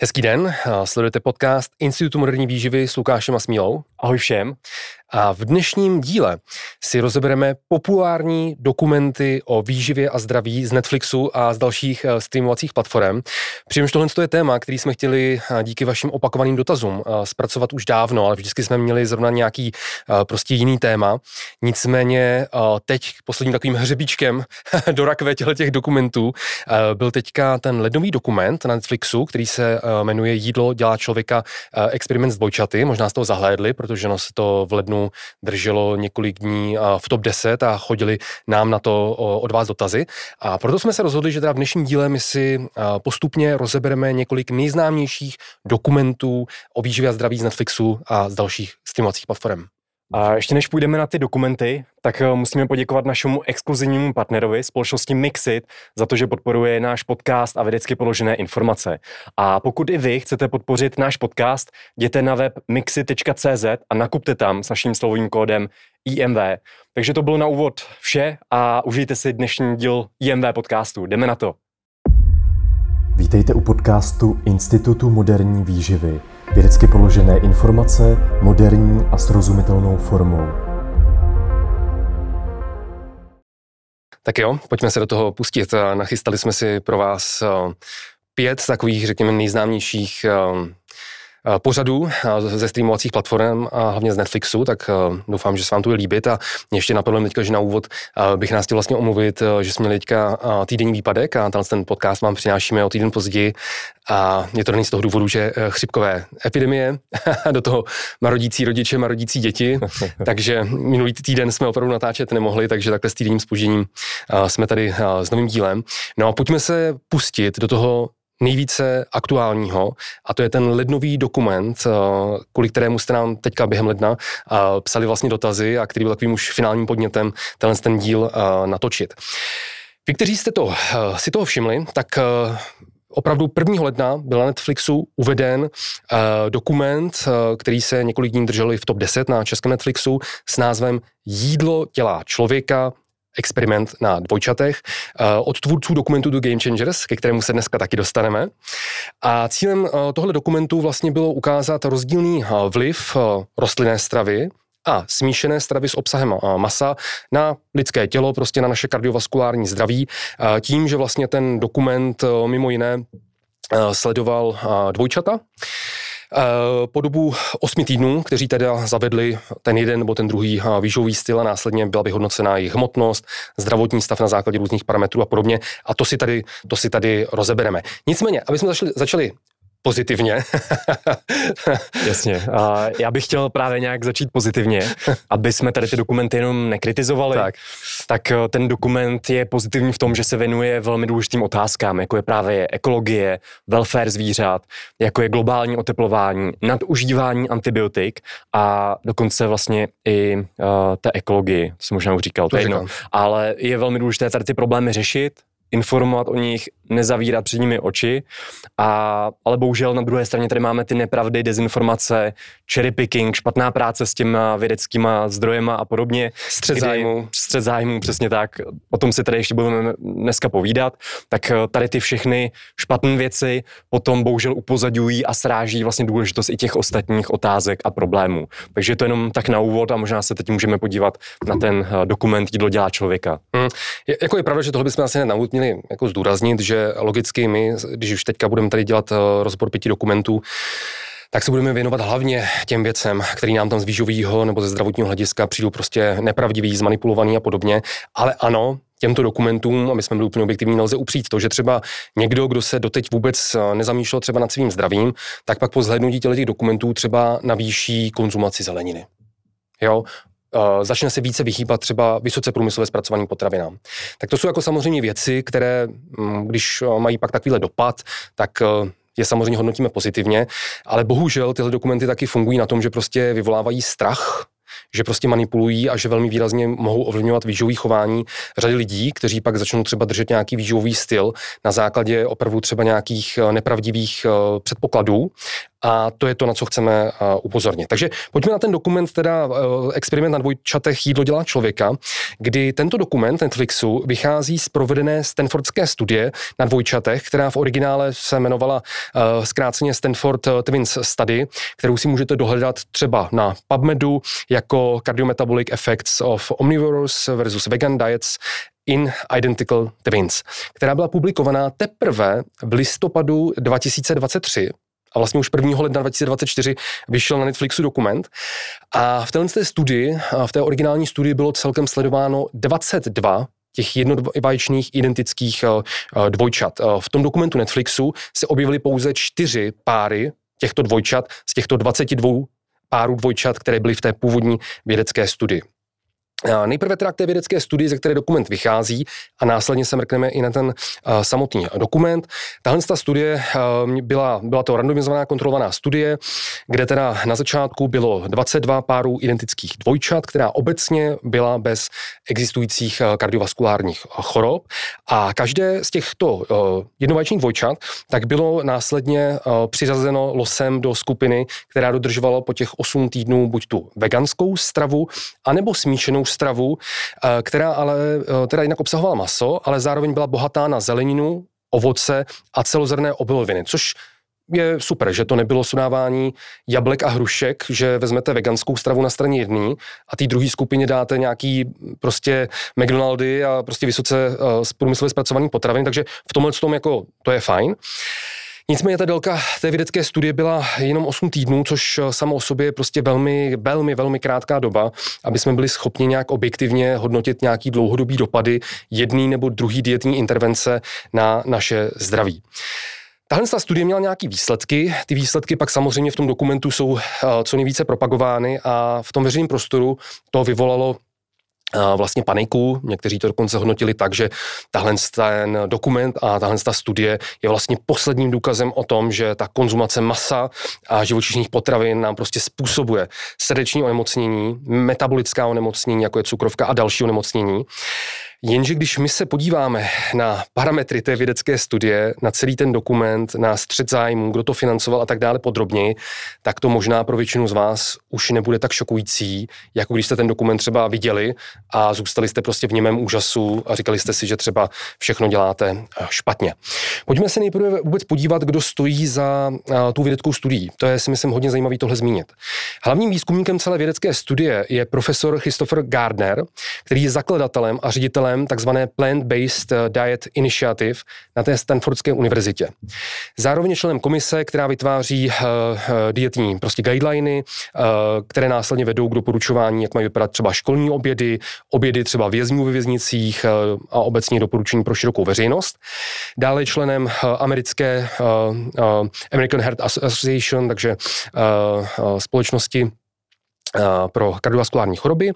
Hezký den, sledujete podcast Institutu moderní výživy s Lukášem a Smílou. Ahoj všem. A v dnešním díle si rozebereme populární dokumenty o výživě a zdraví z Netflixu a z dalších eh, streamovacích platform. Přičemž tohle je téma, který jsme chtěli eh, díky vašim opakovaným dotazům eh, zpracovat už dávno, ale vždycky jsme měli zrovna nějaký prostě jiný téma. Nicméně teď posledním takovým hřebíčkem do rakve těch dokumentů byl teďka ten lednový dokument na Netflixu, který se jmenuje Jídlo dělá člověka experiment s dvojčaty. Možná z toho zahlédli, protože se to v lednu drželo několik dní v top 10 a chodili nám na to od vás dotazy. A proto jsme se rozhodli, že teda v dnešním díle my si postupně rozebereme několik nejznámějších dokumentů o výživě a zdraví z Netflixu a z dalších streamovacích platform. A ještě než půjdeme na ty dokumenty, tak eh, musíme poděkovat našemu exkluzivnímu partnerovi, společnosti Mixit, za to, že podporuje náš podcast a vědecky položené informace. A pokud i vy chcete podpořit náš podcast, jděte na web mixit.cz a nakupte tam s naším slovním kódem IMV. Takže to bylo na úvod vše a užijte si dnešní díl IMV podcastu. Jdeme na to. Vítejte u podcastu Institutu moderní výživy Vědecky položené informace moderní a srozumitelnou formou. Tak jo, pojďme se do toho pustit. Nachystali jsme si pro vás eh, pět takových, řekněme, nejznámějších eh, pořadů eh, ze streamovacích platform a hlavně z Netflixu, tak eh, doufám, že se vám to bude líbit. A mě ještě napadlo teďka, že na úvod bych nás chtěl vlastně omluvit, že jsme měli teďka týdenní výpadek a ten podcast vám přinášíme o týden později. A je to z toho důvodu, že chřipkové epidemie, do toho marodící rodiče, marodící děti, takže minulý týden jsme opravdu natáčet nemohli, takže takhle s týdenním spožděním jsme tady s novým dílem. No a pojďme se pustit do toho nejvíce aktuálního a to je ten lednový dokument, eh, kvůli kterému jste nám teďka během ledna eh, psali vlastně dotazy a který byl takovým už finálním podnětem tenhle ten díl eh, natočit. Vy, kteří jste to, si toho všimli, tak opravdu 1. ledna byl na Netflixu uveden dokument, který se několik dní držel i v top 10 na českém Netflixu s názvem Jídlo těla člověka, experiment na dvojčatech eh, od tvůrců dokumentu The Game Changers, ke kterému se dneska taky dostaneme. A cílem eh, tohle dokumentu vlastně bylo ukázat rozdílný eh, vliv rostlinné stravy a smíšené stravy s obsahem masa na lidské tělo, prostě na naše kardiovaskulární zdraví, tím, že vlastně ten dokument mimo jiné sledoval dvojčata, po dobu osmi týdnů, kteří teda zavedli ten jeden nebo ten druhý eh, výživový styl a následně byla vyhodnocena jejich hmotnost, zdravotní stav na základě různých parametrů a podobně. A to si tady, to si tady rozebereme. Nicméně, aby jsme začali, začali pozitivně. Jasně. A já bych chtěl právě nějak začít pozitivně, aby jsme tady ty dokumenty jenom nekritizovali. Tak. tak eh, ten dokument je pozitivní v tom, že se věnuje velmi důležitým otázkám, jako je právě ekologie, welfare zvířat, jako je globální oteplování, nadužívání antibiotik a dokonce vlastně i uh, té ekologii, co možná už říkal, to, to je jedno. Ale je velmi důležité tady ty problémy řešit, informovat o nich, nezavírat před nimi oči, a, ale bohužel na druhé straně tady máme ty nepravdy, dezinformace, cherry picking, špatná práce s těma vědeckýma zdrojema a podobně. Střed zájmu. Střed zájmu, přesně tak. O tom si tady ještě budeme dneska povídat. Tak eh, tady ty všechny špatné věci potom bohužel upozadují a sráží vlastně důležitost i těch ostatních otázek a problémů. Takže to jenom tak na úvod a možná se teď můžeme podívat na ten eh, dokument Jídlo dělá člověka. Hmm. Je, jako je pravda, že tohle bychom asi měli jako zdůraznit, že logicky my, když už teďka budeme tady dělat eh, rozbor pěti dokumentů, tak se budeme věnovat hlavně těm věcem, který nám tam z výživového nebo ze zdravotního hlediska přijdou prostě nepravdivý, zmanipulovaný a podobně. Ale ano, těmto dokumentům, aby jsme byli úplně objektivní, nelze upřít to, že třeba někdo, kdo se doteď vůbec eh, nezamýšlel třeba nad svým zdravím, tak pak po zhlédnutí těch dokumentů třeba navýší konzumaci zeleniny. Jo, uh, začne se více vyhýbat třeba vysoce průmyslově zpracovaným potravinám. Tak to jsou jako samozřejmě věci, které, um, když uh, mají pak takovýhle dopad, tak uh, je samozřejmě hodnotíme pozitivně, ale bohužel tyhle dokumenty taky fungují na tom, že prostě vyvolávají strach že prostě manipulují a že velmi výrazně mohou ovlivňovat výživový chování řady lidí, kteří pak začnou třeba držet nějaký výživový styl na základě opravdu třeba nějakých nepravdivých předpokladů a to je to, na co chceme upozornit. Takže pojďme na ten dokument, teda experiment na dvojčatech jídlo dělá člověka, kdy tento dokument Netflixu vychází z provedené Stanfordské studie na dvojčatech, která v originále se jmenovala zkráceně Stanford Twins Study, kterou si můžete dohledat třeba na PubMedu jako Cardiometabolic Effects of Omnivorous versus Vegan Diets in Identical Twins, která byla publikovaná teprve v listopadu 2023 a vlastně už 1. ledna 2024 vyšel na Netflixu dokument. A v této studii, v té originální studii bylo celkem sledováno 22 těch jednovaječných identických eh, eh, dvojčat. Eh, v tom dokumentu Netflixu se objevily pouze čtyři páry těchto dvojčat z těchto 22 párů dvojčat, které byly v té původní vědecké studii. Nejprve teda k té vědecké studii, ze které dokument vychází a následně se mrkneme i na ten uh, samotný dokument. Tahle ta studie uh, byla, byla to randomizovaná kontrolovaná studie, kde teda na začátku bylo 22 párů identických dvojčat, která obecně byla bez existujících uh, kardiovaskulárních chorob a každé z těchto jednovaječných dvojčat tak bylo následně přiřazeno losem do skupiny, která dodržovala po těch 8 týdnů buď tu veganskou stravu, anebo smíšenou stravu, eh, která ale eh, teda jinak obsahovala maso, ale zároveň byla bohatá na zeleninu, ovoce a celozrné obiloviny, což je super, že to nebylo sudávání jablek a hrušek, že vezmete veganskou stravu na straně jedné a té druhé skupině dáte nějaký prostě McDonaldy a prostě vysoce uh, průmyslově zpracovaný potraviny, takže v tomhle tom jako to je fajn. Nicméně ta délka té vědecké studie byla jenom 8 týdnů, což samo o sobě je prostě velmi, velmi, velmi krátká doba, aby jsme byli schopni nějak objektivně hodnotit nějaký dlouhodobý dopady jedné nebo druhé dietní intervence na naše zdraví. Tahle studie měla nějaké výsledky, ty výsledky pak samozřejmě v tom dokumentu jsou eh, co nejvíce propagovány a v tom veřejném prostoru to vyvolalo vlastně paniku. Někteří to dokonce hodnotili tak, že tahle ten dokument a tahle ta studie je vlastně posledním důkazem o tom, že ta konzumace masa a živočišných potravin nám prostě způsobuje srdeční onemocnění, metabolická onemocnění, jako je cukrovka a další onemocnění. Jenže když my se podíváme na parametry té vědecké studie, na celý ten dokument, na střed zájmu, kdo to financoval a tak dále podrobněji, tak to možná pro většinu z vás už nebude tak šokující, jako když jste ten dokument třeba viděli a zůstali jste prostě v němém úžasu a říkali jste si, že třeba všechno děláte eh, špatně. Pojďme se nejprve vůbec podívat, kdo stojí za eh, tu vědeckou studií. To je si myslím hodně zajímavý tohle zmínit. Hlavním výzkumníkem celé vědecké studie je profesor Christopher Gardner, který je zakladatelem a ředitelem ředitelem takzvané Plant-Based eh, Diet Initiative na té Stanfordské univerzitě. Zároveň členem komise, která vytváří uh, dietní prostě guideliny, které následně vedou k doporučování, jak mají vypadat třeba školní obědy, obědy třeba vězňů ve věznicích a obecně doporučení pro širokou veřejnost. Dále je členem americké American Heart Association, takže společnosti Eh, pro kardiovaskulární choroby,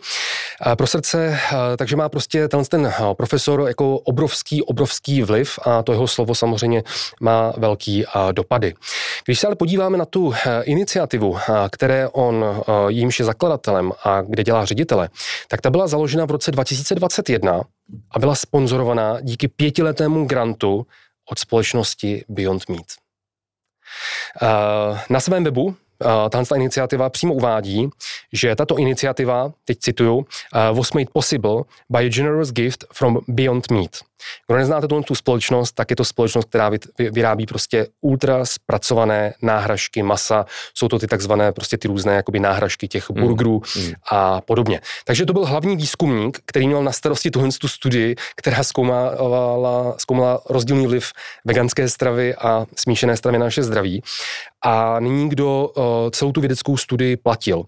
eh, pro srdce, eh, takže má prostě ten, ten profesor jako obrovský, obrovský vliv a to jeho slovo samozřejmě má velký dopady. Když se ale podíváme na tu iniciativu, které on jímž je zakladatelem a kde dělá ředitele, tak ta byla založena v roce 2021 a byla sponzorovaná díky pětiletému grantu od společnosti Beyond Meat. Na svém webu tahle iniciativa přímo uvádí, že tato iniciativa, teď cituju, was made possible by a generous gift from Beyond Meat. Kdo neznáte tu, tu společnost, tak je to společnost, která vyrábí prostě ultra zpracované náhražky masa. Jsou to ty takzvané prostě ty různé jakoby náhražky těch mm. burgerů mm. a podobně. Takže to byl hlavní výzkumník, který měl na starosti tuhle tu studii, která zkoumala, zkoumala rozdílný vliv veganské stravy a smíšené stravy na naše zdraví. A nyní kdo uh, celou tu vědeckou studii platil?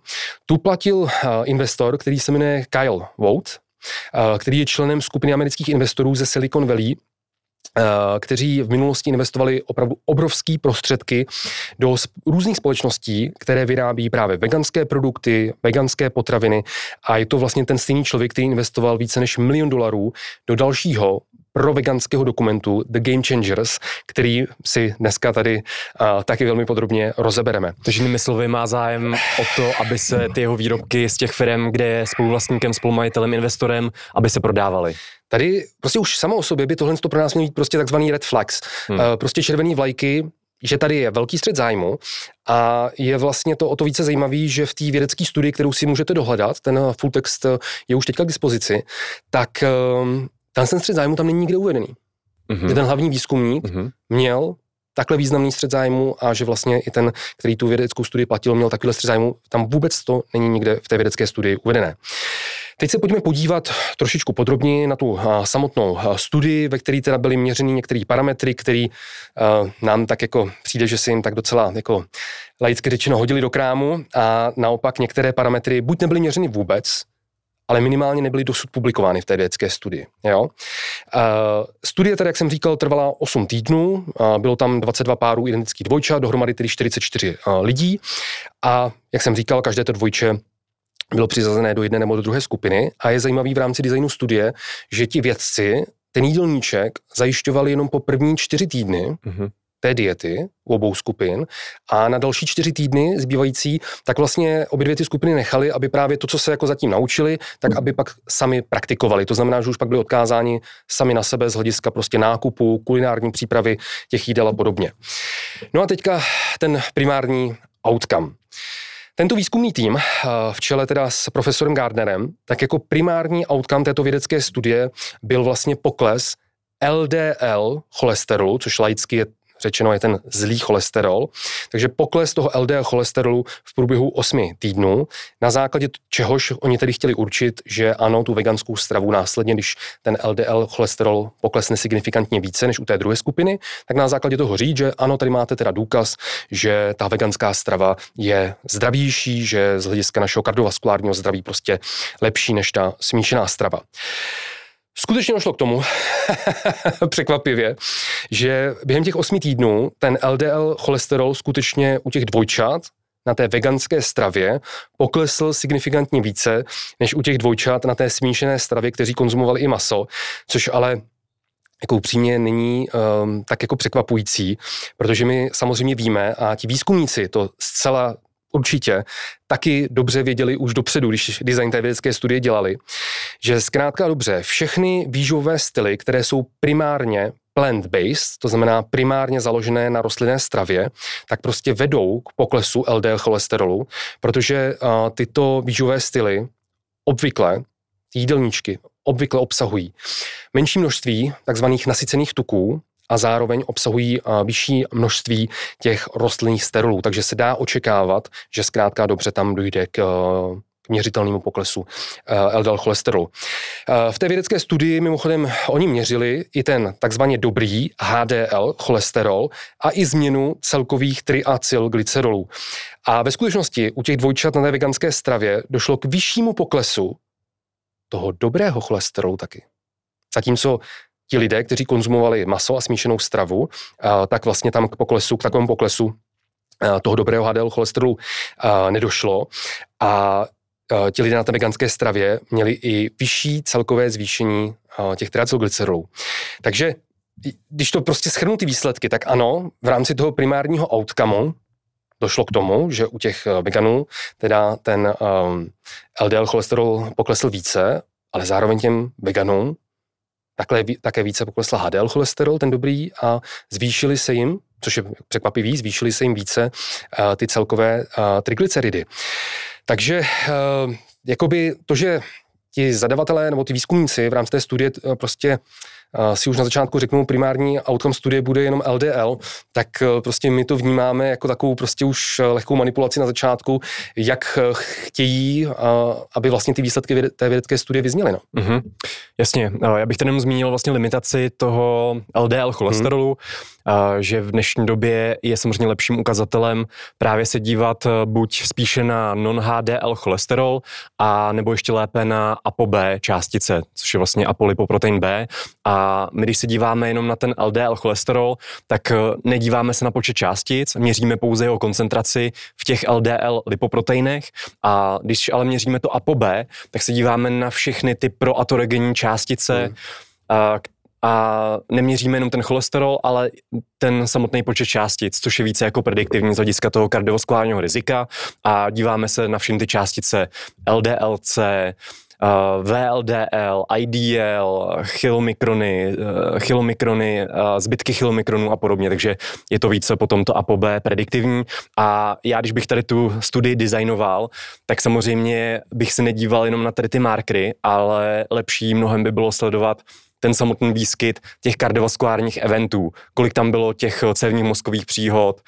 Tu platil uh, investor, který se jmenuje Kyle Eh, který je členem skupiny amerických investorů ze Silicon Valley, eh, kteří v minulosti investovali opravdu obrovské prostředky do různých společností, které vyrábí právě veganské produkty, veganské potraviny. A je to vlastně ten stejný člověk, který investoval více než milion dolarů do dalšího pro veganského dokumentu The Game Changers, který si dneska tady uh, taky velmi podrobně rozebereme. Takže jinými slovy má zájem o to, aby se ty jeho výrobky z těch firm, kde je spoluvlastníkem, spolumajitelem, investorem, aby se prodávaly. Tady prostě už samo o sobě by tohle pro nás měl být prostě takzvaný red flags. Hmm. Uh, prostě červený vlajky, že tady je velký střed zájmu a je vlastně to o to více zajímavý, že v té vědecké studii, kterou si můžete dohledat, ten full text je už teďka k dispozici, tak ehm, ten střed zájmu tam není nikde uvedený. Mm-hmm. Že ten hlavní výzkumník mm-hmm. měl takhle významný střed zájmu a že vlastně i ten, který tu vědeckou studii platil, měl takovýhle střed zájmu, tam vůbec to není nikde v té vědecké studii uvedené. Teď se pojďme podívat trošičku podrobněji na tu samotnou studii, ve které teda byly měřeny některé parametry, které nám tak jako přijde, že si jim tak docela jako laicky řečeno hodili do krámu a naopak některé parametry buď nebyly měřeny vůbec, ale minimálně nebyly dosud publikovány v té vědecké studii. Jo? Uh, studie tedy, jak jsem říkal, trvala 8 týdnů, uh, bylo tam 22 párů identických dvojčat, dohromady tedy 44 uh, lidí a jak jsem říkal, každé to dvojče bylo přizazené do jedné nebo do druhé skupiny a je zajímavý v rámci designu studie, že ti vědci ten jídelníček zajišťovali jenom po první čtyři týdny, mm-hmm té diety u obou skupin a na další čtyři týdny zbývající, tak vlastně obě dvě ty skupiny nechali, aby právě to, co se jako zatím naučili, tak aby pak sami praktikovali. To znamená, že už pak byli odkázáni sami na sebe z hlediska prostě nákupu, kulinární přípravy těch jídel a podobně. No a teďka ten primární outcome. Tento výzkumný tým eh, v čele teda s profesorem Gardnerem, tak jako primární outcome této vědecké studie byl vlastně pokles LDL cholesterolu, což laicky je řečeno je ten zlý cholesterol. Takže pokles toho LDL cholesterolu v průběhu 8 týdnů, na základě čehož oni tedy chtěli určit, že ano, tu veganskou stravu následně, když ten LDL cholesterol poklesne signifikantně více než u té druhé skupiny, tak na základě toho říct, že ano, tady máte teda důkaz, že ta veganská strava je zdravější, že z hlediska našeho kardiovaskulárního zdraví prostě lepší než ta smíšená strava. Skutečně došlo k tomu, překvapivě, že během těch osmi týdnů ten LDL cholesterol skutečně u těch dvojčat na té veganské stravě poklesl signifikantně více než u těch dvojčat na té smíšené stravě, kteří konzumovali i maso, což ale jako upřímně není um, tak jako překvapující, protože my samozřejmě víme a ti výzkumníci to zcela určitě. Taky dobře věděli už dopředu, když design té vědecké studie dělali, že zkrátka dobře, všechny výživové styly, které jsou primárně plant-based, to znamená primárně založené na rostlinné stravě, tak prostě vedou k poklesu LDL cholesterolu, protože uh, tyto výživové styly obvykle, jídelníčky, obvykle obsahují menší množství takzvaných nasycených tuků, a zároveň obsahují vyšší množství těch rostlinných sterolů, takže se dá očekávat, že zkrátka dobře tam dojde k k měřitelnému poklesu LDL cholesterolu. V té vědecké studii mimochodem oni měřili i ten takzvaně dobrý HDL cholesterol a i změnu celkových triacylglycerolů. A ve skutečnosti u těch dvojčat na té veganské stravě došlo k vyššímu poklesu toho dobrého cholesterolu taky. Zatímco ti lidé, kteří konzumovali maso a smíšenou stravu, tak vlastně tam k poklesu, k takovému poklesu toho dobrého HDL cholesterolu nedošlo. A ti lidé na té veganské stravě měli i vyšší celkové zvýšení těch triacylglycerolů. Takže když to prostě schrnu ty výsledky, tak ano, v rámci toho primárního outcome došlo k tomu, že u těch veganů teda ten LDL cholesterol poklesl více, ale zároveň těm veganům takhle, také více poklesla HDL cholesterol, ten dobrý, a zvýšily se jim, což je překvapivý, zvýšily se jim více uh, ty celkové uh, triglyceridy. Takže uh, jakoby to, že ti zadavatelé nebo ty výzkumníci v rámci té studie prostě si už na začátku řeknu, primární outcome studie bude jenom LDL, tak eh, prostě my to vnímáme jako takovou prostě už eh, lehkou manipulaci na začátku, jak eh, chtějí, aby vlastně ty výsledky té vědecké studie vyzněly. No. Mm-hmm. Jasně, já bych tady zmínil vlastně limitaci toho LDL cholesterolu, mm že v dnešní době je samozřejmě lepším ukazatelem právě se dívat buď spíše na non-HDL cholesterol, a nebo ještě lépe na ApoB částice, což je vlastně apolipoprotein B. A my, když se díváme jenom na ten LDL cholesterol, tak eh, nedíváme se na počet částic, měříme pouze jeho koncentraci v těch LDL lipoproteinech. A když ale měříme to ApoB, tak se díváme na všechny ty proatoregenní částice, hmm a neměříme jenom ten cholesterol, ale ten samotný počet částic, což je více jako prediktivní z hlediska toho kardiovaskulárního rizika. A díváme se na všechny ty částice LDLC, VLDL, IDL, chylomikrony, chylomikrony, zbytky chylomikronů a podobně, takže je to více potom to ApoB prediktivní. A já, když bych tady tu studii designoval, tak samozřejmě bych se nedíval jenom na tady ty markery, ale lepší mnohem by bylo sledovat ten samotný výskyt těch kardiovaskulárních eventů, kolik tam bylo těch eh, cévních mozkových příhod,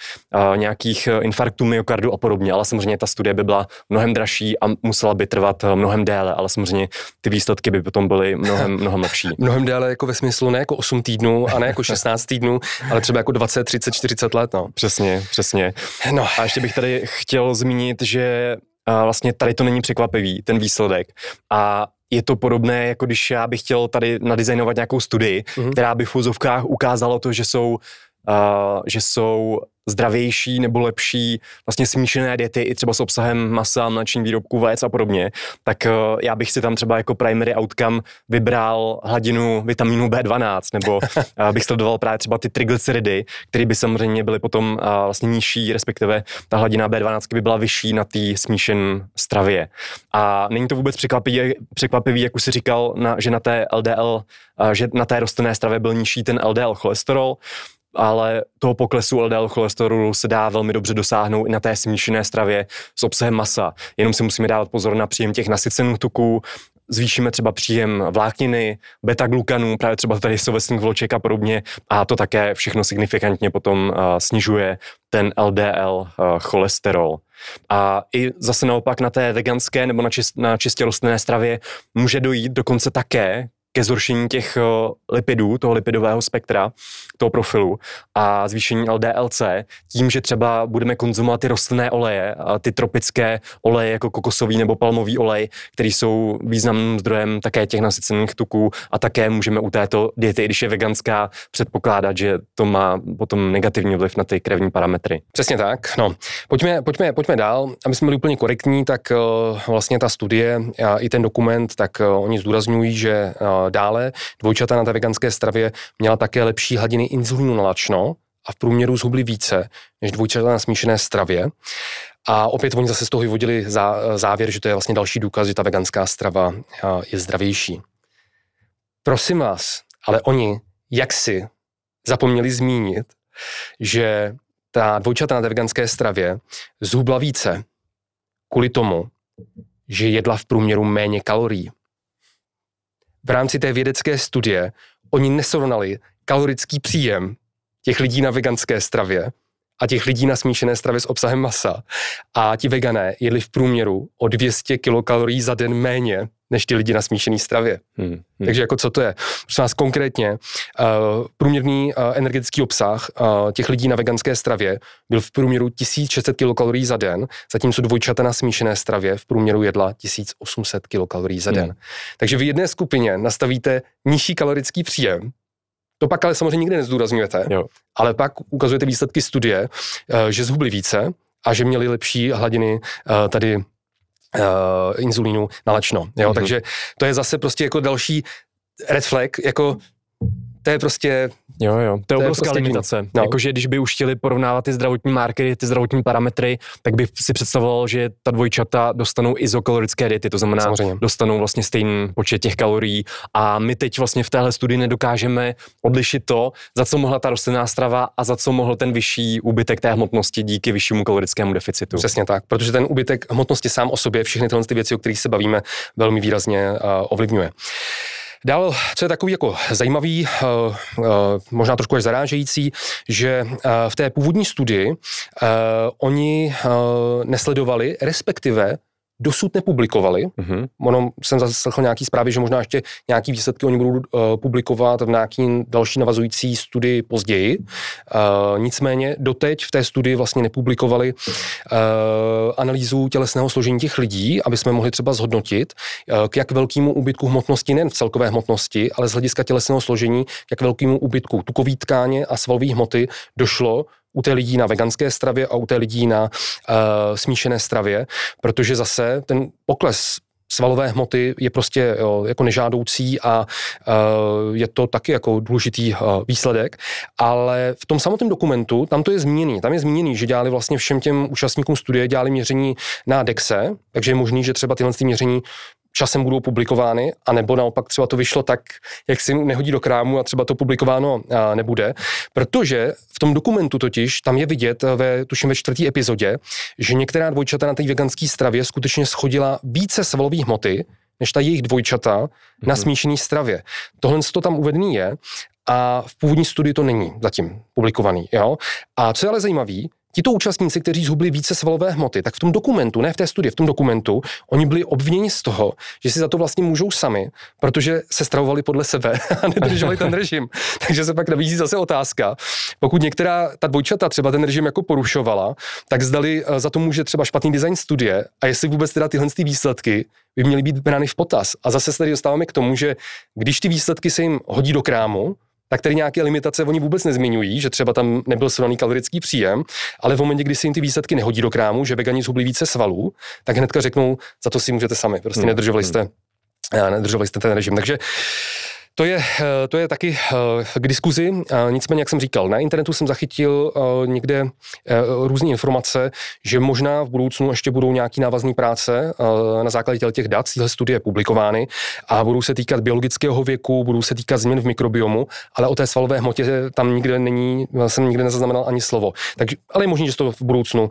nějakých eh, infarktů myokardu a podobně, ale samozřejmě ta studie by byla mnohem dražší a musela by trvat eh, mnohem déle, ale samozřejmě ty výsledky by potom byly mnohem, mnohem lepší. mnohem déle jako ve smyslu ne jako 8 týdnů a ne jako 16 týdnů, ale třeba jako 20, 30, 40 let. No. Přesně, přesně. No. A ještě bych tady chtěl zmínit, že vlastně tady to není překvapivý, ten výsledek. A je to podobné, jako když já bych chtěl tady nadizajnovat nějakou studii, mm-hmm. která by v fuzovkách ukázala to, že jsou uh, že jsou zdravější nebo lepší vlastně smíšené diety i třeba s obsahem masa, mléčných výrobků, vajec a podobně, tak uh, já bych si tam třeba jako primary outcome vybral hladinu vitamínu B12 nebo uh, bych sledoval právě třeba ty triglyceridy, které by samozřejmě byly potom uh, vlastně nižší, respektive ta hladina B12 by byla vyšší na té smíšené stravě. A není to vůbec překvapivý, překvapivý jak už si říkal, na, že na té LDL, že na té rostlinné stravě byl nižší ten LDL cholesterol, ale toho poklesu LDL cholesterolu se dá velmi dobře dosáhnout i na té smíšené stravě s obsahem masa. Jenom si musíme dávat pozor na příjem těch nasycených tuků, zvýšíme třeba příjem vlákniny, beta-glukanů, právě třeba tady sovesných vloček a podobně a to také všechno signifikantně potom snižuje ten LDL cholesterol. A i zase naopak na té veganské nebo na, čist, na čistě rostlinné stravě může dojít dokonce také ke zhoršení těch eh, lipidů, toho lipidového spektra, toho profilu a zvýšení LDLC tím, že třeba budeme konzumovat ty rostlinné oleje, ty tropické oleje jako kokosový nebo palmový olej, který jsou významným zdrojem také těch nasycených tuků a také můžeme u této diety, když je veganská, předpokládat, že to má potom negativní vliv na ty krevní parametry. Přesně tak. No, pojďme, pojďme, pojďme dál. Aby jsme byli úplně korektní, tak uh, vlastně ta studie a i ten dokument, tak uh, oni zdůrazňují, že Dále dvojčata na té veganské stravě měla také lepší hladiny inzulínu na lačno a v průměru zhubly více než dvojčata na smíšené stravě. A opět oni zase z toho vyvodili závěr, že to je vlastně další důkaz, že ta veganská strava je zdravější. Prosím vás, ale oni jak si zapomněli zmínit, že ta dvojčata na té veganské stravě zhubla více kvůli tomu, že jedla v průměru méně kalorií v rámci té vědecké studie oni nesrovnali kalorický příjem těch lidí na veganské stravě a těch lidí na smíšené stravě s obsahem masa. A ti vegané jedli v průměru o 200 kilokalorií za den méně než ty lidi na smíšené stravě. Hmm, hmm. Takže jako co to je? Prosím vás konkrétně, uh, průměrný uh, energetický obsah uh, těch lidí na veganské stravě byl v průměru 1600 kilokalorií za den, zatímco dvojčata na smíšené stravě v průměru jedla 1800 kilokalorií za den. Hmm. Takže v jedné skupině nastavíte nižší kalorický příjem, to pak ale samozřejmě nikdy nezdůrazňujete, jo. ale pak ukazujete výsledky studie, že zhubli více a že měli lepší hladiny tady uh, inzulínu na lečno. Jo? Mm-hmm. Takže to je zase prostě jako další red flag, jako to je prostě... Jo, jo, to je obrovská prostě limitace. No. Jakože když by už chtěli porovnávat ty zdravotní markery, ty zdravotní parametry, tak by si představoval, že ta dvojčata dostanou izokalorické diety, to znamená, Samozřejmě. dostanou vlastně stejný počet těch kalorií a my teď vlastně v téhle studii nedokážeme odlišit to, za co mohla ta rostlinná strava a za co mohl ten vyšší úbytek té hmotnosti díky vyššímu kalorickému deficitu. Přesně tak, protože ten úbytek hmotnosti sám o sobě všechny tyhle ty věci, o kterých se bavíme, velmi výrazně uh, ovlivňuje. Dál, co je takový jako zajímavý, uh, uh, možná trošku až zarážející, že uh, v té původní studii oni nesledovali, respektive dosud nepublikovali. Mm-hmm. Ono jsem zaslechl nějaký zprávy, že možná ještě nějaký výsledky oni budou uh, publikovat v nějaký další navazující studii později. Uh, nicméně doteď v té studii vlastně nepublikovali uh, analýzu tělesného složení těch lidí, aby jsme mohli třeba zhodnotit, uh, k jak velkému úbytku hmotnosti, nejen v celkové hmotnosti, ale z hlediska tělesného složení, jak velkému úbytku tukový tkáně a svalové hmoty došlo u té lidí na veganské stravě a u té lidí na uh, smíšené stravě, protože zase ten pokles svalové hmoty je prostě jo, jako nežádoucí a uh, je to taky jako důležitý uh, výsledek, ale v tom samotném dokumentu, tam to je zmíněný, tam je zmíněný, že dělali vlastně všem těm účastníkům studie, dělali měření na DEXE, takže je možný, že třeba tyhle měření časem budou publikovány, anebo naopak třeba to vyšlo tak, jak si nehodí do krámu a třeba to publikováno nebude, protože v tom dokumentu totiž tam je vidět ve, tuším ve čtvrtý epizodě, že některá dvojčata na té veganské stravě skutečně schodila více svalové hmoty, než ta jejich dvojčata mm-hmm. na mhm. smíšené stravě. Tohle to tam uvedený je a v původní studii to není zatím publikovaný. Jo? A co je ale zajímavé, Tito účastníci, kteří zhubli více svalové hmoty, tak v tom dokumentu, ne v té studii, v tom dokumentu, oni byli obviněni z toho, že si za to vlastně můžou sami, protože se stravovali podle sebe a nedrželi ten režim. Takže se pak nabízí zase otázka, pokud některá ta dvojčata třeba ten režim jako porušovala, tak zdali eh, za to může třeba špatný design studie a jestli vůbec teda tyhle ty výsledky by měly být brány v potaz. A zase se tady dostáváme k tomu, že když ty výsledky se jim hodí do krámu, tak tady nějaké limitace oni vůbec nezmiňují, že třeba tam nebyl srovnaný kalorický příjem, ale v momentě, kdy se jim ty výsledky nehodí do krámu, že vegani zhubli více svalů, tak hnedka řeknou, za to si můžete sami, prostě hmm. nedržovali jste eh, nedržovali jste ten režim. Takže to je, eh, to je taky eh, k diskuzi, nicméně, jak jsem říkal, na internetu jsem zachytil eh, někde různé informace, že možná v budoucnu ještě budou nějaký návazné práce na základě těch dat, tyhle studie publikovány a budou se týkat biologického věku, budou se týkat změn v mikrobiomu, ale o té svalové hmotě tam nikde není, jsem nikde nezaznamenal ani slovo. Takže, ale je možné, že to v budoucnu,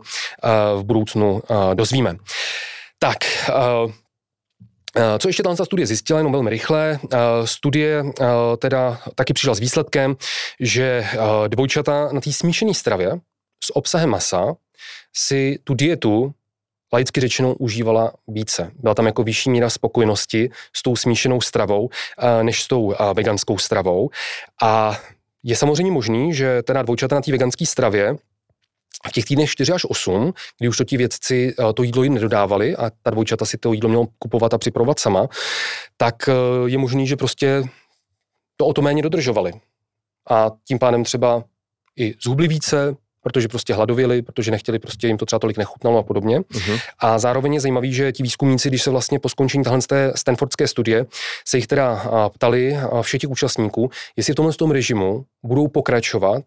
v budoucnu dozvíme. Tak, co ještě tato studie zjistila, jenom velmi rychle, eh, studie eh, teda taky přišla s výsledkem, že dvojčata na té smíšené stravě s obsahem masa si tu dietu laicky řečeno užívala více. Byla tam jako vyšší míra spokojenosti s tou smíšenou stravou, než s tou veganskou stravou. A je samozřejmě možný, že teda dvojčata na té veganské stravě v těch týdnech 4 až 8, kdy už to ti vědci eh, to jídlo jim nedodávali a ta dvojčata si to jídlo mělo kupovat a připravovat sama, tak eh, je možný, že prostě to o to méně dodržovali. A tím pádem třeba i zhubli více, protože prostě hladověli, protože nechtěli, prostě jim to třeba tolik nechutnalo a podobně. Uh-huh. A zároveň je zajímavý, že ti výzkumníci, když se vlastně po skončení tahle té Stanfordské studie, se jich teda ptali všech těch účastníků, jestli v tomhle tom režimu budou pokračovat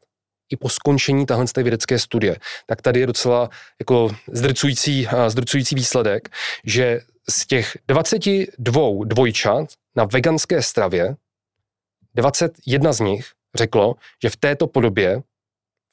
i po skončení tahle té vědecké studie. Tak tady je docela jako zdrcující, zdrcující výsledek, že z těch 22 dvojčat na veganské stravě 21 z nich řeklo, že v této podobě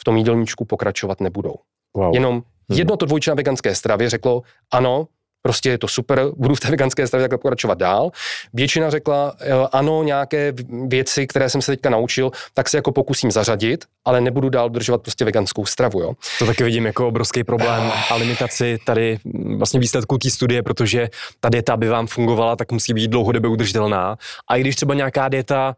v tom jídelníčku pokračovat nebudou. Wow. Jenom hmm. jedno to dvojče na veganské stravě řeklo, ano, prostě je to super, budu v té veganské stravě takhle pokračovat dál. Většina řekla, ano, nějaké věci, které jsem se teďka naučil, tak se jako pokusím zařadit, ale nebudu dál držovat prostě veganskou stravu. Jo. To taky vidím jako obrovský problém a limitaci tady vlastně výsledků té studie, protože ta dieta, aby vám fungovala, tak musí být dlouhodobě udržitelná. A i když třeba nějaká dieta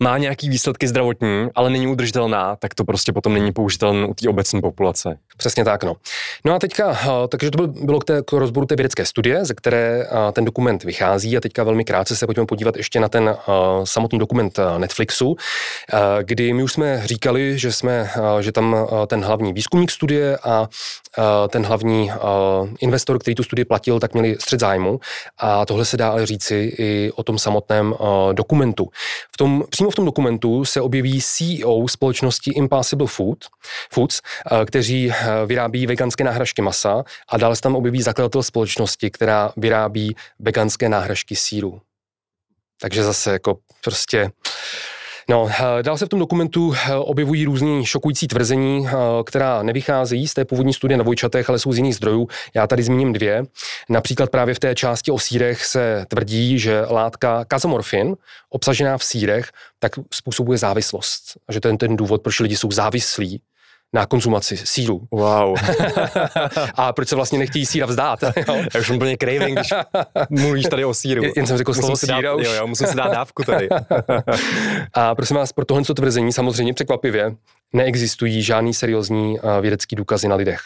má nějaký výsledky zdravotní, ale není udržitelná, tak to prostě potom není použitelné u té obecné populace. Přesně tak, no. No a teďka, eh, takže to bylo k, té, k rozboru té vědecké studie, ze které eh, ten dokument vychází a teďka velmi krátce se pojďme podívat ještě na ten uh, samotný dokument Netflixu, kdy my už jsme říkali, že jsme, že tam ten hlavní výzkumník studie a ten hlavní investor, který tu studii platil, tak měli střed zájmu a tohle se dá ale říci i o tom samotném dokumentu. V tom přímo v tom dokumentu se objeví CEO společnosti Impossible Food, Foods, eh, kteří eh, vyrábí veganské náhražky masa a dále se tam objeví zakladatel společnosti, která vyrábí veganské náhražky síru. Takže zase jako prostě No, eh, dál se v tom dokumentu eh, objevují různý šokující tvrzení, eh, která nevycházejí z té původní studie na vojčatech, ale jsou z jiných zdrojů. Já tady zmíním dvě. Například právě v té části o sírech se tvrdí, že látka kazomorfin, obsažená v sírech, tak způsobuje závislost. A že to je ten důvod, proč lidi jsou závislí na konzumaci síru. Wow. a proč se vlastně nechtějí síra vzdát? Já už jsem úplně craving, když mluvíš tady o síru. Jen jsem řekl slovo síra už. Jo, jo, musím si dát dávku tady. a prosím vás, pro tohle tvrzení samozřejmě překvapivě neexistují žádný seriózní vědecký důkazy na lidech.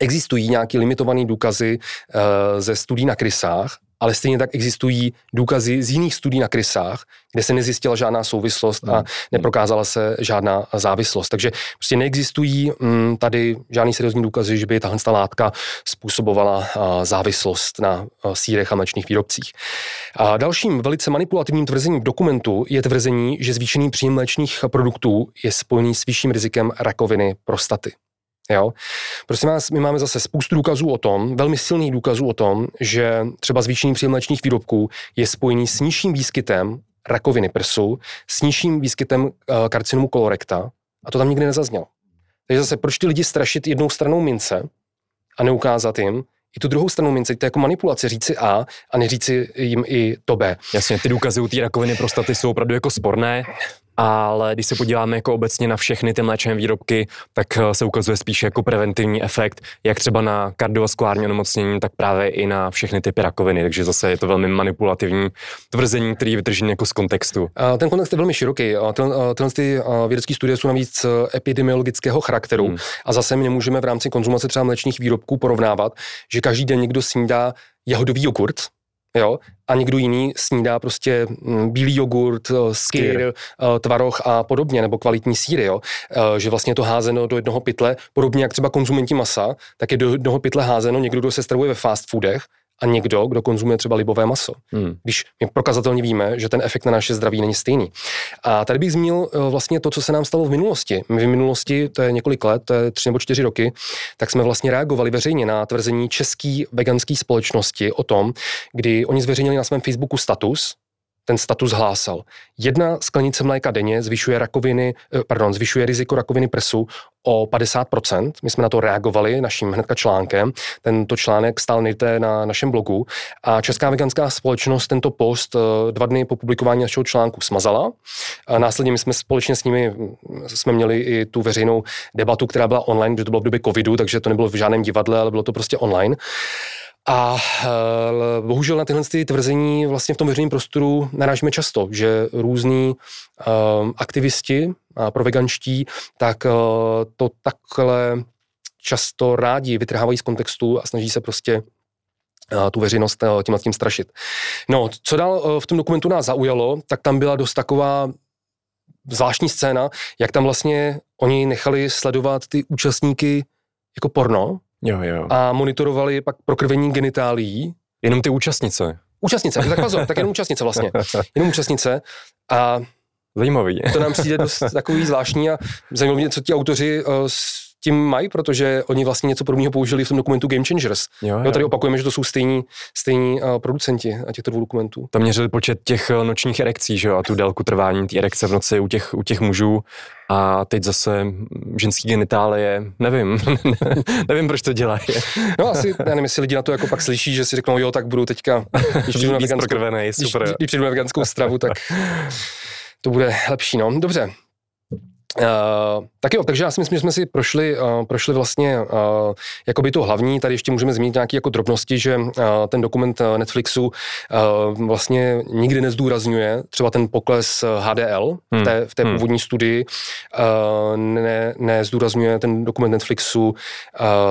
Existují nějaké limitované důkazy uh, ze studií na krysách, ale stejně tak existují důkazy z jiných studií na krysách, kde se nezjistila žádná souvislost a hmm. neprokázala se žádná závislost. Takže prostě neexistují mm, tady žádný seriózní důkazy, že by tahle látka způsobovala závislost na sírech a mlečných výrobcích. A dalším velice manipulativním tvrzením v dokumentu je tvrzení, že zvýšený příjem mléčných produktů je spojený s vyšším rizikem rakoviny prostaty. Jo? Prosím vás, my máme zase spoustu důkazů o tom, velmi silných důkazů o tom, že třeba zvýšení příjem mléčných výrobků je spojený s nižším výskytem rakoviny prsu, s nižším výskytem uh, karcinomu kolorekta a to tam nikdy nezaznělo. Takže zase, proč ty lidi strašit jednou stranou mince a neukázat jim, i tu druhou stranu mince, to je jako manipulace, říci A a neříci jim i to B. Jasně, ty důkazy u té rakoviny prostaty jsou opravdu jako sporné ale když se podíváme jako obecně na všechny ty mléčné výrobky, tak eh, se ukazuje spíše jako preventivní efekt, jak třeba na kardiovaskulární onemocnění, tak právě i na všechny typy rakoviny, takže zase je to velmi manipulativní tvrzení, který je vytržený jako z kontextu. Ten kontext je velmi široký. Tyhle ty vědecké studie jsou navíc eh, epidemiologického charakteru hmm. a zase my nemůžeme v rámci konzumace třeba mléčných výrobků porovnávat, že každý den někdo snídá jahodový jogurt, jo, a někdo jiný snídá prostě mm, bílý jogurt, eh, skyr, eh, tvaroh a podobně, nebo kvalitní síry, jo, eh, že vlastně je to házeno do jednoho pytle, podobně jak třeba konzumenti masa, tak je do jednoho pytle házeno někdo, kdo se stravuje ve fast foodech a někdo, kdo konzumuje třeba libové maso. Hmm. Když my prokazatelně víme, že ten efekt na naše zdraví není stejný. A tady bych zmínil eh, vlastně to, co se nám stalo v minulosti. My v minulosti, to je několik let, to je tři nebo čtyři roky, tak jsme vlastně reagovali veřejně na tvrzení české veganské společnosti o tom, kdy oni zveřejnili na svém Facebooku status, ten status hlásal. Jedna sklenice mléka denně zvyšuje rakoviny, eh, pardon, zvyšuje riziko rakoviny prsu o 50%. My jsme na to reagovali naším hnedka článkem. Tento článek stál nejde na našem blogu a Česká veganská společnost tento post eh, dva dny po publikování našeho článku smazala. A následně my jsme společně s nimi hm, jsme měli i tu veřejnou debatu, která byla online, protože to bylo v době covidu, takže to nebylo v žádném divadle, ale bylo to prostě online. A uh, bohužel na tyhle ty tvrzení vlastně v tom veřejném prostoru narážíme často, že různí uh, aktivisti uh, pro veganští, tak uh, to takhle často rádi vytrhávají z kontextu a snaží se prostě tu veřejnost tím tím strašit. No, co dál v tom dokumentu nás zaujalo, tak tam byla dost taková zvláštní scéna, jak tam vlastně oni nechali sledovat ty účastníky jako porno, Jo, jo. A monitorovali pak prokrvení genitálií. Jenom ty účastnice. Účastnice, tak pozor, tak jenom účastnice vlastně. Jenom účastnice. A Zajímavý. To nám přijde dost takový zvláštní a zajímavé, co ti autoři uh, tím mají, protože oni vlastně něco podobného použili v tom dokumentu Game Changers. Jo, jo. jo tady opakujeme, že to jsou stejní, stejní uh, producenti a těchto dvou dokumentů. Tam měřili počet těch uh, nočních erekcí, že jo, a tu délku trvání té erekce v noci u těch, u těch mužů. A teď zase ženský genitálie, nevím, nevím, proč to dělají. no asi, já nevím, jestli lidi na to jako pak slyší, že si řeknou, jo, tak budu teďka, když přijdu na veganskou, když, když přijdu na veganskou stravu, tak to bude lepší, no. Dobře, Uh, tak jo, takže já si myslím, že jsme si prošli, uh, prošli vlastně uh, jakoby to hlavní, tady ještě můžeme zmínit nějaké jako drobnosti, že uh, ten dokument Netflixu uh, vlastně nikdy nezdůrazňuje třeba ten pokles HDL hmm. v té, v té hmm. původní studii, uh, ne, nezdůrazňuje ten dokument Netflixu, uh,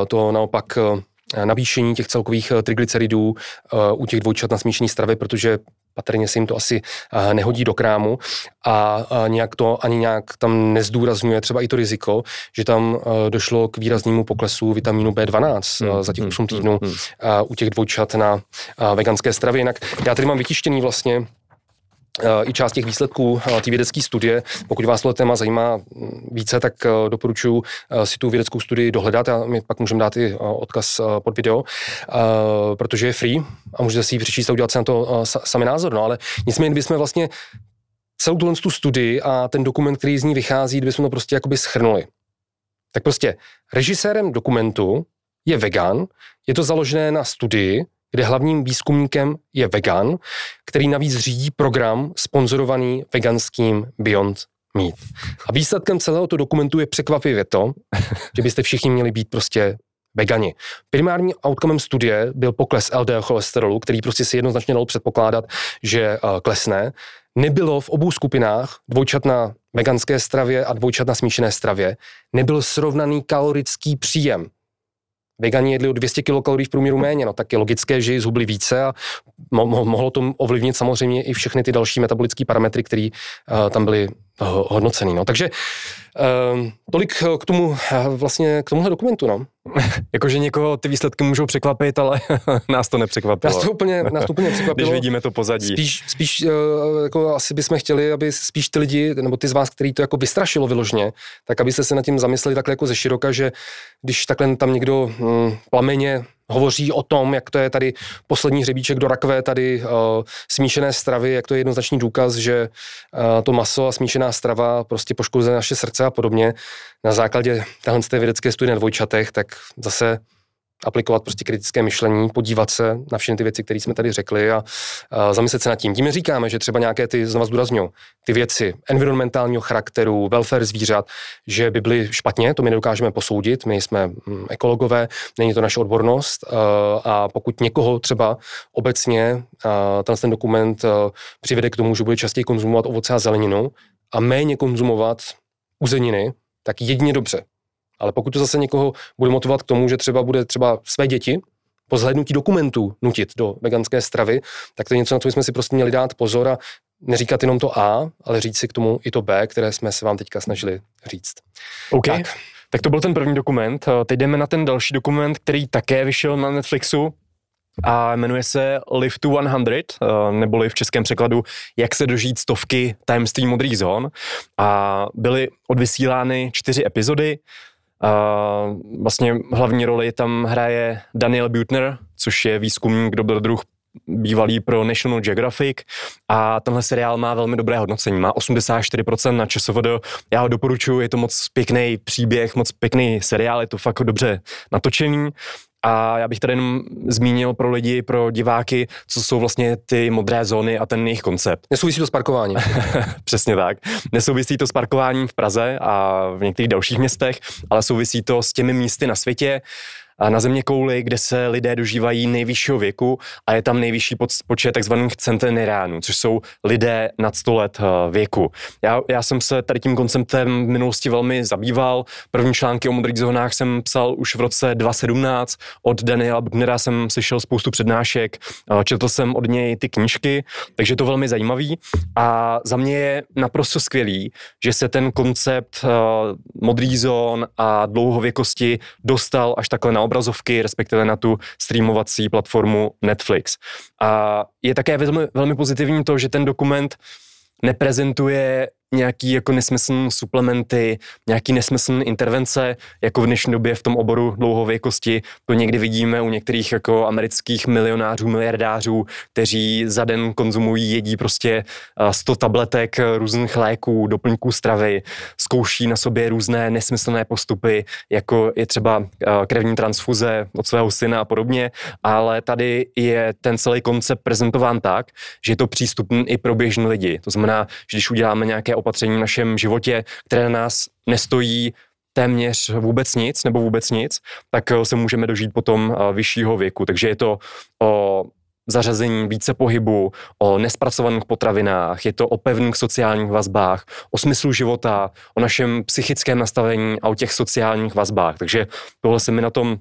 to naopak uh, navýšení těch celkových triglyceridů uh, u těch dvojčat na smíšené stravy, protože patrně se jim to asi eh, nehodí do krámu a nějak to ani nějak tam nezdůrazňuje třeba i to riziko, že tam eh, došlo k výraznému poklesu vitamínu B12 eh, hmm. za těch 8 hmm. týdnů hmm. u těch dvojčat na veganské stravě. Jinak já tady mám vytištěný vlastně i část těch výsledků té vědecké studie. Pokud vás tohle téma zajímá více, tak doporučuji si tu vědeckou studii dohledat a my pak můžeme dát i odkaz pod video, protože je free a můžete si ji přečíst a udělat si na to sami názor. No ale nicméně, kdybychom vlastně celou tuhle tu studii a ten dokument, který z ní vychází, kdybychom to prostě jakoby schrnuli. Tak prostě režisérem dokumentu je vegan, je to založené na studii, kde hlavním výzkumníkem je vegan, který navíc řídí program sponzorovaný veganským Beyond Meat. A výsledkem celého toho dokumentu je překvapivě to, že byste všichni měli být prostě vegani. Primární outcomem studie byl pokles LDL cholesterolu, který prostě si jednoznačně dalo předpokládat, že uh, klesne. Nebylo v obou skupinách, dvojčat na veganské stravě a dvojčat na smíšené stravě, nebyl srovnaný kalorický příjem vegani jedli o 200 kilokalorií v průměru méně, no tak je logické, že zhubli více a mo- mo- mohlo to ovlivnit samozřejmě i všechny ty další metabolické parametry, které uh, tam byly hodnoceny. No. Takže Um, tolik k tomu, vlastně k tomuhle dokumentu, no. Jakože někoho ty výsledky můžou překvapit, ale nás to nepřekvapilo. Nás to úplně, nás to úplně překvapilo. Když vidíme to pozadí. Spíš, spíš uh, jako asi bychom chtěli, aby spíš ty lidi, nebo ty z vás, který to jako vystrašilo vyložně, tak abyste se nad tím zamysleli takhle jako ze široka, že když takhle tam někdo hm, plameně hovoří o tom, jak to je tady poslední hřebíček do rakve, tady uh, smíšené stravy, jak to je jednoznačný důkaz, že uh, to maso a smíšená strava prostě poškozuje naše srdce a podobně. Na základě téhle vědecké studie na dvojčatech, tak zase aplikovat prostě kritické myšlení, podívat se na všechny ty věci, které jsme tady řekli a, a zamyslet se nad tím. Tím říkáme, že třeba nějaké ty, znova zdůrazňuji, ty věci environmentálního charakteru, welfare zvířat, že by byly špatně, to my nedokážeme posoudit, my jsme mm, ekologové, není to naše odbornost a, pokud někoho třeba obecně a, ten, dokument přivede k tomu, že bude častěji konzumovat ovoce a zeleninu a méně konzumovat uzeniny, tak jedině dobře. Ale pokud to zase někoho bude motivovat k tomu, že třeba bude třeba své děti po zhlédnutí dokumentů nutit do veganské stravy, tak to je něco, na co jsme si prostě měli dát pozor a neříkat jenom to A, ale říct si k tomu i to B, které jsme se vám teďka snažili říct. OK. Tak. tak to byl ten první dokument. Teď jdeme na ten další dokument, který také vyšel na Netflixu a jmenuje se Live to 100, neboli v českém překladu Jak se dožít stovky tajemství modrých zón. A byly odvysílány čtyři epizody. A vlastně hlavní roli tam hraje Daniel Butner, což je výzkumník, druh bývalý pro National Geographic. A tenhle seriál má velmi dobré hodnocení, má 84% na ČSVD, já ho doporučuji, je to moc pěkný příběh, moc pěkný seriál, je to fakt dobře natočený a já bych tady jenom zmínil pro lidi, pro diváky, co jsou vlastně ty modré zóny a ten jejich koncept. Nesouvisí to s parkováním. Přesně tak. Nesouvisí to s parkováním v Praze a v některých dalších městech, ale souvisí to s těmi místy na světě, na země kouli, kde se lidé dožívají nejvyššího věku a je tam nejvyšší počet takzvaných centenariánů, což jsou lidé nad 100 let eh, věku. Já, já jsem se tady tím konceptem v minulosti velmi zabýval. První články o modrých zónách jsem psal už v roce 2017. Od Daniela Bubnera jsem slyšel spoustu přednášek, eh, četl jsem od něj ty knížky, takže je to velmi zajímavý. A za mě je naprosto skvělý, že se ten koncept uh, modrých zón a dlouhověkosti dostal až takhle na obrazovky, respektive na tu streamovací platformu Netflix. A je také velmi, velmi pozitivní to, že ten dokument neprezentuje nějaký jako nesmyslný suplementy, nějaký nesmyslný intervence, jako v dnešní době v tom oboru dlouhověkosti. To někdy vidíme u některých jako amerických milionářů, miliardářů, kteří za den konzumují, jedí prostě 100 tabletek různých léků, doplňků stravy, zkouší na sobě různé nesmyslné postupy, jako je třeba krevní transfuze od svého syna a podobně, ale tady je ten celý koncept prezentován tak, že je to přístupný i pro běžné lidi. To znamená, že když uděláme nějaké opatření v našem životě, které na nás nestojí téměř vůbec nic nebo vůbec nic, tak eh, se můžeme dožít potom eh, vyššího věku. Takže je to o zařazení více pohybu, o nespracovaných potravinách, je to o pevných sociálních vazbách, o smyslu života, o našem psychickém nastavení a o těch sociálních vazbách. Takže tohle se mi na tom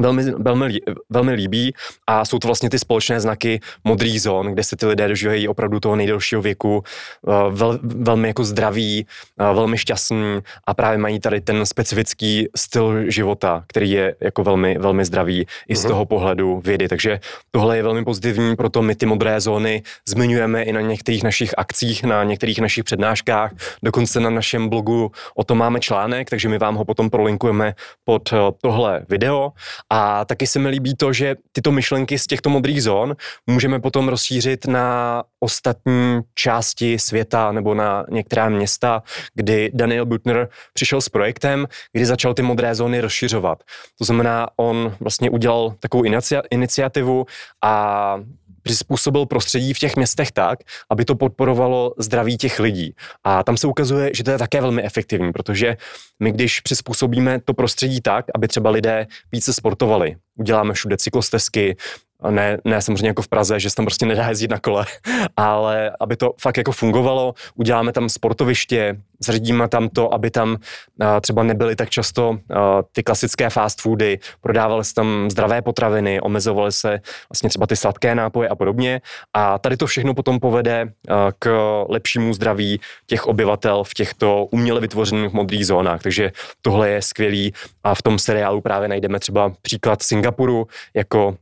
velmi, velmi, velmi líbí a jsou to vlastně ty společné znaky modrých zón, kde se ty lidé dožívají opravdu toho nejdelšího věku, eh, vel, velmi jako zdraví, eh, velmi šťastní a právě mají tady ten specifický styl života, který je jako velmi, velmi zdravý i z mhm. toho pohledu vědy. Takže tohle je velmi pozitivní, proto my ty modré zóny zmiňujeme i na některých našich akcích, na některých našich přednáškách, dokonce na našem blogu o tom máme článek, takže my vám ho potom prolinkujeme pod eh, tohle video a taky se mi líbí to, že tyto myšlenky z těchto modrých zón můžeme potom rozšířit na ostatní části světa nebo na některá města, kdy Daniel Butner přišel s projektem, kdy začal ty modré zóny rozšiřovat. To znamená, on vlastně udělal takovou iniciativu a přizpůsobil prostředí v těch městech tak, aby to podporovalo zdraví těch lidí. A tam se ukazuje, že to je také velmi efektivní, protože my, když přizpůsobíme to prostředí tak, aby třeba lidé více sportovali, uděláme všude cyklostezky, ne, ne samozřejmě jako v Praze, že se tam prostě nedá jezdit na kole, ale aby to fakt jako fungovalo, uděláme tam sportoviště, zředíme tam to, aby tam třeba nebyly tak často ty klasické fast foody, prodávaly se tam zdravé potraviny, omezovaly se vlastně třeba ty sladké nápoje a podobně. A tady to všechno potom povede k lepšímu zdraví těch obyvatel v těchto uměle vytvořených modrých zónách. Takže tohle je skvělý a v tom seriálu právě najdeme třeba příklad Singapuru jako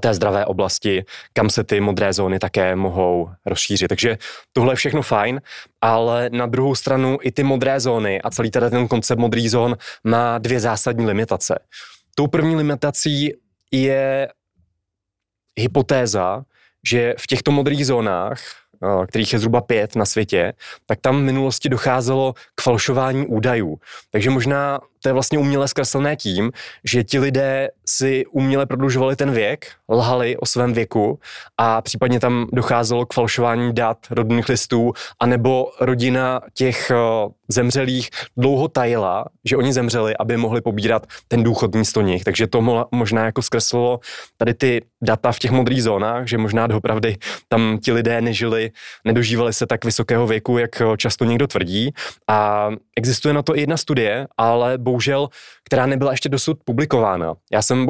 té zdravé oblasti, kam se ty modré zóny také mohou rozšířit. Takže tohle je všechno fajn, ale na druhou stranu i ty modré zóny a celý tady ten koncept modrých zón má dvě zásadní limitace. Tou první limitací je hypotéza, že v těchto modrých zónách kterých je zhruba pět na světě, tak tam v minulosti docházelo k falšování údajů. Takže možná to je vlastně uměle zkreslené tím, že ti lidé si uměle prodlužovali ten věk, lhali o svém věku a případně tam docházelo k falšování dat, rodných listů, anebo rodina těch zemřelých dlouho tajila, že oni zemřeli, aby mohli pobírat ten důchod místo nich. Takže to možná jako zkreslilo tady ty data v těch modrých zónách, že možná doopravdy tam ti lidé nežili, nedožívali se tak vysokého věku, jak často někdo tvrdí. A existuje na to i jedna studie, ale bohužel, která nebyla ještě dosud publikována. Já jsem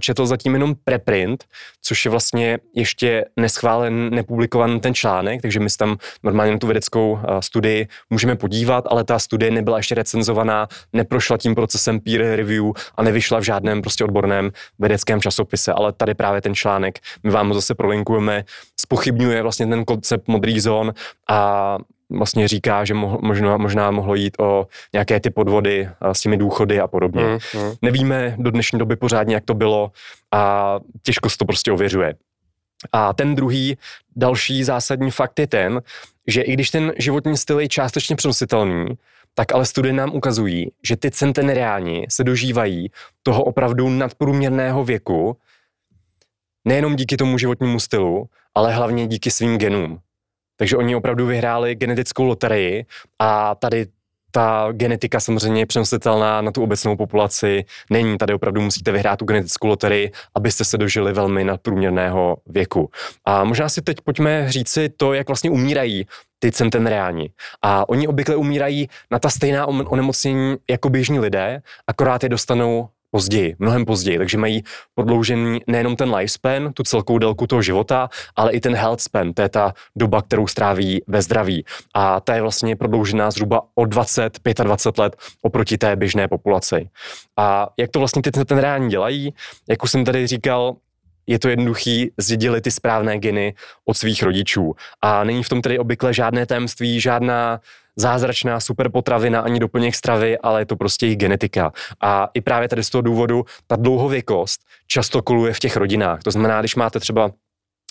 četl zatím jenom preprint, což je vlastně ještě neschválen, nepublikovaný ten článek, takže my si tam normálně na tu vědeckou studii můžeme podívat, ale ta studie nebyla ještě recenzovaná, neprošla tím procesem peer review a nevyšla v žádném prostě odborném vědeckém časopise, ale tady právě ten článek, my vám ho zase prolinkujeme, spochybňuje vlastně ten koncept modrých zón a vlastně říká, že mo, možná, možná mohlo jít o nějaké ty podvody s těmi důchody a podobně. Mm, mm. Nevíme do dnešní doby pořádně, jak to bylo a těžko se to prostě ověřuje. A ten druhý, další zásadní fakt je ten, že i když ten životní styl je částečně přenositelný, tak ale studie nám ukazují, že ty centenariáni se dožívají toho opravdu nadprůměrného věku, nejenom díky tomu životnímu stylu, ale hlavně díky svým genům. Takže oni opravdu vyhráli genetickou loterii a tady ta genetika samozřejmě je přenositelná na tu obecnou populaci. Není tady opravdu musíte vyhrát tu genetickou loterii, abyste se dožili velmi nadprůměrného věku. A možná si teď pojďme říci to, jak vlastně umírají ty centenariáni. A oni obvykle umírají na ta stejná onemocnění jako běžní lidé, akorát je dostanou později, mnohem později, takže mají prodloužený nejenom ten lifespan, tu celkou délku toho života, ale i ten health span, to je ta doba, kterou stráví ve zdraví. A ta je vlastně prodloužená zhruba o 20, 25 let oproti té běžné populaci. A jak to vlastně ty ten reální dělají, jak už jsem tady říkal, je to jednoduchý, zdědili ty správné geny od svých rodičů. A není v tom tedy obvykle žádné tajemství, žádná zázračná super potravina ani doplněk stravy, ale je to prostě jejich genetika. A i právě tady z toho důvodu ta dlouhověkost často koluje v těch rodinách. To znamená, když máte třeba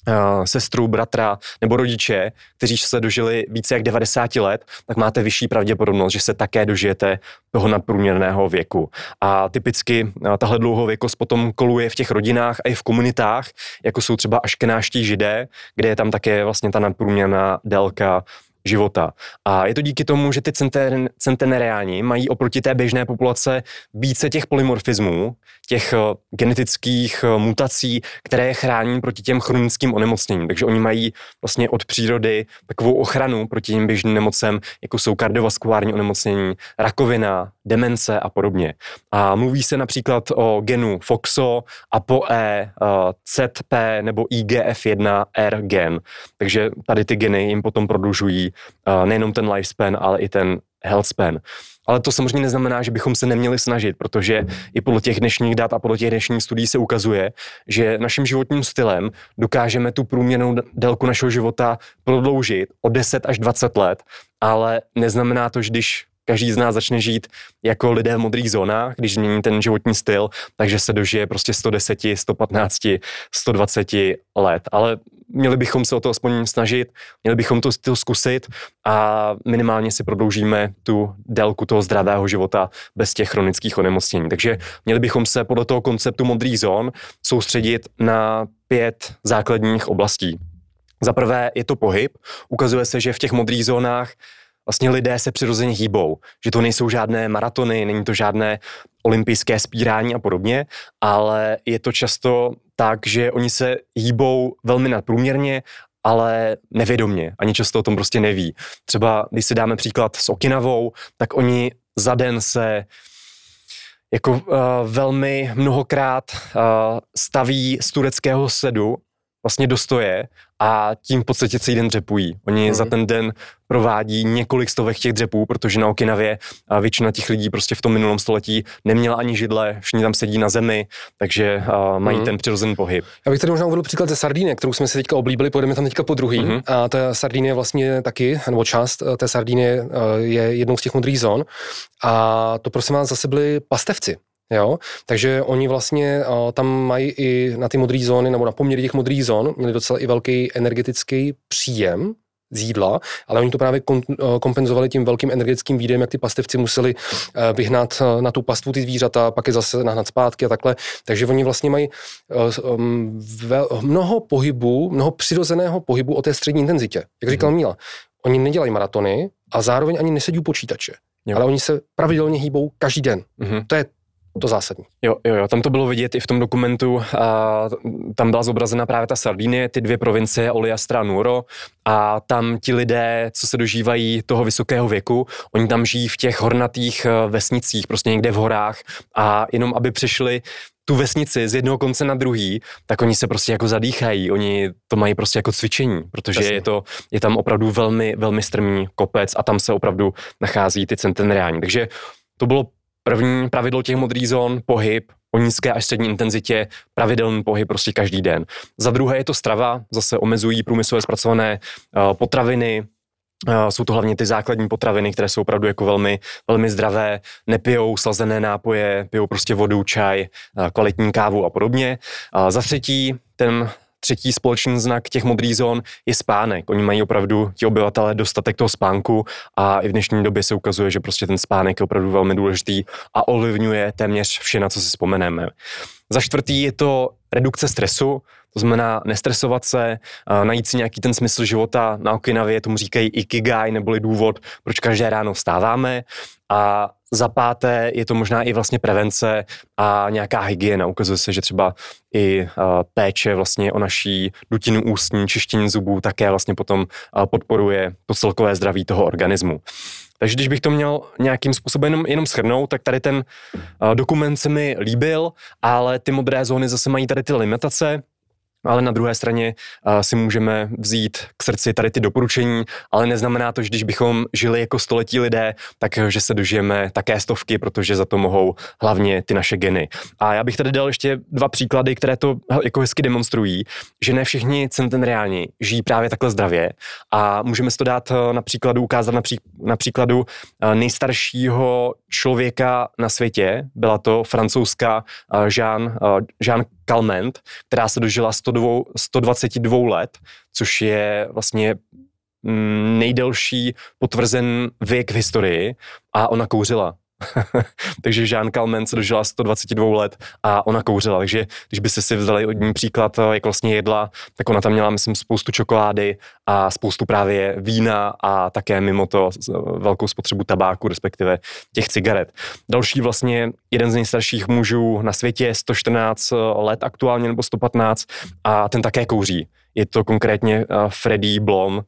Uh, sestru, bratra nebo rodiče, kteří se dožili více jak 90 let, tak máte vyšší pravděpodobnost, že se také dožijete toho nadprůměrného věku. A typicky uh, tahle dlouhověkost potom koluje v těch rodinách a i v komunitách, jako jsou třeba aškenáští židé, kde je tam také vlastně ta nadprůměrná délka života. A je to díky tomu, že ty centen, centenariáni mají oproti té běžné populace více těch polymorfismů, těch uh, genetických uh, mutací, které je chrání proti těm chronickým onemocněním. Takže oni mají vlastně od přírody takovou ochranu proti těm běžným nemocem, jako jsou kardiovaskulární onemocnění, rakovina, demence a podobně. A mluví se například o genu FOXO, ApoE, uh, ZP nebo IGF1R gen. Takže tady ty geny jim potom prodlužují nejenom ten lifespan, ale i ten health span. Ale to samozřejmě neznamená, že bychom se neměli snažit, protože i podle těch dnešních dat a podle těch dnešních studií se ukazuje, že naším životním stylem dokážeme tu průměrnou délku našeho života prodloužit o 10 až 20 let, ale neznamená to, že když každý z nás začne žít jako lidé v modrých zónách, když změní ten životní styl, takže se dožije prostě 110, 115, 120 let. Ale měli bychom se o to aspoň snažit, měli bychom to, to zkusit a minimálně si prodloužíme tu délku toho zdravého života bez těch chronických onemocnění. Takže měli bychom se podle toho konceptu modrých zón soustředit na pět základních oblastí. Za prvé je to pohyb. Ukazuje se, že v těch modrých zónách vlastně lidé se přirozeně hýbou, že to nejsou žádné maratony, není to žádné olympijské spírání a podobně, ale je to často tak, že oni se hýbou velmi nadprůměrně ale nevědomně, ani často o tom prostě neví. Třeba když si dáme příklad s Okinavou, tak oni za den se jako uh, velmi mnohokrát uh, staví z tureckého sedu vlastně dostoje a tím v podstatě celý den dřepují. Oni mm. za ten den provádí několik stovek těch dřepů, protože na Okinavě většina těch lidí prostě v tom minulém století neměla ani židle, všichni tam sedí na zemi, takže uh, mají mm. ten přirozený pohyb. Já bych tady možná uvedl příklad ze Sardíny, kterou jsme si teďka oblíbili, půjdeme tam teďka po druhý. Mm. A ta Sardíny je vlastně taky, nebo část eh, té Sardíny eh, je jednou z těch modrých zón. A to prosím vás zase byli pastevci. Jo? Takže oni vlastně uh, tam mají i na ty modré zóny, nebo na poměry těch modrých zón, měli docela i velký energetický příjem z jídla, ale oni to právě kompenzovali tím velkým energetickým výdejem, jak ty pastevci museli vyhnat na tu pastvu ty zvířata, pak je zase nahnat zpátky a takhle. Takže oni vlastně mají um, mnoho pohybu, mnoho přirozeného pohybu o té střední intenzitě. Jak říkal mm-hmm. Míla, oni nedělají maratony a zároveň ani nesedí počítače. Jo. Ale oni se pravidelně hýbou každý den. Mm-hmm. To je to zásadní. Jo, jo, jo, tam to bylo vidět i v tom dokumentu, a tam byla zobrazena právě ta Sardinie, ty dvě provincie, Oliastra a Nuoro, a tam ti lidé, co se dožívají toho vysokého věku, oni tam žijí v těch hornatých eh, vesnicích, prostě někde v horách a jenom aby přišli tu vesnici z jednoho konce na druhý, tak oni se prostě jako zadýchají, oni to mají prostě jako cvičení, protože je to, je tam opravdu velmi, velmi strmý kopec a tam se opravdu nachází ty centenariáni. Takže to bylo První pravidlo těch modrých zón, pohyb o nízké až střední intenzitě, pravidelný pohyb prostě každý den. Za druhé je to strava, zase omezují průmyslově zpracované uh, potraviny, Uh, jsou to hlavně ty základní potraviny, které jsou opravdu jako velmi, velmi zdravé, nepijou slazené nápoje, pijou prostě vodu, čaj, uh, kvalitní kávu a podobně. Za třetí, ten třetí společný znak těch modrých zón je spánek. Oni mají opravdu ti obyvatelé dostatek toho spánku a i v dnešní době se ukazuje, že prostě ten spánek je opravdu velmi důležitý a ovlivňuje téměř vše, na co si vzpomeneme. Za čtvrtý je to redukce stresu, to znamená nestresovat se, najít si nějaký ten smysl života. Na Okinavě tomu říkají ikigai, neboli důvod, proč každé ráno vstáváme. A za páté je to možná i vlastně prevence a nějaká hygiena. Ukazuje se, že třeba i péče vlastně o naší dutinu ústní, čištění zubů také vlastně potom podporuje to celkové zdraví toho organismu. Takže když bych to měl nějakým způsobem jenom, jenom schrnout, tak tady ten dokument se mi líbil, ale ty modré zóny zase mají tady ty limitace, ale na druhé straně uh, si můžeme vzít k srdci tady ty doporučení, ale neznamená to, že když bychom žili jako století lidé, tak že se dožijeme také stovky, protože za to mohou hlavně ty naše geny. A já bych tady dal ještě dva příklady, které to jako hezky demonstrují, že ne všichni centenriáni žijí právě takhle zdravě a můžeme si to dát na příkladu, ukázat na, na příkladu nejstaršího člověka na světě, byla to francouzská Jean, Jean Calment, která se dožila 102, 122 let, což je vlastně mm, nejdelší potvrzen věk v historii a ona kouřila. takže Jean Calment se dožila 122 let a ona kouřila, takže když byste si vzali od ní příklad, jak vlastně jedla, tak ona tam měla, myslím, spoustu čokolády a spoustu právě vína a také mimo to velkou spotřebu tabáku, respektive těch cigaret. Další vlastně jeden z nejstarších mužů na světě, 114 let aktuálně nebo 115 a ten také kouří. Je to konkrétně Freddie Blom,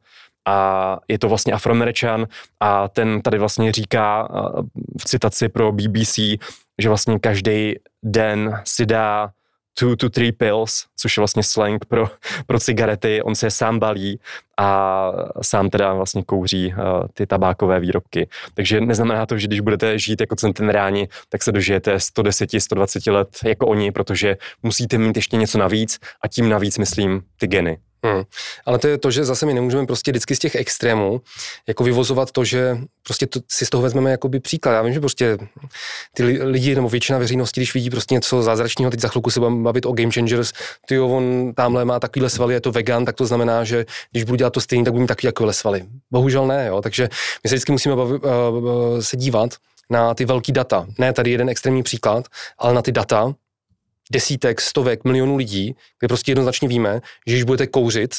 a je to vlastně afroameričan a ten tady vlastně říká v citaci pro BBC, že vlastně každý den si dá two to three pills, což je vlastně slang pro, pro cigarety, on se je sám balí a sám teda vlastně kouří uh, ty tabákové výrobky. Takže neznamená to, že když budete žít jako centenráni, tak se dožijete 110, 120 let jako oni, protože musíte mít ještě něco navíc a tím navíc myslím ty geny. Hmm. Ale to je to, že zase my nemůžeme prostě vždycky z těch extrémů jako vyvozovat to, že prostě to, si z toho vezmeme jakoby příklad. Já vím, že prostě ty lidi nebo většina veřejnosti, když vidí prostě něco zázračného, teď za chvilku se budeme bavit o Game Changers, ty on tamhle má takovýhle svaly, je to vegan, tak to znamená, že když budu dělat to stejný, tak budu mít takový takovéhle svaly. Bohužel ne, jo. Takže my se vždycky musíme bavit, uh, se dívat na ty velký data. Ne tady jeden extrémní příklad, ale na ty data, desítek, stovek, milionů lidí, kde prostě jednoznačně víme, že když budete kouřit,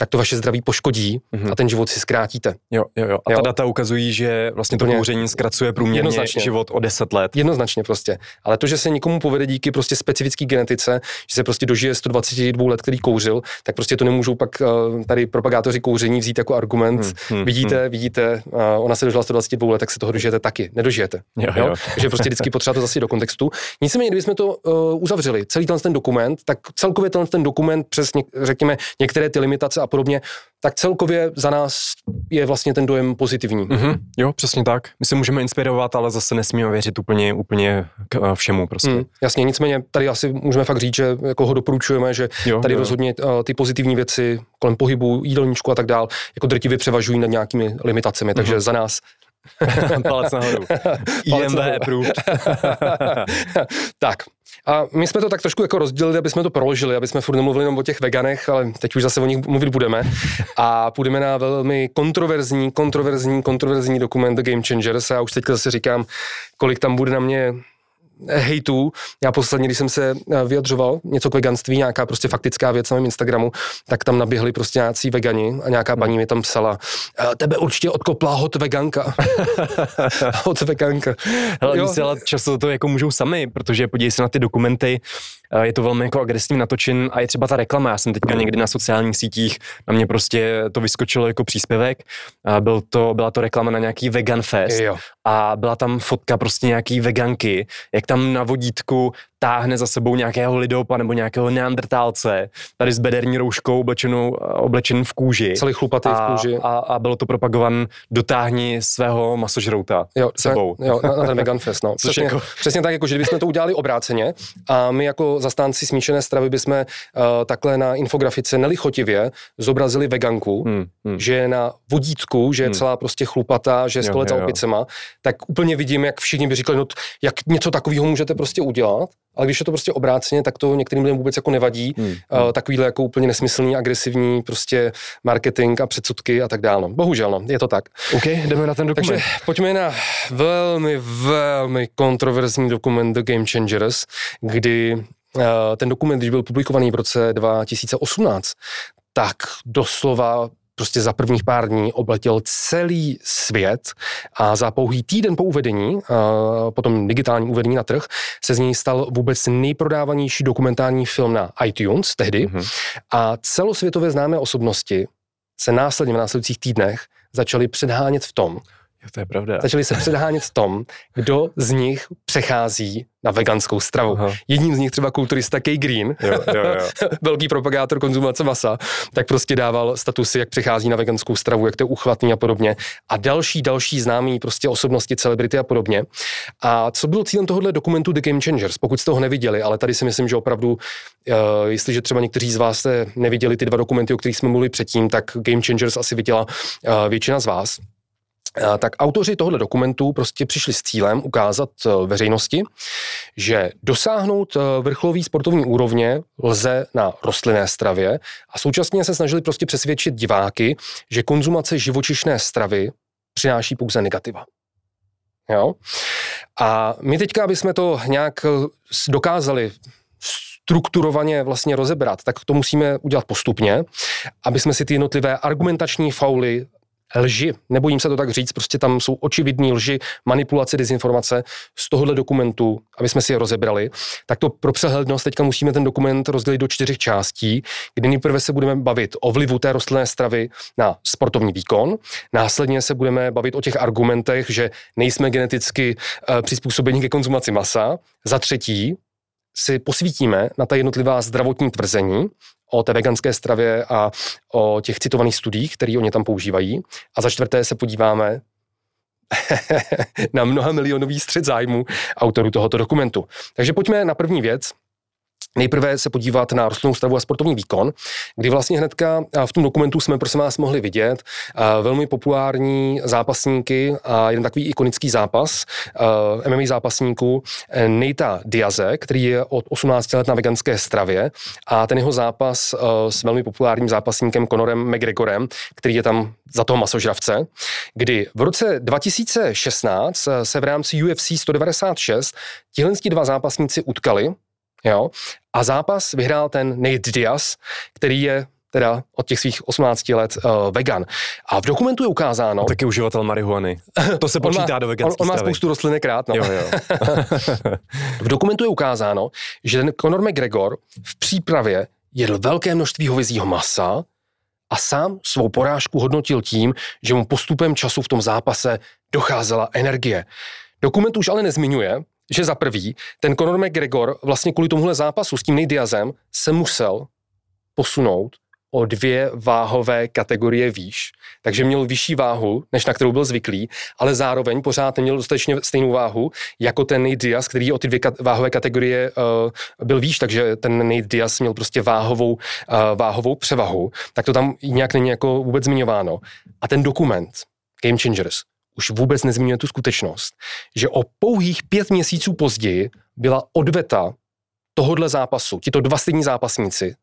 tak to vaše zdraví poškodí mm-hmm. a ten život si zkrátíte. Jo, jo, jo. A jo? ta data ukazují, že vlastně to kouření zkracuje průměrně život o 10 let. Jednoznačně prostě. Ale to, že se někomu povede díky prostě specifické genetice, že se prostě dožije 122 let, který kouřil, tak prostě to nemůžou pak uh, tady propagátoři kouření vzít jako argument. Hmm, hmm, vidíte, hmm. vidíte, uh, ona se dožila 122 let, tak se toho dožijete taky. Nedožijete. Jo, jo. jo? Takže prostě vždycky potřeba to zase do kontextu. Nicméně, kdybychom to uh, uzavřeli, celý ten dokument, tak celkově ten dokument přes, něk, řekněme, některé ty limitace a podobně, tak celkově za nás je vlastně ten dojem pozitivní. Mm-hmm, jo, přesně tak. My se můžeme inspirovat, ale zase nesmíme věřit úplně, úplně k uh, všemu prostě. Mm, jasně, nicméně tady asi můžeme fakt říct, že jako ho doporučujeme, že jo, tady jo. rozhodně uh, ty pozitivní věci kolem pohybu, jídelníčku a tak dál, jako drtivě převažují nad nějakými limitacemi, takže mm-hmm. za nás Palec nahoru. IMV approved. tak, a my jsme to tak trošku jako rozdělili, aby jsme to proložili, aby jsme furt nemluvili jenom o těch veganech, ale teď už zase o nich mluvit budeme. A půjdeme na velmi kontroverzní, kontroverzní, kontroverzní dokument The Game Changers. A už teď zase říkám, kolik tam bude na mě hejtů. Já posledně, když jsem se eh, vyjadřoval něco k veganství, nějaká prostě faktická věc na mém Instagramu, tak tam naběhli prostě nějací vegani a nějaká paní mi tam psala, eh, tebe určitě odkopla hot veganka. hot veganka. Hele, jo. ale často to jako můžou sami, protože podívej se na ty dokumenty, je to velmi jako agresivní natočen a je třeba ta reklama. Já jsem teďka někdy na sociálních sítích, na mě prostě to vyskočilo jako příspěvek. Byl to, byla to reklama na nějaký vegan fest jo. a byla tam fotka prostě nějaký veganky, jak tam na vodítku táhne za sebou nějakého lidopa nebo nějakého neandrtálce, tady s bederní rouškou oblečenou, oblečen v kůži. Celý chlupatý a, v kůži. A, a, bylo to propagovan dotáhni svého masožrouta jo, sebou. Jo, na, na ten vegan fest, no. Přesně, jako... přesně tak, jako že kdybychom to udělali obráceně a my jako zastánci smíšené stravy bychom uh, takhle na infografice nelichotivě zobrazili veganku, hmm, hmm. že je na vodítku, že je hmm. celá prostě chlupatá, že je sto let za opicema, tak úplně vidím, jak všichni by říkali, no jak něco takového můžete prostě udělat ale když je to prostě obráceně, tak to některým lidem vůbec jako nevadí. Hmm. Uh, takovýhle jako úplně nesmyslný, agresivní prostě marketing a předsudky a tak dále. No. Bohužel, no, je to tak. OK, jdeme na ten dokument. Takže pojďme na velmi, velmi kontroverzní dokument The Game Changers, kdy ten dokument, když byl publikovaný v roce 2018, tak doslova prostě za prvních pár dní obletěl celý svět a za pouhý týden po uvedení, potom digitálním uvedení na trh, se z něj stal vůbec nejprodávanější dokumentární film na iTunes tehdy mm-hmm. a celosvětově známé osobnosti se následně v následujících týdnech začaly předhánět v tom, Jo, to je pravda. Začali se předhánět v tom, kdo z nich přechází na veganskou stravu. Aha. Jedním z nich třeba kulturista Kay Green, jo, jo, jo. velký propagátor konzumace masa, tak prostě dával statusy, jak přechází na veganskou stravu, jak to je uchvatný a podobně. A další, další známí prostě osobnosti, celebrity a podobně. A co bylo cílem tohohle dokumentu The Game Changers, pokud jste ho neviděli, ale tady si myslím, že opravdu, uh, jestliže třeba někteří z vás jste neviděli ty dva dokumenty, o kterých jsme mluvili předtím, tak Game Changers asi viděla uh, většina z vás tak autoři tohoto dokumentu prostě přišli s cílem ukázat e, veřejnosti, že dosáhnout e, vrcholový sportovní úrovně lze na rostlinné stravě a současně se snažili prostě přesvědčit diváky, že konzumace živočišné stravy přináší pouze negativa. Jo? A my teďka, aby jsme to nějak dokázali strukturovaně vlastně rozebrat, tak to musíme udělat postupně, aby jsme si ty jednotlivé argumentační fauly lži, nebojím se to tak říct, prostě tam jsou očividní lži, manipulace, dezinformace z tohohle dokumentu, aby jsme si je rozebrali, tak to pro přehlednost teďka musíme ten dokument rozdělit do čtyřech částí, kdy nejprve se budeme bavit o vlivu té rostlinné stravy na sportovní výkon, následně se budeme bavit o těch argumentech, že nejsme geneticky uh, přizpůsobeni ke konzumaci masa, za třetí si posvítíme na ta jednotlivá zdravotní tvrzení o té veganské stravě a o těch citovaných studiích, které oni tam používají. A za čtvrté se podíváme na mnoha milionový střed zájmu autorů tohoto dokumentu. Takže pojďme na první věc, Nejprve se podívat na rostlinnou stravu a sportovní výkon, kdy vlastně hnedka v tom dokumentu jsme prosím vás mohli vidět velmi populární zápasníky a jeden takový ikonický zápas MMA zápasníků e, Nejta Diaze, který je od 18 let na veganské stravě a ten jeho zápas e, s velmi populárním zápasníkem Conorem McGregorem, který je tam za toho masožravce, kdy v roce 2016 se v rámci UFC 196 tihle dva zápasníci utkali Jo? A zápas vyhrál ten Nate Diaz, který je teda od těch svých 18 let uh, vegan. A v dokumentu je ukázáno... A taky uživatel marihuany. To se počítá má, do veganské on, on má spoustu rostlinek rád. No. Jo, jo. v dokumentu je ukázáno, že ten Conor McGregor v přípravě jedl velké množství hovězího masa a sám svou porážku hodnotil tím, že mu postupem času v tom zápase docházela energie. Dokument už ale nezmiňuje, že za prvý, ten Conor McGregor vlastně kvůli tomuhle zápasu s tím Diazem se musel posunout o dvě váhové kategorie výš. Takže měl vyšší váhu, než na kterou byl zvyklý, ale zároveň pořád neměl dostatečně stejnou váhu jako ten Nate Diaz, který o ty dvě váhové kategorie uh, byl výš, takže ten Nate Diaz měl prostě váhovou, uh, váhovou převahu. Tak to tam nějak není jako vůbec zmiňováno. A ten dokument Game Changers už vůbec nezmiňuje tu skutečnost, že o pouhých pět měsíců později byla odveta tohodle zápasu, tito dva stejní zápasníci,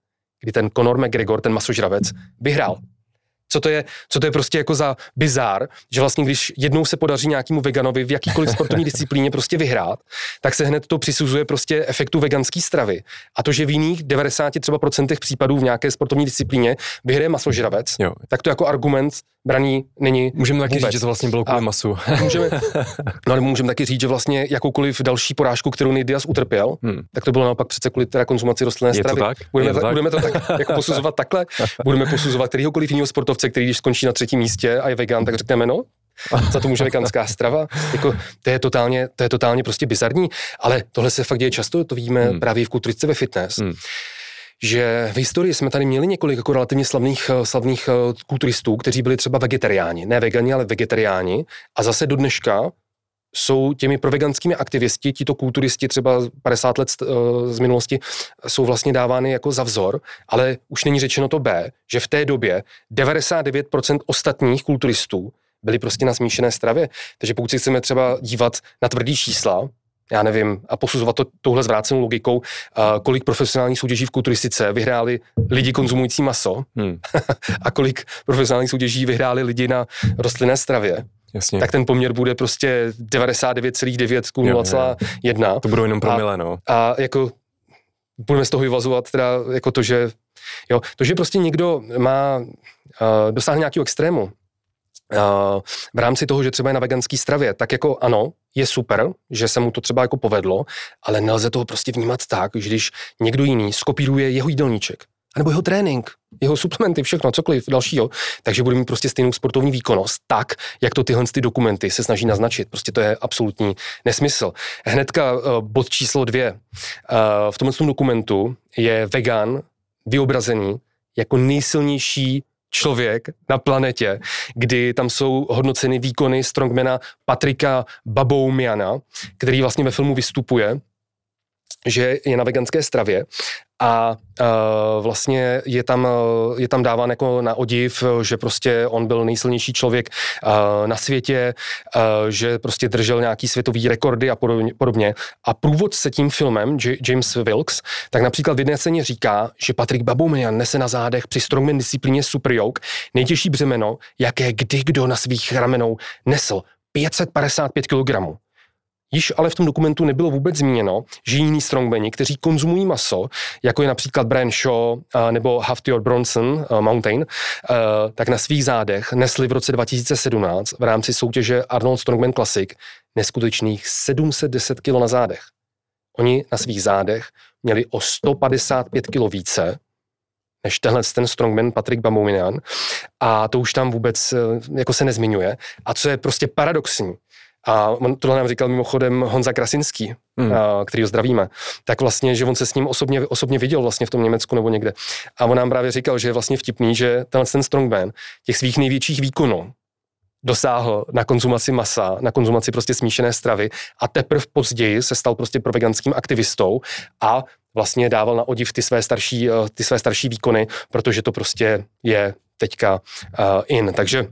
kdy ten Conor McGregor, ten masožravec, vyhrál. Co to je, co to je prostě jako za bizár, že vlastně když jednou se podaří nějakému veganovi v jakýkoliv sportovní disciplíně prostě vyhrát, tak se hned to přisuzuje prostě efektu veganské stravy. A to, že v jiných 90 třeba procentech případů v nějaké sportovní disciplíně vyhraje masožravec, jo. tak to jako argument braní není Můžeme taky vůbec. říct, že to vlastně bylo kvůli masu. můžeme, no ale můžeme taky říct, že vlastně jakoukoliv další porážku, kterou Nidias utrpěl, hmm. tak to bylo naopak přece kvůli teda konzumaci rostlinné stravy. To tak? Budeme, to tak? budeme to tak jako posuzovat takhle. Budeme posuzovat kterýhokoliv jiného sportovce, který když skončí na třetím místě a je vegan, tak řekneme no, za to může veganská strava. Jako, to, je totálně, to je totálně prostě bizarní, ale tohle se fakt děje často, to vidíme hmm. právě v kulturice ve fitness. Hmm že v historii jsme tady měli několik jako relativně slavných, eh, slavných eh, kulturistů, kteří byli třeba vegetariáni, ne vegani, ale vegetariáni. A zase do dneška jsou těmi proveganskými aktivisti, tito kulturisti třeba 50 let uh, z minulosti, jsou vlastně dávány jako za vzor, ale už není řečeno to B, že v té době 99% ostatních kulturistů byli prostě na smíšené stravě. Takže pokud si chceme třeba dívat na tvrdý čísla, já nevím, a posuzovat to touhle zvrácenou logikou, kolik profesionálních soutěží v kulturistice vyhráli lidi konzumující maso hmm. a kolik profesionálních soutěží vyhráli lidi na rostlinné stravě. Jasně. tak ten poměr bude prostě 99,9 k 0,1. To budou jenom promile, no. A jako budeme z toho vyvazovat teda jako to, že jo, to, že prostě někdo má, uh, dosáhne nějakého extrému, v rámci toho, že třeba je na veganský stravě, tak jako ano, je super, že se mu to třeba jako povedlo, ale nelze toho prostě vnímat tak, že když někdo jiný skopíruje jeho jídelníček, anebo jeho trénink, jeho suplementy, všechno, cokoliv dalšího, takže bude mít prostě stejnou sportovní výkonnost, tak, jak to tyhle ty dokumenty se snaží naznačit. Prostě to je absolutní nesmysl. Hnedka uh, bod číslo dvě. Uh, v tomhle dokumentu je vegan vyobrazený jako nejsilnější člověk na planetě, kdy tam jsou hodnoceny výkony strongmana Patrika Baboumiana, který vlastně ve filmu vystupuje že je na veganské stravě a uh, vlastně je tam, je tam dáván jako na odiv, že prostě on byl nejsilnější člověk uh, na světě, uh, že prostě držel nějaký světový rekordy a podobně. A průvod se tím filmem, J- James Wilkes, tak například v jedné scéně říká, že Patrick Baboumian nese na zádech při strongman disciplíně super yoke nejtěžší břemeno, jaké kdy kdo na svých ramenou nesl. 555 kg. Již ale v tom dokumentu nebylo vůbec zmíněno, že jiní strongmeni, kteří konzumují maso, jako je například Brian Shaw uh, nebo Haftior Bronson uh, Mountain, uh, tak na svých zádech nesli v roce 2017 v rámci soutěže Arnold Strongman Classic neskutečných 710 kg na zádech. Oni na svých zádech měli o 155 kg více než tenhle ten strongman Patrick Bamouminian a to už tam vůbec jako se nezmiňuje. A co je prostě paradoxní, a on, tohle nám říkal mimochodem Honza Krasinský, hmm. a, který ho zdravíme. Tak vlastně, že on se s ním osobně, osobně viděl vlastně v tom Německu nebo někde. A on nám právě říkal, že je vlastně vtipný, že tenhle ten strongman těch svých největších výkonů dosáhl na konzumaci masa, na konzumaci prostě smíšené stravy a teprve později se stal prostě pro veganským aktivistou a vlastně dával na odiv ty své starší, ty své starší výkony, protože to prostě je teďka uh, in. Takže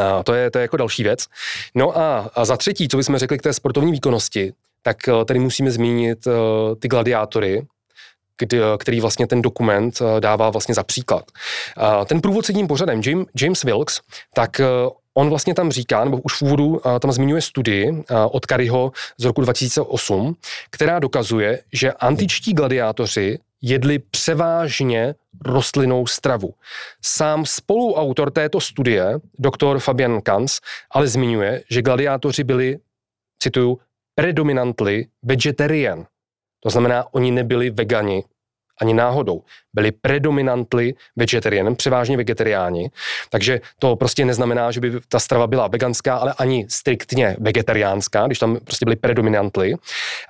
a to, je, to je jako další věc. No a, a za třetí, co bychom řekli k té sportovní výkonnosti, tak eh, tady musíme zmínit uh, ty gladiátory, kdy, eh, který vlastně ten dokument uh, dává vlastně za příklad. Uh, ten průvodce tím pořadem, James, James Wilkes, tak On vlastně tam říká, nebo už v úvodu tam zmiňuje studii od Kariho z roku 2008, která dokazuje, že antičtí gladiátoři jedli převážně rostlinnou stravu. Sám spoluautor této studie, doktor Fabian Kans, ale zmiňuje, že gladiátoři byli, cituju, predominantly vegetarian. To znamená, oni nebyli vegani ani náhodou. Byli predominantly vegetarian, převážně vegetariáni, takže to prostě neznamená, že by ta strava byla veganská, ale ani striktně vegetariánská, když tam prostě byli predominantly.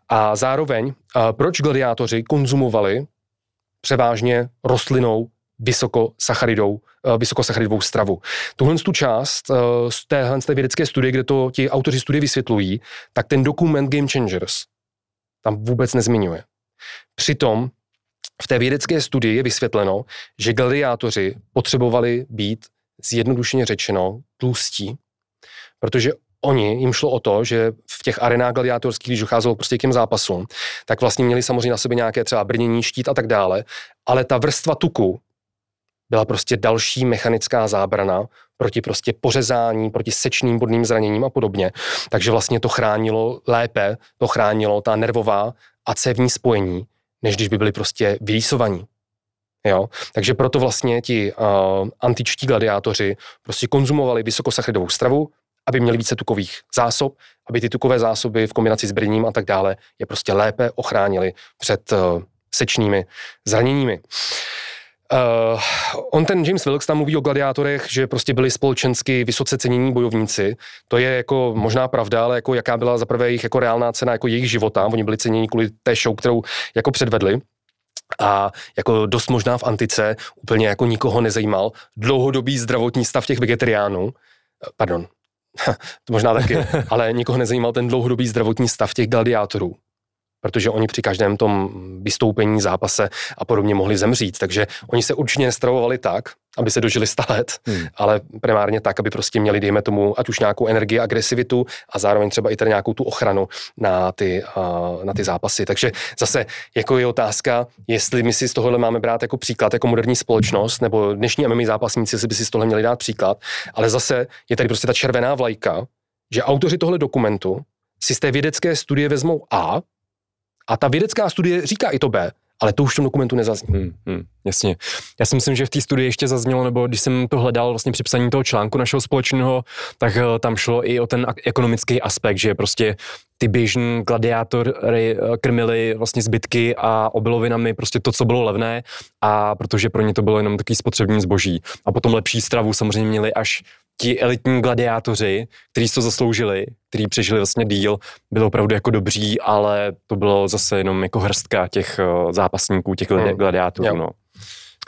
A zároveň, proč gladiátoři konzumovali převážně rostlinou vysokosacharidou, vysokosacharidovou stravu. Tuhle tu část z téhle z té vědecké studie, kde to ti autoři studie vysvětlují, tak ten dokument Game Changers tam vůbec nezmiňuje. Přitom v té vědecké studii je vysvětleno, že gladiátoři potřebovali být zjednodušeně řečeno tlustí, protože oni, jim šlo o to, že v těch arenách gladiátorských, když docházelo prostě k těm zápasům, tak vlastně měli samozřejmě na sobě nějaké třeba brnění, štít a tak dále, ale ta vrstva tuku byla prostě další mechanická zábrana proti prostě pořezání, proti sečným bodným zraněním a podobně. Takže vlastně to chránilo lépe, to chránilo ta nervová a cévní spojení, než když by byli prostě vylísovaní. Jo? Takže proto vlastně ti uh, antičtí gladiátoři prostě konzumovali vysokosacharidovou stravu, aby měli více tukových zásob, aby ty tukové zásoby v kombinaci s brněním a tak dále je prostě lépe ochránili před uh, sečnými zraněními. Uh, on ten James Wilkes tam mluví o gladiátorech, že prostě byli společensky vysoce cenění bojovníci. To je jako možná pravda, ale jako jaká byla za prvé jejich jako reálná cena jako jejich života. Oni byli cenění kvůli té show, kterou jako předvedli. A jako dost možná v antice úplně jako nikoho nezajímal dlouhodobý zdravotní stav těch vegetariánů. Pardon, to možná taky, ale nikoho nezajímal ten dlouhodobý zdravotní stav těch gladiátorů protože oni při každém tom vystoupení, zápase a podobně mohli zemřít. Takže oni se určitě nestravovali tak, aby se dožili 100 let, hmm. ale primárně tak, aby prostě měli, dejme tomu, ať už nějakou energii, agresivitu a zároveň třeba i tady nějakou tu ochranu na ty, na ty zápasy. Takže zase jako je otázka, jestli my si z tohohle máme brát jako příklad, jako moderní společnost, nebo dnešní MMA zápasníci si by si z tohle měli dát příklad, ale zase je tady prostě ta červená vlajka, že autoři tohle dokumentu si z té vědecké studie vezmou A, a ta vědecká studie říká i to B, ale to už v tom dokumentu nezazní. Hmm, hmm, jasně. Já si myslím, že v té studii ještě zaznělo, nebo když jsem to hledal vlastně při psaní toho článku našeho společného, tak uh, tam šlo i o ten ekonomický aspekt, že prostě ty běžní gladiátory uh, krmili vlastně zbytky a obilovinami prostě to, co bylo levné a protože pro ně to bylo jenom takový spotřební zboží. A potom lepší stravu samozřejmě měli až ti elitní gladiátoři, kteří to zasloužili, kteří přežili vlastně díl, byli opravdu jako dobří, ale to bylo zase jenom jako hrstka těch eh, zápasníků, těch hmm. gladiátorů. No.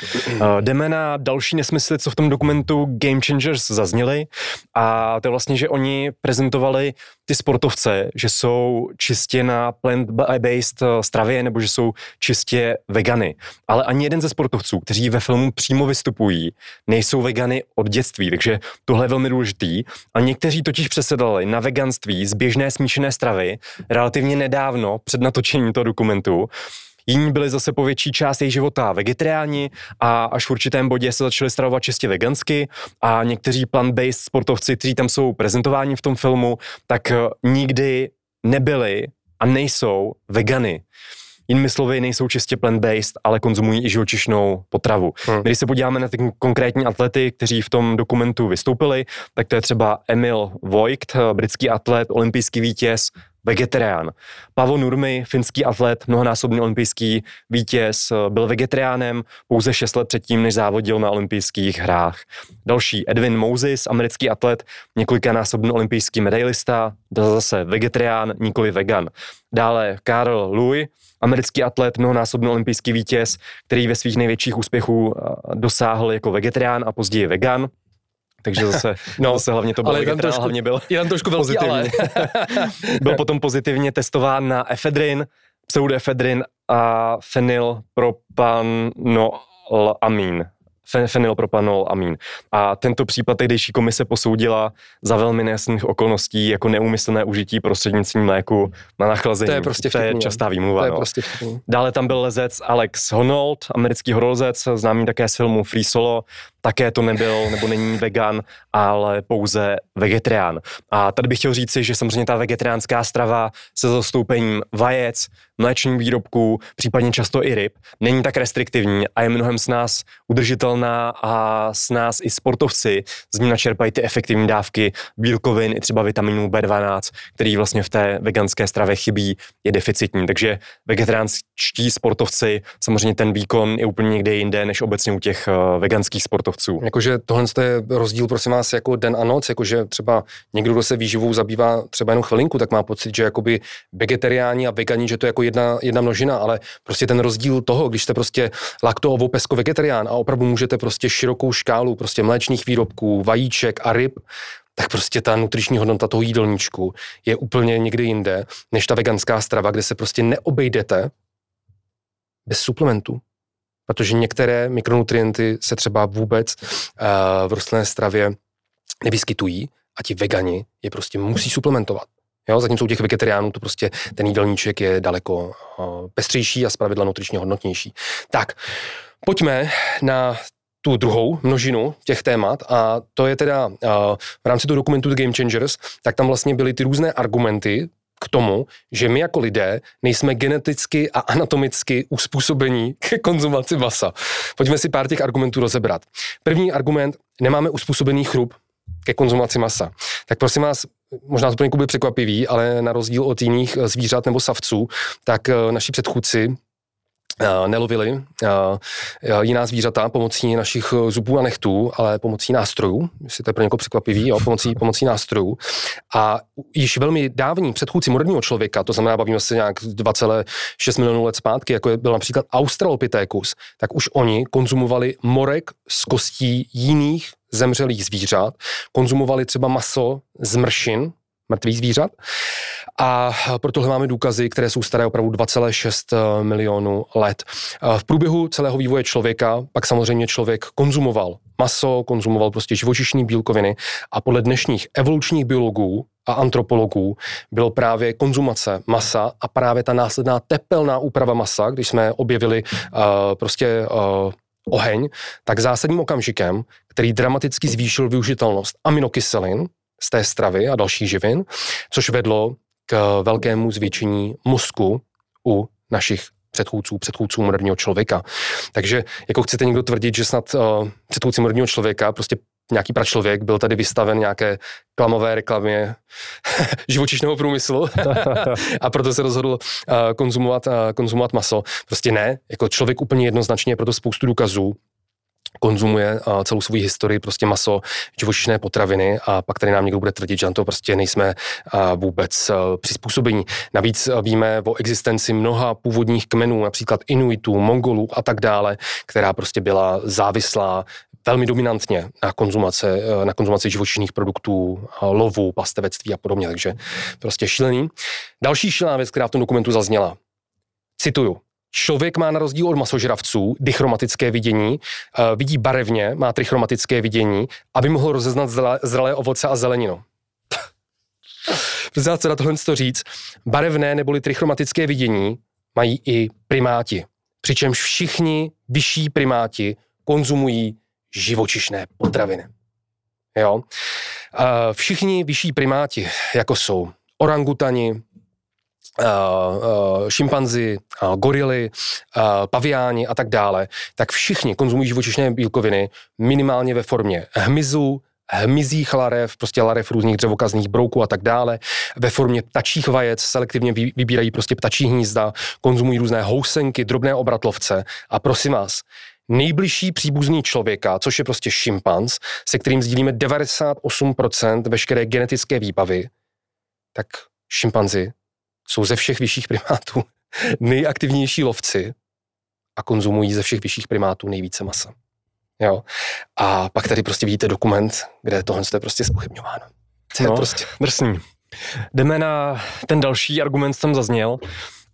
Uh, jdeme na další nesmysly, co v tom dokumentu Game Changers zazněly a to je vlastně, že oni prezentovali ty sportovce, že jsou čistě na plant-based eh, stravě nebo že jsou čistě vegany. Ale ani jeden ze sportovců, kteří ve filmu přímo vystupují, nejsou vegany od dětství, takže tohle je velmi důležitý. A někteří totiž přesedali na veganství z běžné smíšené stravy relativně nedávno před natočením toho dokumentu Jiní byli zase po větší část jejich života vegetariáni a až v určitém bodě se začali stravovat čistě vegansky a někteří plant-based sportovci, kteří tam jsou prezentováni v tom filmu, tak eh, nikdy nebyli a nejsou vegany. Jinými slovy, nejsou čistě plant-based, ale konzumují i živočišnou potravu. Hmm. Když se podíváme na ty konkrétní atlety, kteří v tom dokumentu vystoupili, tak to je třeba Emil Voigt, eh, britský atlet, olympijský vítěz, vegetarián. Pavo Nurmi, finský atlet, mnohonásobný olympijský vítěz, byl vegetariánem pouze 6 let předtím, než závodil na olympijských hrách. Další Edwin Moses, americký atlet, několikanásobný olympijský medailista, zase vegetarián, nikoli vegan. Dále Karl Louis, americký atlet, mnohonásobný olympijský vítěz, který ve svých největších úspěchů dosáhl jako vegetarián a později vegan. Takže zase, no, zase hlavně to bylo ale trošku, hlavně byl je tam trošku velký, ale. byl potom pozitivně testován na efedrin, pseudoefedrin a fenylpropanolamín fenylpropanol amín. A tento případ tehdejší komise posoudila za velmi nejasných okolností jako neumyslné užití prostřednictvím léku na nachlazení. To je prostě vtipný, to je častá výmluva. To je no. prostě vtipný. Dále tam byl lezec Alex Honnold, americký horolezec, známý také z filmu Free Solo, také to nebyl nebo není vegan, ale pouze vegetarián. A tady bych chtěl říci, že samozřejmě ta vegetariánská strava se zastoupením vajec, mléčných výrobků, případně často i ryb, není tak restriktivní a je mnohem s nás udržitelná a s nás i sportovci z ní načerpají ty efektivní dávky bílkovin i třeba vitaminů B12, který vlastně v té veganské stravě chybí, je deficitní. Takže vegetariánští sportovci, samozřejmě ten výkon je úplně někde jinde, než obecně u těch uh, veganských sportovců. Jakože tohle je rozdíl, prosím vás, jako den a noc, jakože třeba někdo, kdo se výživou zabývá třeba jenom chvilinku, tak má pocit, že jakoby vegetariáni a vegani, že to je jako jedna, jedna množina, ale prostě ten rozdíl toho, když jste prostě lakto, ovo, pesko, vegetarián a opravdu můžete prostě širokou škálu prostě mléčných výrobků, vajíček a ryb, tak prostě ta nutriční hodnota toho jídelníčku je úplně někde jinde, než ta veganská strava, kde se prostě neobejdete bez suplementů. Protože některé mikronutrienty se třeba vůbec uh, v rostlinné stravě nevyskytují a ti vegani je prostě musí suplementovat. Jo, zatímco u těch vegetariánů to prostě ten jídelníček je daleko uh, pestřejší a zpravidla nutričně hodnotnější. Tak, pojďme na tu druhou množinu těch témat a to je teda uh, v rámci toho dokumentu The Game Changers, tak tam vlastně byly ty různé argumenty k tomu, že my jako lidé nejsme geneticky a anatomicky uspůsobení k konzumaci masa. Pojďme si pár těch argumentů rozebrat. První argument, nemáme uspůsobený chrup ke konzumaci masa. Tak prosím vás, možná to pro překvapivý, ale na rozdíl od jiných zvířat nebo savců, tak eh, naši předchůdci Eh, nelovili eh, jiná zvířata pomocí našich zubů a nechtů, ale pomocí nástrojů, jestli to je pro někoho překvapivý, jo, pomocí, pomocí nástrojů. A již velmi dávní předchůdci moderního člověka, to znamená, bavíme se nějak 2,6 milionů let zpátky, jako je, byl například Australopithecus, tak už oni konzumovali morek z kostí jiných zemřelých zvířat, konzumovali třeba maso z mršin, mrtvých zvířat. A pro tohle máme důkazy, které jsou staré opravdu 2,6 eh, milionů let. Eh, v průběhu celého vývoje člověka pak samozřejmě člověk konzumoval maso, konzumoval prostě živočišní bílkoviny a podle dnešních evolučních biologů a antropologů bylo právě konzumace masa a právě ta následná tepelná úprava masa, když jsme objevili uh, prostě uh, oheň, tak zásadním okamžikem, který dramaticky zvýšil využitelnost aminokyselin, z té stravy a dalších živin, což vedlo k velkému zvětšení mozku u našich předchůdců, předchůdců moderního člověka. Takže jako chcete někdo tvrdit, že snad uh, předchůdci moderního člověka, prostě nějaký pračlověk byl tady vystaven nějaké klamové reklamě živočišného průmyslu a proto se rozhodl uh, konzumovat, uh, konzumovat maso. Prostě ne, jako člověk úplně jednoznačně, proto spoustu důkazů, konzumuje celou svou historii prostě maso, živočišné potraviny a pak tady nám někdo bude tvrdit, že na to prostě nejsme vůbec přizpůsobení. Navíc víme o existenci mnoha původních kmenů, například Inuitů, Mongolů a tak dále, která prostě byla závislá velmi dominantně na konzumace, na konzumaci živočišných produktů, lovu, pastevectví a podobně, takže prostě šílený. Další šílená věc, která v tom dokumentu zazněla, cituju, Člověk má na rozdíl od masožravců dichromatické vidění, uh, vidí barevně, má trichromatické vidění, aby mohl rozeznat zralé ovoce a zeleninu. Prostě se na tohle říct, barevné neboli trichromatické vidění mají i primáti. Přičemž všichni vyšší primáti konzumují živočišné potraviny. Jo? Uh, všichni vyšší primáti, jako jsou orangutani, šimpanzi, uh, gorily, paviáni a tak dále, tak všichni konzumují živočišné bílkoviny minimálně ve formě hmyzu, hmyzích larev, prostě larev různých dřevokazných brouků a tak dále. Ve formě ptačích vajec selektivně vybírají prostě ptačí hnízda, konzumují různé housenky, drobné obratlovce a prosím vás, nejbližší příbuzný člověka, což je prostě šimpanz, se kterým sdílíme 98% veškeré genetické výbavy, tak šimpanzi jsou ze všech vyšších primátů nejaktivnější lovci a konzumují ze všech vyšších primátů nejvíce masa. Jo. A pak tady prostě vidíte dokument, kde tohle je prostě spochybňováno. To je no, prostě drsný. Jdeme na ten další argument, tam zazněl,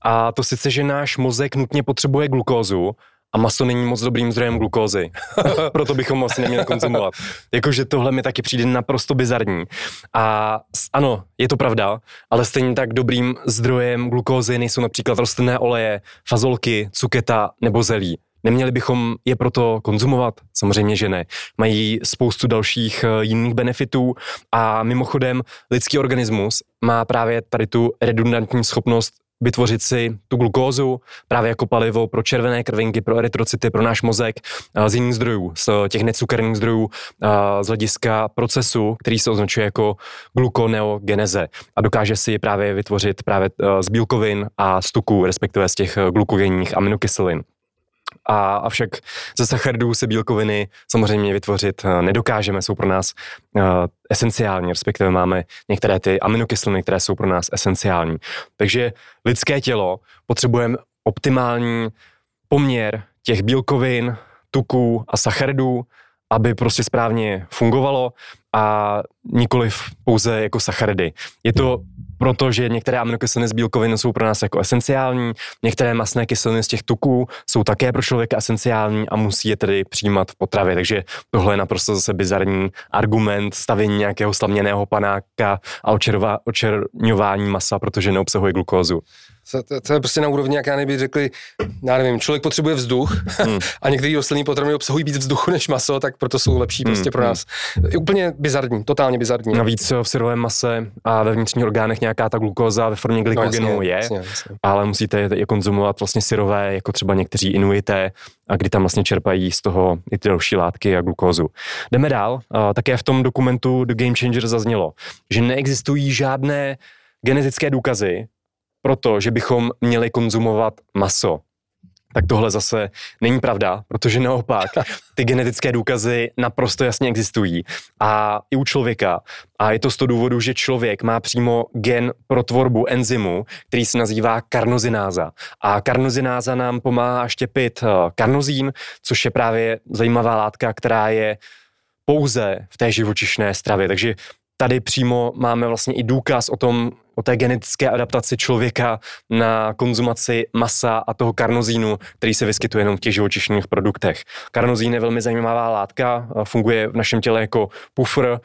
a to sice, že náš mozek nutně potřebuje glukózu, a maso není moc dobrým zdrojem glukózy. Proto bychom asi neměli konzumovat. Jakože tohle mi taky přijde naprosto bizarní. A ano, je to pravda, ale stejně tak dobrým zdrojem glukózy nejsou například rostlinné oleje, fazolky, cuketa nebo zelí. Neměli bychom je proto konzumovat? Samozřejmě, že ne. Mají spoustu dalších eh, jiných benefitů a mimochodem lidský organismus má právě tady tu redundantní schopnost vytvořit si tu glukózu právě jako palivo pro červené krvinky, pro erytrocity, pro náš mozek z jiných zdrojů, z těch necukerných zdrojů, z hlediska procesu, který se označuje jako glukoneogeneze a dokáže si právě vytvořit právě z bílkovin a z tuků, respektive z těch glukogenních aminokyselin. A avšak ze sacharidů se bílkoviny samozřejmě vytvořit eh, nedokážeme, jsou pro nás uh, esenciální, respektive máme některé ty aminokyseliny, které jsou pro nás esenciální. Takže lidské tělo potřebujeme optimální poměr těch bílkovin, tuků a sacharidů, aby prostě správně fungovalo a nikoliv pouze jako sacharidy. Je to proto, že některé aminokyseliny z bílkovin jsou pro nás jako esenciální, některé masné kyseliny z těch tuků jsou také pro člověka esenciální a musí je tedy přijímat v potravě. Takže tohle je naprosto zase bizarní argument stavění nějakého slaměného panáka a očerňování masa, protože neobsahuje glukózu. To, to je prostě na úrovni, jak já nebych řekli, já nevím, člověk potřebuje vzduch hmm. a některé rostlinné potraviny obsahují víc vzduchu než maso, tak proto jsou lepší hmm. prostě pro nás. Je úplně bizarní, totálně bizarní. Navíc v syrovém mase a ve vnitřních orgánech nějaká ta glukóza ve formě glykogenu no, jasně, je, jasně, jasně. ale musíte je konzumovat vlastně syrové, jako třeba někteří inuité, a kdy tam vlastně čerpají z toho i ty další látky a glukózu. Jdeme dál. Také v tom dokumentu The Game Changer zaznělo, že neexistují žádné genetické důkazy proto, že bychom měli konzumovat maso. Tak tohle zase není pravda, protože naopak ty genetické důkazy naprosto jasně existují. A i u člověka. A je to z toho důvodu, že člověk má přímo gen pro tvorbu enzymu, který se nazývá karnozináza. A karnozináza nám pomáhá štěpit eh, karnozín, což je právě zajímavá látka, která je pouze v té živočišné stravě. Takže tady přímo máme vlastně i důkaz o tom, o té genetické adaptaci člověka na konzumaci masa a toho karnozínu, který se vyskytuje jenom v těch živočišných produktech. Karnozín je velmi zajímavá látka, funguje v našem těle jako pufr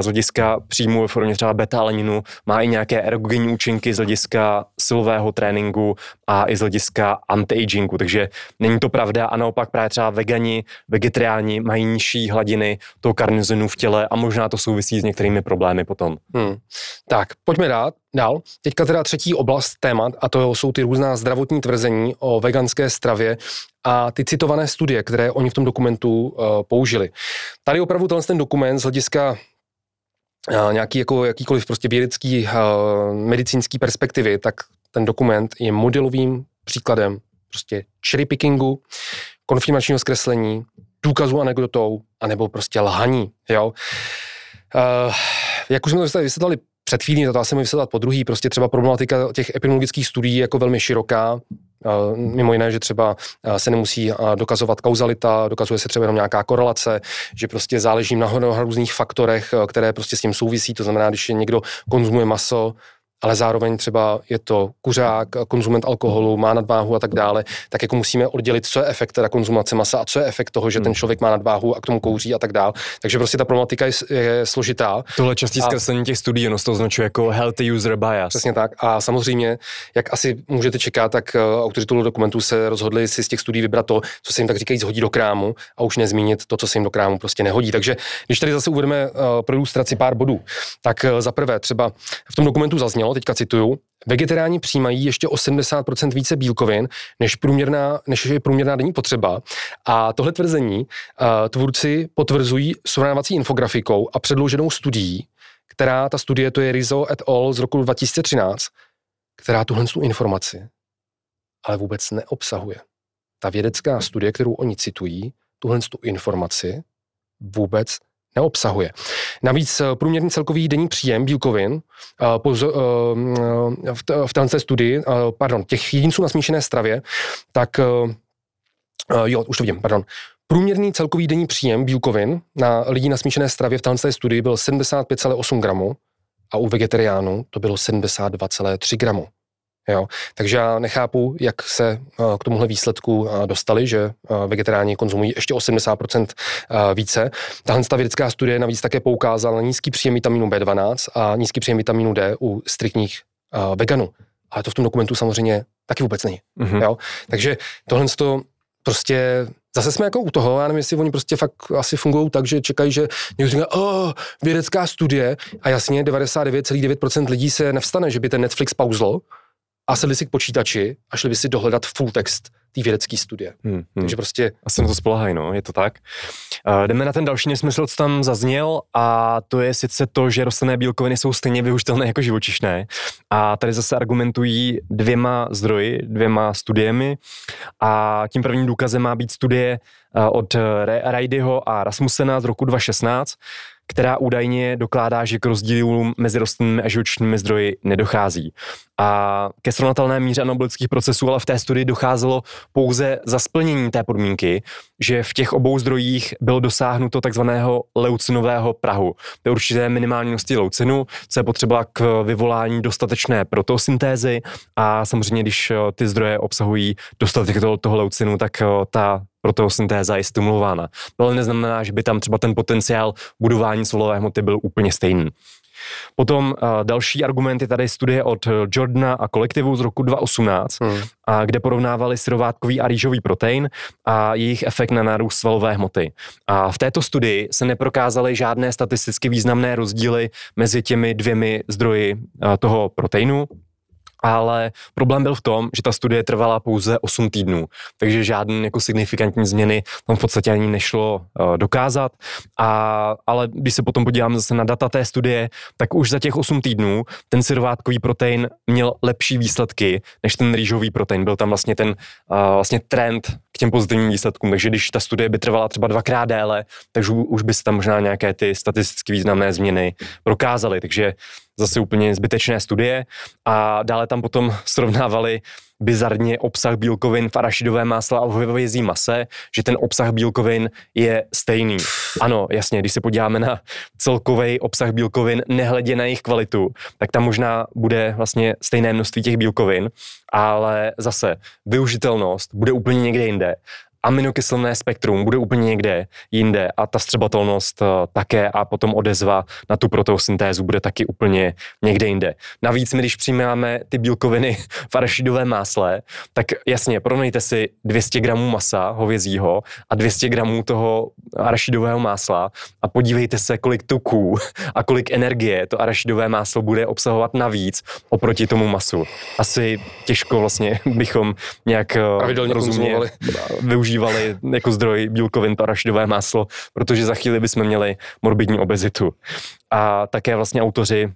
z hlediska příjmu ve formě třeba beta-alaninu, má i nějaké erogenní účinky z hlediska silového tréninku a i z hlediska anti-agingu, takže není to pravda a naopak právě třeba vegani, vegetariáni mají nižší hladiny toho karnozinu v těle a možná to souvisí s některými problémy potom. Hmm. Tak, pojďme dát. Dál. Teďka teda třetí oblast témat a to jsou ty různá zdravotní tvrzení o veganské stravě a ty citované studie, které oni v tom dokumentu uh, použili. Tady opravdu ten dokument z hlediska uh, nějaký jako jakýkoliv prostě vědecký uh, medicínský perspektivy, tak ten dokument je modelovým příkladem prostě cherry pickingu, konfirmačního zkreslení, důkazů anekdotou, anebo prostě lhaní, jo. Uh, jak už jsme to vysvětlili před chvílí, to asi můžu vysvětlat po druhý, prostě třeba problematika těch epidemiologických studií jako velmi široká, Mimo jiné, že třeba se nemusí dokazovat kauzalita, dokazuje se třeba jenom nějaká korelace, že prostě záleží na různých faktorech, které prostě s tím souvisí. To znamená, když někdo konzumuje maso, ale zároveň třeba je to kuřák, konzument alkoholu, má nadváhu a tak dále, tak jako musíme oddělit, co je efekt teda konzumace masa a co je efekt toho, že ten hmm. člověk má nadváhu a k tomu kouří a tak dále. Takže prostě ta problematika je, je složitá. Tohle častý zkreslení těch studií, ono to označuje jako healthy user bias. Přesně tak. A samozřejmě, jak asi můžete čekat, tak uh, autoři dokumentů se rozhodli si z těch studií vybrat to, co se jim tak říkají hodí do krámu a už nezmínit to, co se jim do krámu prostě nehodí. Takže když tady zase uvedeme uh, pro ilustraci pár bodů, tak uh, za prvé třeba v tom dokumentu zaznělo, teďka cituju, vegetariáni přijímají ještě o 70% více bílkovin, než, průměrná, než je průměrná denní potřeba. A tohle tvrzení uh, tvůrci potvrzují srovnávací infografikou a předloženou studií, která, ta studie, to je Rizzo et al. z roku 2013, která tuhle tu informaci ale vůbec neobsahuje. Ta vědecká studie, kterou oni citují, tuhle tu informaci vůbec neobsahuje. Navíc eh, průměrný celkový denní příjem bílkovin eh, eh, v této studii, pardon, těch jedinců na smíšené stravě, tak jo, už to vidím, pardon. Průměrný celkový denní příjem bílkovin na lidí na smíšené stravě v této studii byl 75,8 gramů a u vegetariánů to bylo 72,3 gramů. Jo? Takže já nechápu, jak se eh, k tomuhle výsledku eh, dostali, že eh, vegetariáni konzumují ještě 80% více. Tahle ta vědecká studie navíc také poukázala na nízký příjem vitamínu B12 a nízký příjem vitamínu D u striktních veganů. Ale to v tom dokumentu samozřejmě taky vůbec není. Mm-hmm. Jo? Takže tohle to prostě Zase jsme jako u toho, já nevím, jestli oni prostě fakt asi fungují tak, že čekají, že někdo říká, oh, vědecká studie a jasně 99,9% lidí se nevstane, že by ten Netflix pauzlo a sedli si k počítači a šli by si dohledat full text té vědecké studie. Hmm, hmm. Takže prostě... Asi na to spolehají, no, je to tak. Uh, jdeme na ten další nesmysl, co tam zazněl a to je sice to, že rostlinné bílkoviny jsou stejně využitelné jako živočišné a tady zase argumentují dvěma zdroji, dvěma studiemi a tím prvním důkazem má být studie od Raidyho a Rasmusena z roku 2016, která údajně dokládá, že k rozdílům mezi rostlinnými a živočišnými zdroji nedochází. A ke srovnatelné míře anabolických procesů ale v té studii docházelo pouze za splnění té podmínky, že v těch obou zdrojích bylo dosáhnuto takzvaného leucinového prahu. To je určité minimální množství leucinu, co je potřeba k vyvolání dostatečné protosyntézy a samozřejmě, když eh, ty zdroje obsahují dostatek toho, toho leucinu, tak eh, ta protosyntéza je stimulována. To ale neznamená, že by tam třeba ten potenciál budování svalové hmoty byl úplně stejný. Potom uh, další argument je tady studie od Jordana a kolektivu z roku 2018, hmm. a kde porovnávali syrovátkový a rýžový protein a jejich efekt na nárůst svalové hmoty. A v této studii se neprokázaly žádné statisticky významné rozdíly mezi těmi dvěmi zdroji uh, toho proteinu, ale problém byl v tom, že ta studie trvala pouze 8 týdnů, takže žádné jako signifikantní změny tam v podstatě ani nešlo uh, dokázat. A, ale když se potom podívám zase na data té studie, tak už za těch 8 týdnů ten syrovátkový protein měl lepší výsledky než ten rýžový protein. Byl tam vlastně ten uh, vlastně trend k těm pozitivním výsledkům. Takže když ta studie by trvala třeba dvakrát déle, takže už by se tam možná nějaké ty statisticky významné změny prokázaly. Takže zase úplně zbytečné studie a dále tam potom srovnávali bizarně obsah bílkovin v arašidové másle a v hovězí mase, že ten obsah bílkovin je stejný. Ano, jasně, když se podíváme na celkový obsah bílkovin, nehledě na jejich kvalitu, tak tam možná bude vlastně stejné množství těch bílkovin, ale zase využitelnost bude úplně někde jinde aminokyselné spektrum bude úplně někde jinde a ta střebatelnost eh, také a potom odezva na tu protosyntézu bude taky úplně někde jinde. Navíc my, když přijímáme ty bílkoviny v arašidovém másle, tak jasně, porovnejte si 200 gramů masa hovězího a 200 gramů toho arašidového másla a podívejte se, kolik tuků a kolik energie to arašidové máslo bude obsahovat navíc oproti tomu masu. Asi těžko vlastně bychom nějak eh, rozumně využít používali jako zdroj bílkovin to arašidové máslo, protože za chvíli bychom měli morbidní obezitu. A také vlastně autoři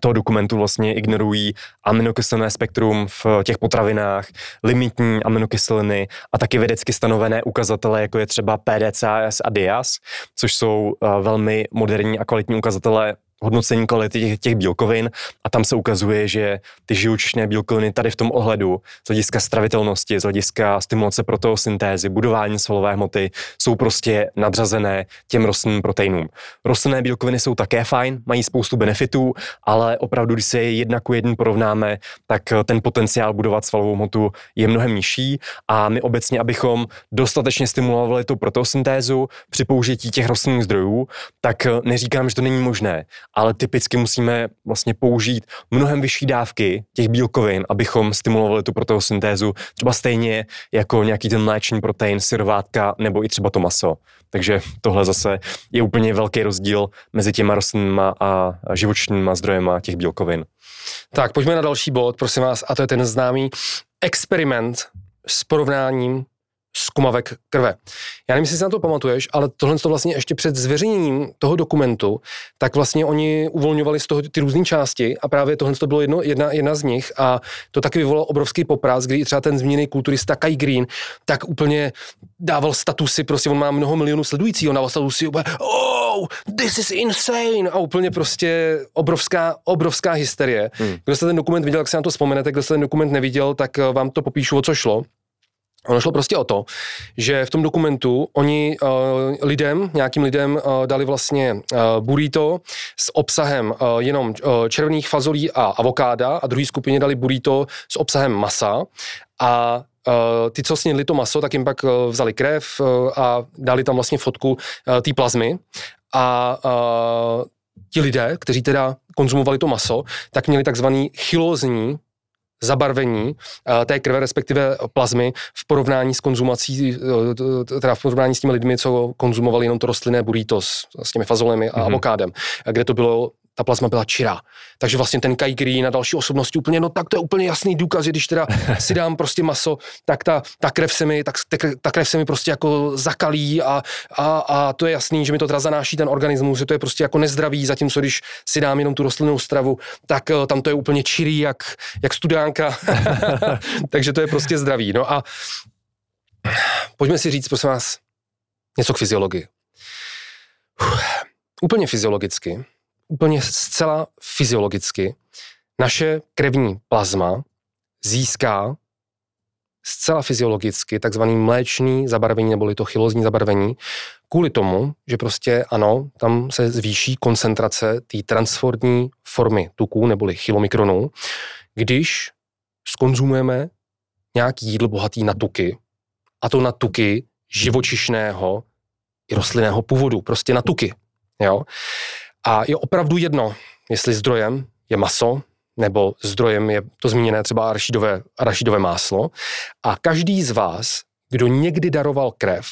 toho dokumentu vlastně ignorují aminokyselné spektrum v těch potravinách, limitní aminokyseliny a taky vědecky stanovené ukazatele, jako je třeba PDCAS a DIAS, což jsou uh, velmi moderní a kvalitní ukazatele hodnocení kvality těch, těch bílkovin a tam se ukazuje, že ty živočišné bílkoviny tady v tom ohledu z hlediska stravitelnosti, z hlediska stimulace protosyntézy, budování svalové hmoty jsou prostě nadřazené těm rostlinným proteinům. Rostlinné bílkoviny jsou také fajn, mají spoustu benefitů, ale opravdu, když se je jedna ku jeden porovnáme, tak ten potenciál budovat svalovou hmotu je mnohem nižší a my obecně, abychom dostatečně stimulovali tu protosyntézu při použití těch rostlinných zdrojů, tak neříkám, že to není možné, ale typicky musíme vlastně použít mnohem vyšší dávky těch bílkovin, abychom stimulovali tu protosyntézu, třeba stejně jako nějaký ten mléčný protein, syrovátka nebo i třeba to maso. Takže tohle zase je úplně velký rozdíl mezi těma rostlinnýma a živočišnýma zdrojema těch bílkovin. Tak, pojďme na další bod, prosím vás, a to je ten známý experiment s porovnáním zkumavek krve. Já nevím, jestli si na to pamatuješ, ale tohle to vlastně ještě před zveřejněním toho dokumentu, tak vlastně oni uvolňovali z toho ty různé části a právě tohle to bylo jedno, jedna, jedna z nich a to taky vyvolalo obrovský popras, kdy třeba ten zmíněný kulturista Kai Green tak úplně dával statusy, prostě on má mnoho milionů sledujících, on dával statusy, oh, this is insane a úplně prostě obrovská, obrovská hysterie. Hmm. Kdo jste ten dokument viděl, jak se na to vzpomenete, kdo jste ten dokument neviděl, tak vám to popíšu, o co šlo. Ono šlo prostě o to, že v tom dokumentu oni uh, lidem, nějakým lidem uh, dali vlastně uh, burrito s obsahem uh, jenom uh, červených fazolí a avokáda a druhý skupině dali burrito s obsahem masa a Uh, ty, co snědli to maso, tak jim pak uh, vzali krev uh, a dali tam vlastně fotku uh, té plazmy a uh, ti lidé, kteří teda konzumovali to maso, tak měli takzvaný chylózní zabarvení té krve, respektive plazmy v porovnání s konzumací, teda v porovnání s těmi lidmi, co konzumovali jenom to rostlinné burrito s, s těmi fazolemi a mm-hmm. avokádem, kde to bylo ta plazma byla čirá. Takže vlastně ten Kai Green a další osobnosti úplně, no tak to je úplně jasný důkaz, že když teda si dám prostě maso, tak ta, ta krev se mi, tak ta krev se mi prostě jako zakalí a, a, a, to je jasný, že mi to teda zanáší ten organismus, že to je prostě jako nezdravý, zatímco když si dám jenom tu rostlinnou stravu, tak eh, tam to je úplně čirý, jak, jak studánka. Takže to je prostě zdravý. No a pojďme si říct, prosím vás, něco k fyziologii. Uf, úplně fyziologicky úplně zcela fyziologicky naše krevní plazma získá zcela fyziologicky takzvaný mléčný zabarvení neboli to chylozní zabarvení kvůli tomu, že prostě ano, tam se zvýší koncentrace té transformní formy tuků neboli chylomikronů, když skonzumujeme nějaký jídlo bohatý na tuky, a to na tuky živočišného i rostlinného původu, prostě na tuky. Jo? A je opravdu jedno, jestli zdrojem je maso, nebo zdrojem je to zmíněné třeba arašidové, arašidové máslo. A každý z vás, kdo někdy daroval krev,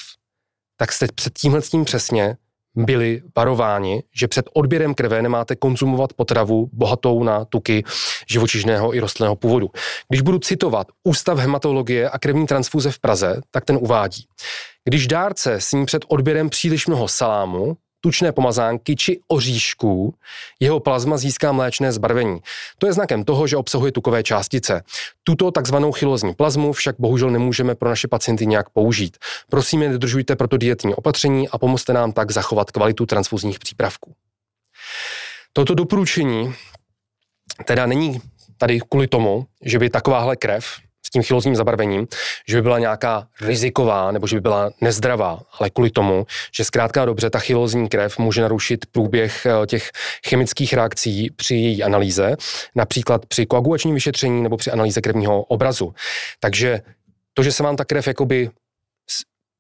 tak jste před tímhle tím přesně byli varováni, že před odběrem krve nemáte konzumovat potravu bohatou na tuky živočišného i rostlinného původu. Když budu citovat Ústav hematologie a krevní transfuze v Praze, tak ten uvádí. Když dárce sní před odběrem příliš mnoho salámu, tučné pomazánky či oříšků, jeho plazma získá mléčné zbarvení. To je znakem toho, že obsahuje tukové částice. Tuto takzvanou chylozní plazmu však bohužel nemůžeme pro naše pacienty nějak použít. Prosím, dodržujte proto dietní opatření a pomozte nám tak zachovat kvalitu transfuzních přípravků. Toto doporučení teda není tady kvůli tomu, že by takováhle krev tím chylozním zabarvením, že by byla nějaká riziková nebo že by byla nezdravá, ale kvůli tomu, že zkrátka dobře ta chylozní krev může narušit průběh eh, těch chemických reakcí při její analýze, například při koagulačním vyšetření nebo při analýze krevního obrazu. Takže to, že se vám ta krev jakoby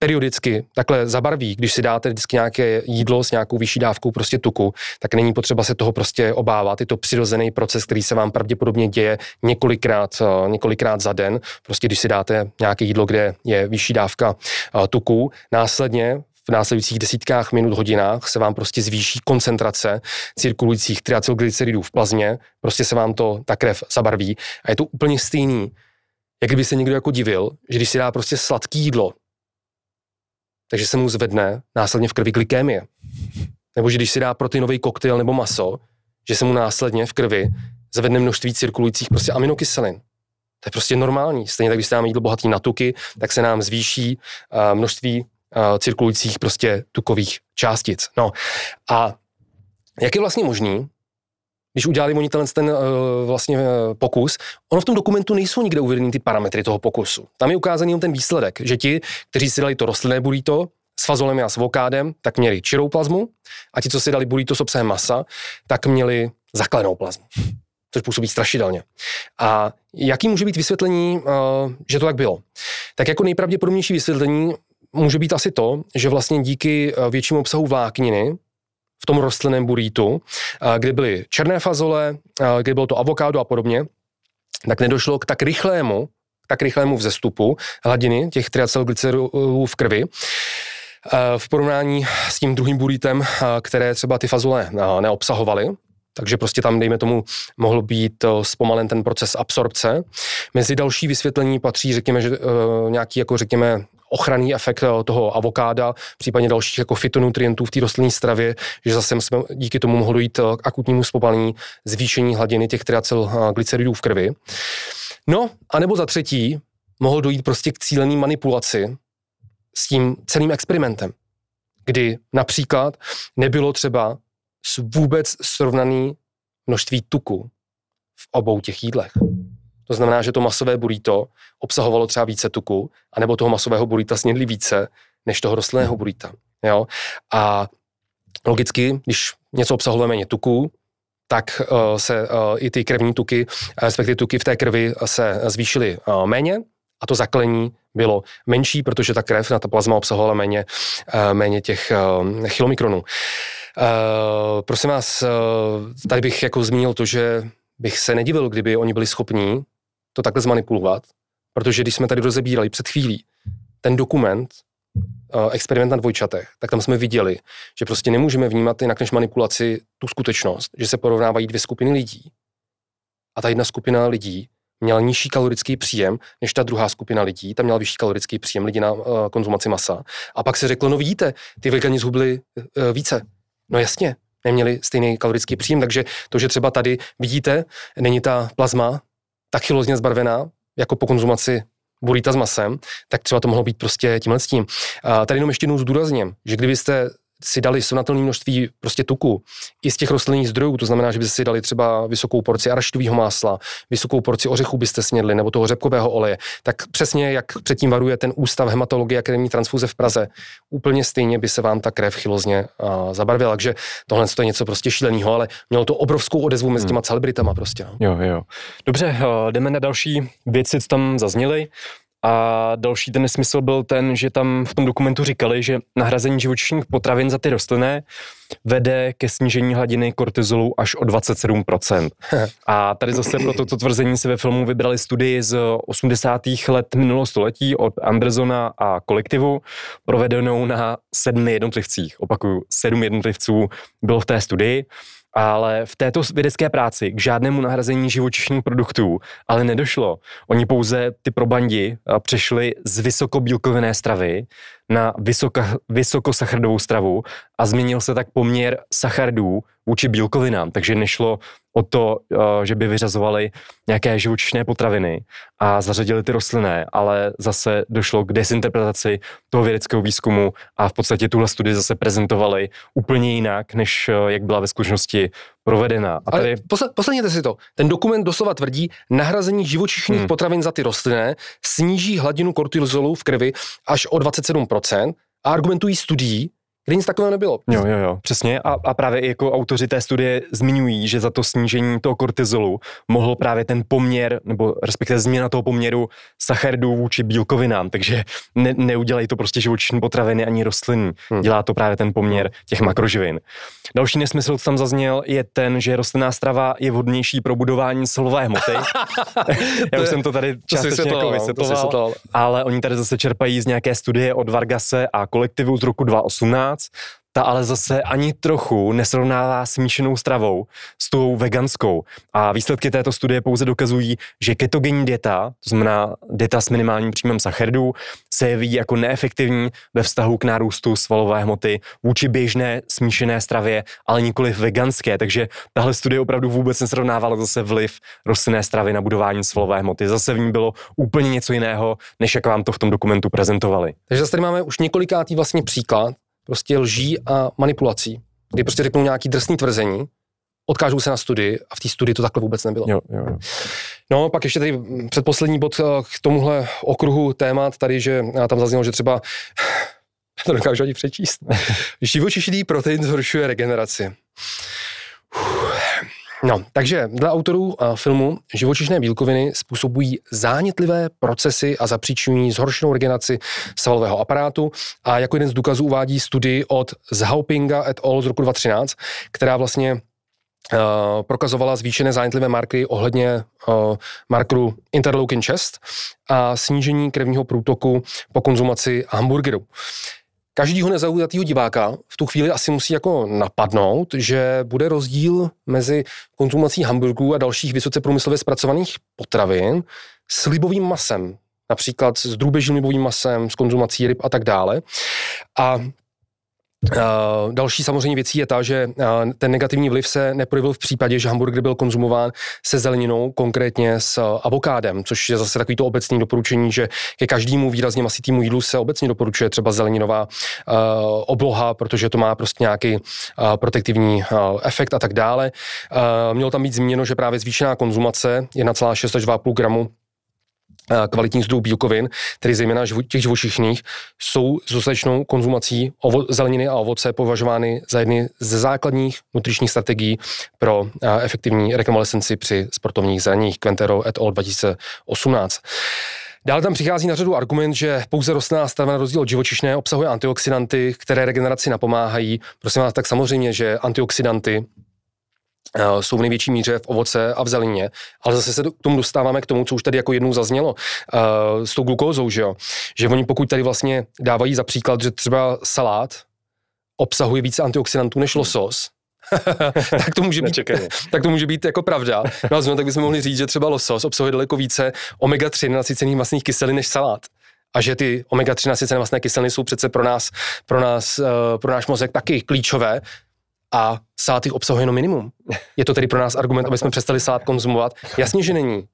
periodicky takhle zabarví, když si dáte vždycky nějaké jídlo s nějakou vyšší dávkou prostě tuku, tak není potřeba se toho prostě obávat. Je to přirozený proces, který se vám pravděpodobně děje několikrát, eh, několikrát za den. Prostě když si dáte nějaké jídlo, kde je vyšší dávka eh, tuku, následně v následujících desítkách minut, hodinách se vám prostě zvýší koncentrace cirkulujících triacylglyceridů v plazmě, prostě se vám to ta krev zabarví a je to úplně stejný, jak kdyby se někdo jako divil, že když si dá prostě sladký jídlo, takže se mu zvedne následně v krvi glykémie. Nebo že když si dá proteinový koktejl nebo maso, že se mu následně v krvi zvedne množství cirkulujících prostě aminokyselin. To je prostě normální. Stejně tak, když se nám jídlo bohatý na tuky, tak se nám zvýší uh, množství uh, cirkulujících prostě tukových částic. No a jak je vlastně možný, když udělali oni ten, ten uh, vlastně uh, pokus, ono v tom dokumentu nejsou nikde uvedeny ty parametry toho pokusu. Tam je ukázaný ten výsledek, že ti, kteří si dali to rostlinné burrito s fazolem a s avokádem, tak měli čirou plazmu a ti, co si dali burrito s obsahem masa, tak měli zaklenou plazmu. Což působí strašidelně. A jaký může být vysvětlení, uh, že to tak bylo? Tak jako nejpravděpodobnější vysvětlení může být asi to, že vlastně díky většímu obsahu vlákniny, v tom rostlinném burrítu, kde byly černé fazole, kde bylo to avokádo a podobně, tak nedošlo k tak rychlému, tak rychlému vzestupu hladiny těch triacylglycerolů v krvi, v porovnání s tím druhým burítem, které třeba ty fazole neobsahovaly. Takže prostě tam, dejme tomu, mohl být zpomalen ten proces absorpce. Mezi další vysvětlení patří, řekněme, že nějaký, jako řekněme, ochranný efekt eh, toho avokáda, případně dalších jako fitonutrientů v té rostlinné stravě, že zase jsme díky tomu mohlo jít eh, k akutnímu zpomalení, zvýšení hladiny těch triacylglyceridů v krvi. No, anebo za třetí, mohl dojít prostě k cílený manipulaci s tím celým experimentem, kdy například nebylo třeba vůbec srovnaný množství tuku v obou těch jídlech. To znamená, že to masové burrito obsahovalo třeba více tuku, anebo toho masového burrita snědli více než toho rostlinného burrita. Jo? A logicky, když něco obsahovalo méně tuku, tak uh, se uh, i ty krevní tuky, respektive tuky v té krvi se zvýšily uh, méně a to zaklení bylo menší, protože ta krev na ta plazma obsahovala méně, méně těch chilomikronů. Uh, prosím vás, tady bych jako zmínil to, že bych se nedivil, kdyby oni byli schopní to takhle zmanipulovat, protože když jsme tady rozebírali před chvílí ten dokument, uh, experiment na dvojčatech, tak tam jsme viděli, že prostě nemůžeme vnímat jinak než manipulaci tu skutečnost, že se porovnávají dvě skupiny lidí. A ta jedna skupina lidí měla nižší kalorický příjem než ta druhá skupina lidí, tam měla vyšší kalorický příjem lidí na uh, konzumaci masa. A pak se řeklo, no vidíte, ty vegani zhubli uh, více. No jasně, neměli stejný kalorický příjem, takže to, že třeba tady vidíte, není ta plazma tak chylozně zbarvená, jako po konzumaci burita s masem, tak třeba to mohlo být prostě tímhle s tím. A tady jenom ještě jednou zdůrazním, že kdybyste si dali srovnatelné množství prostě tuku i z těch rostlinných zdrojů, to znamená, že byste si dali třeba vysokou porci arašitového másla, vysokou porci ořechů byste snědli, nebo toho řepkového oleje, tak přesně jak předtím varuje ten ústav hematologie a krevní transfuze v Praze, úplně stejně by se vám ta krev chylozně uh, zabarvila. Takže tohle je něco prostě šíleného, ale mělo to obrovskou odezvu mezi hmm. těma celebritama prostě. No. Jo, jo. Dobře, uh, jdeme na další věci, co tam zazněly. A další ten nesmysl byl ten, že tam v tom dokumentu říkali, že nahrazení živočišních potravin za ty rostlinné vede ke snížení hladiny kortizolu až o 27%. A tady zase pro toto tvrzení se ve filmu vybrali studii z 80. let minulého století od Andersona a kolektivu, provedenou na sedmi jednotlivcích. Opakuju, sedm jednotlivců bylo v té studii ale v této vědecké práci k žádnému nahrazení živočišných produktů ale nedošlo. Oni pouze ty probandi eh, přešli z vysokobílkovinné stravy na vysoka, vysokosachardovou stravu a změnil se tak poměr sachardů vůči bílkovinám, takže nešlo o to, eh, že by vyřazovali nějaké živočišné potraviny a zařadili ty rostlinné, ale zase došlo k desinterpretaci toho vědeckého výzkumu a v podstatě tuhle studii zase prezentovali úplně jinak, než eh, jak byla ve skutečnosti provedena. A tady... Ale posledněte si to. Ten dokument doslova tvrdí, nahrazení živočišných hmm. potravin za ty rostlinné sníží hladinu kortizolu v krvi až o 27% a argumentují studií, kde nic takového nebylo. Jo, jo, jo, přesně. A, a právě jako autoři té studie zmiňují, že za to snížení toho kortizolu mohl právě ten poměr, nebo respektive změna toho poměru sacharidů vůči bílkovinám, takže ne, neudělají to prostě živočišní potraviny ani rostliny. Hmm. Dělá to právě ten poměr těch makroživin. Další nesmysl, co tam zazněl, je ten, že rostlinná strava je vhodnější pro budování silové hmoty. Já už jsem to tady částečně jako vysvětloval, ale oni tady zase čerpají z nějaké studie od Vargase a kolektivu z roku 2018, 2015, ta ale zase ani trochu nesrovnává smíšenou stravou s tou veganskou. A výsledky této studie pouze dokazují, že ketogenní dieta, to znamená dieta s minimálním příjmem sacharidů, se jeví jako neefektivní ve vztahu k nárůstu svalové hmoty vůči běžné smíšené stravě, ale nikoli veganské. Takže tahle studie opravdu vůbec nesrovnávala zase vliv rostlinné stravy na budování svalové hmoty. Zase v ní bylo úplně něco jiného, než jak vám to v tom dokumentu prezentovali. Takže zase tady máme už několikátý vlastně příklad, prostě lží a manipulací, kdy prostě řeknou nějaký drsný tvrzení, odkážou se na studii a v té studii to takhle vůbec nebylo. Jo, jo, jo. No, pak ještě tady předposlední bod eh, k tomuhle okruhu témat tady, že eh, tam zaznělo, že třeba to dokážu ani přečíst. Živočišný protein zhoršuje regeneraci. No, takže dle autorů uh, filmu živočišné bílkoviny způsobují zánětlivé procesy a zapříčinují zhoršenou regeneraci svalového aparátu a jako jeden z důkazů uvádí studii od Zhaupinga et al. z roku 2013, která vlastně Uh, prokazovala zvýšené zánětlivé marky ohledně uh, markeru interleukin 6 a snížení krevního průtoku po konzumaci hamburgeru každýho nezaujatého diváka v tu chvíli asi musí jako napadnout, že bude rozdíl mezi konzumací hamburgů a dalších vysoce průmyslově zpracovaných potravin s libovým masem, například s drůbežím libovým masem, s konzumací ryb a tak dále. A Uh, další samozřejmě věcí je ta, že uh, ten negativní vliv se neprojevil v případě, že hamburger byl konzumován se zeleninou, konkrétně s uh, avokádem, což je zase takový to obecný doporučení, že ke každému výrazně masitýmu jídlu se obecně doporučuje třeba zeleninová obloha, protože to má prostě nějaký protektivní efekt a tak dále. Mělo tam být zmíněno, že právě zvýšená konzumace 1,6 až 2,5 gramu kvalitních zdrojů bílkovin, tedy zejména těch živočišných, jsou s dostatečnou konzumací ovo- zeleniny a ovoce považovány za jedny ze základních nutričních strategií pro efektivní rekonvalescenci při sportovních zraněních. Quintero et al. 2018. Dále tam přichází na řadu argument, že pouze rostlinná strava na rozdíl od živočišné obsahuje antioxidanty, které regeneraci napomáhají. Prosím vás, tak samozřejmě, že antioxidanty Eh, jsou v největší míře v ovoce a v zelině, ale zase se k tomu dostáváme k tomu, co už tady jako jednou zaznělo uh, s tou glukózou, že jo? Že oni pokud tady vlastně dávají za příklad, že třeba salát obsahuje více antioxidantů než losos, tak, to může být, tak to může být jako pravda. No a tak bychom mohli říct, že třeba losos obsahuje daleko více omega-3 nasycených masných kyselin než salát a že ty omega-3 nasycené masné kyseliny jsou přece pro nás, pro nás, uh, pro náš mozek taky klíčové, a salát jich obsahuje jenom minimum. Je to tedy pro nás argument, aby jsme přestali salát konzumovat? Jasně, že není.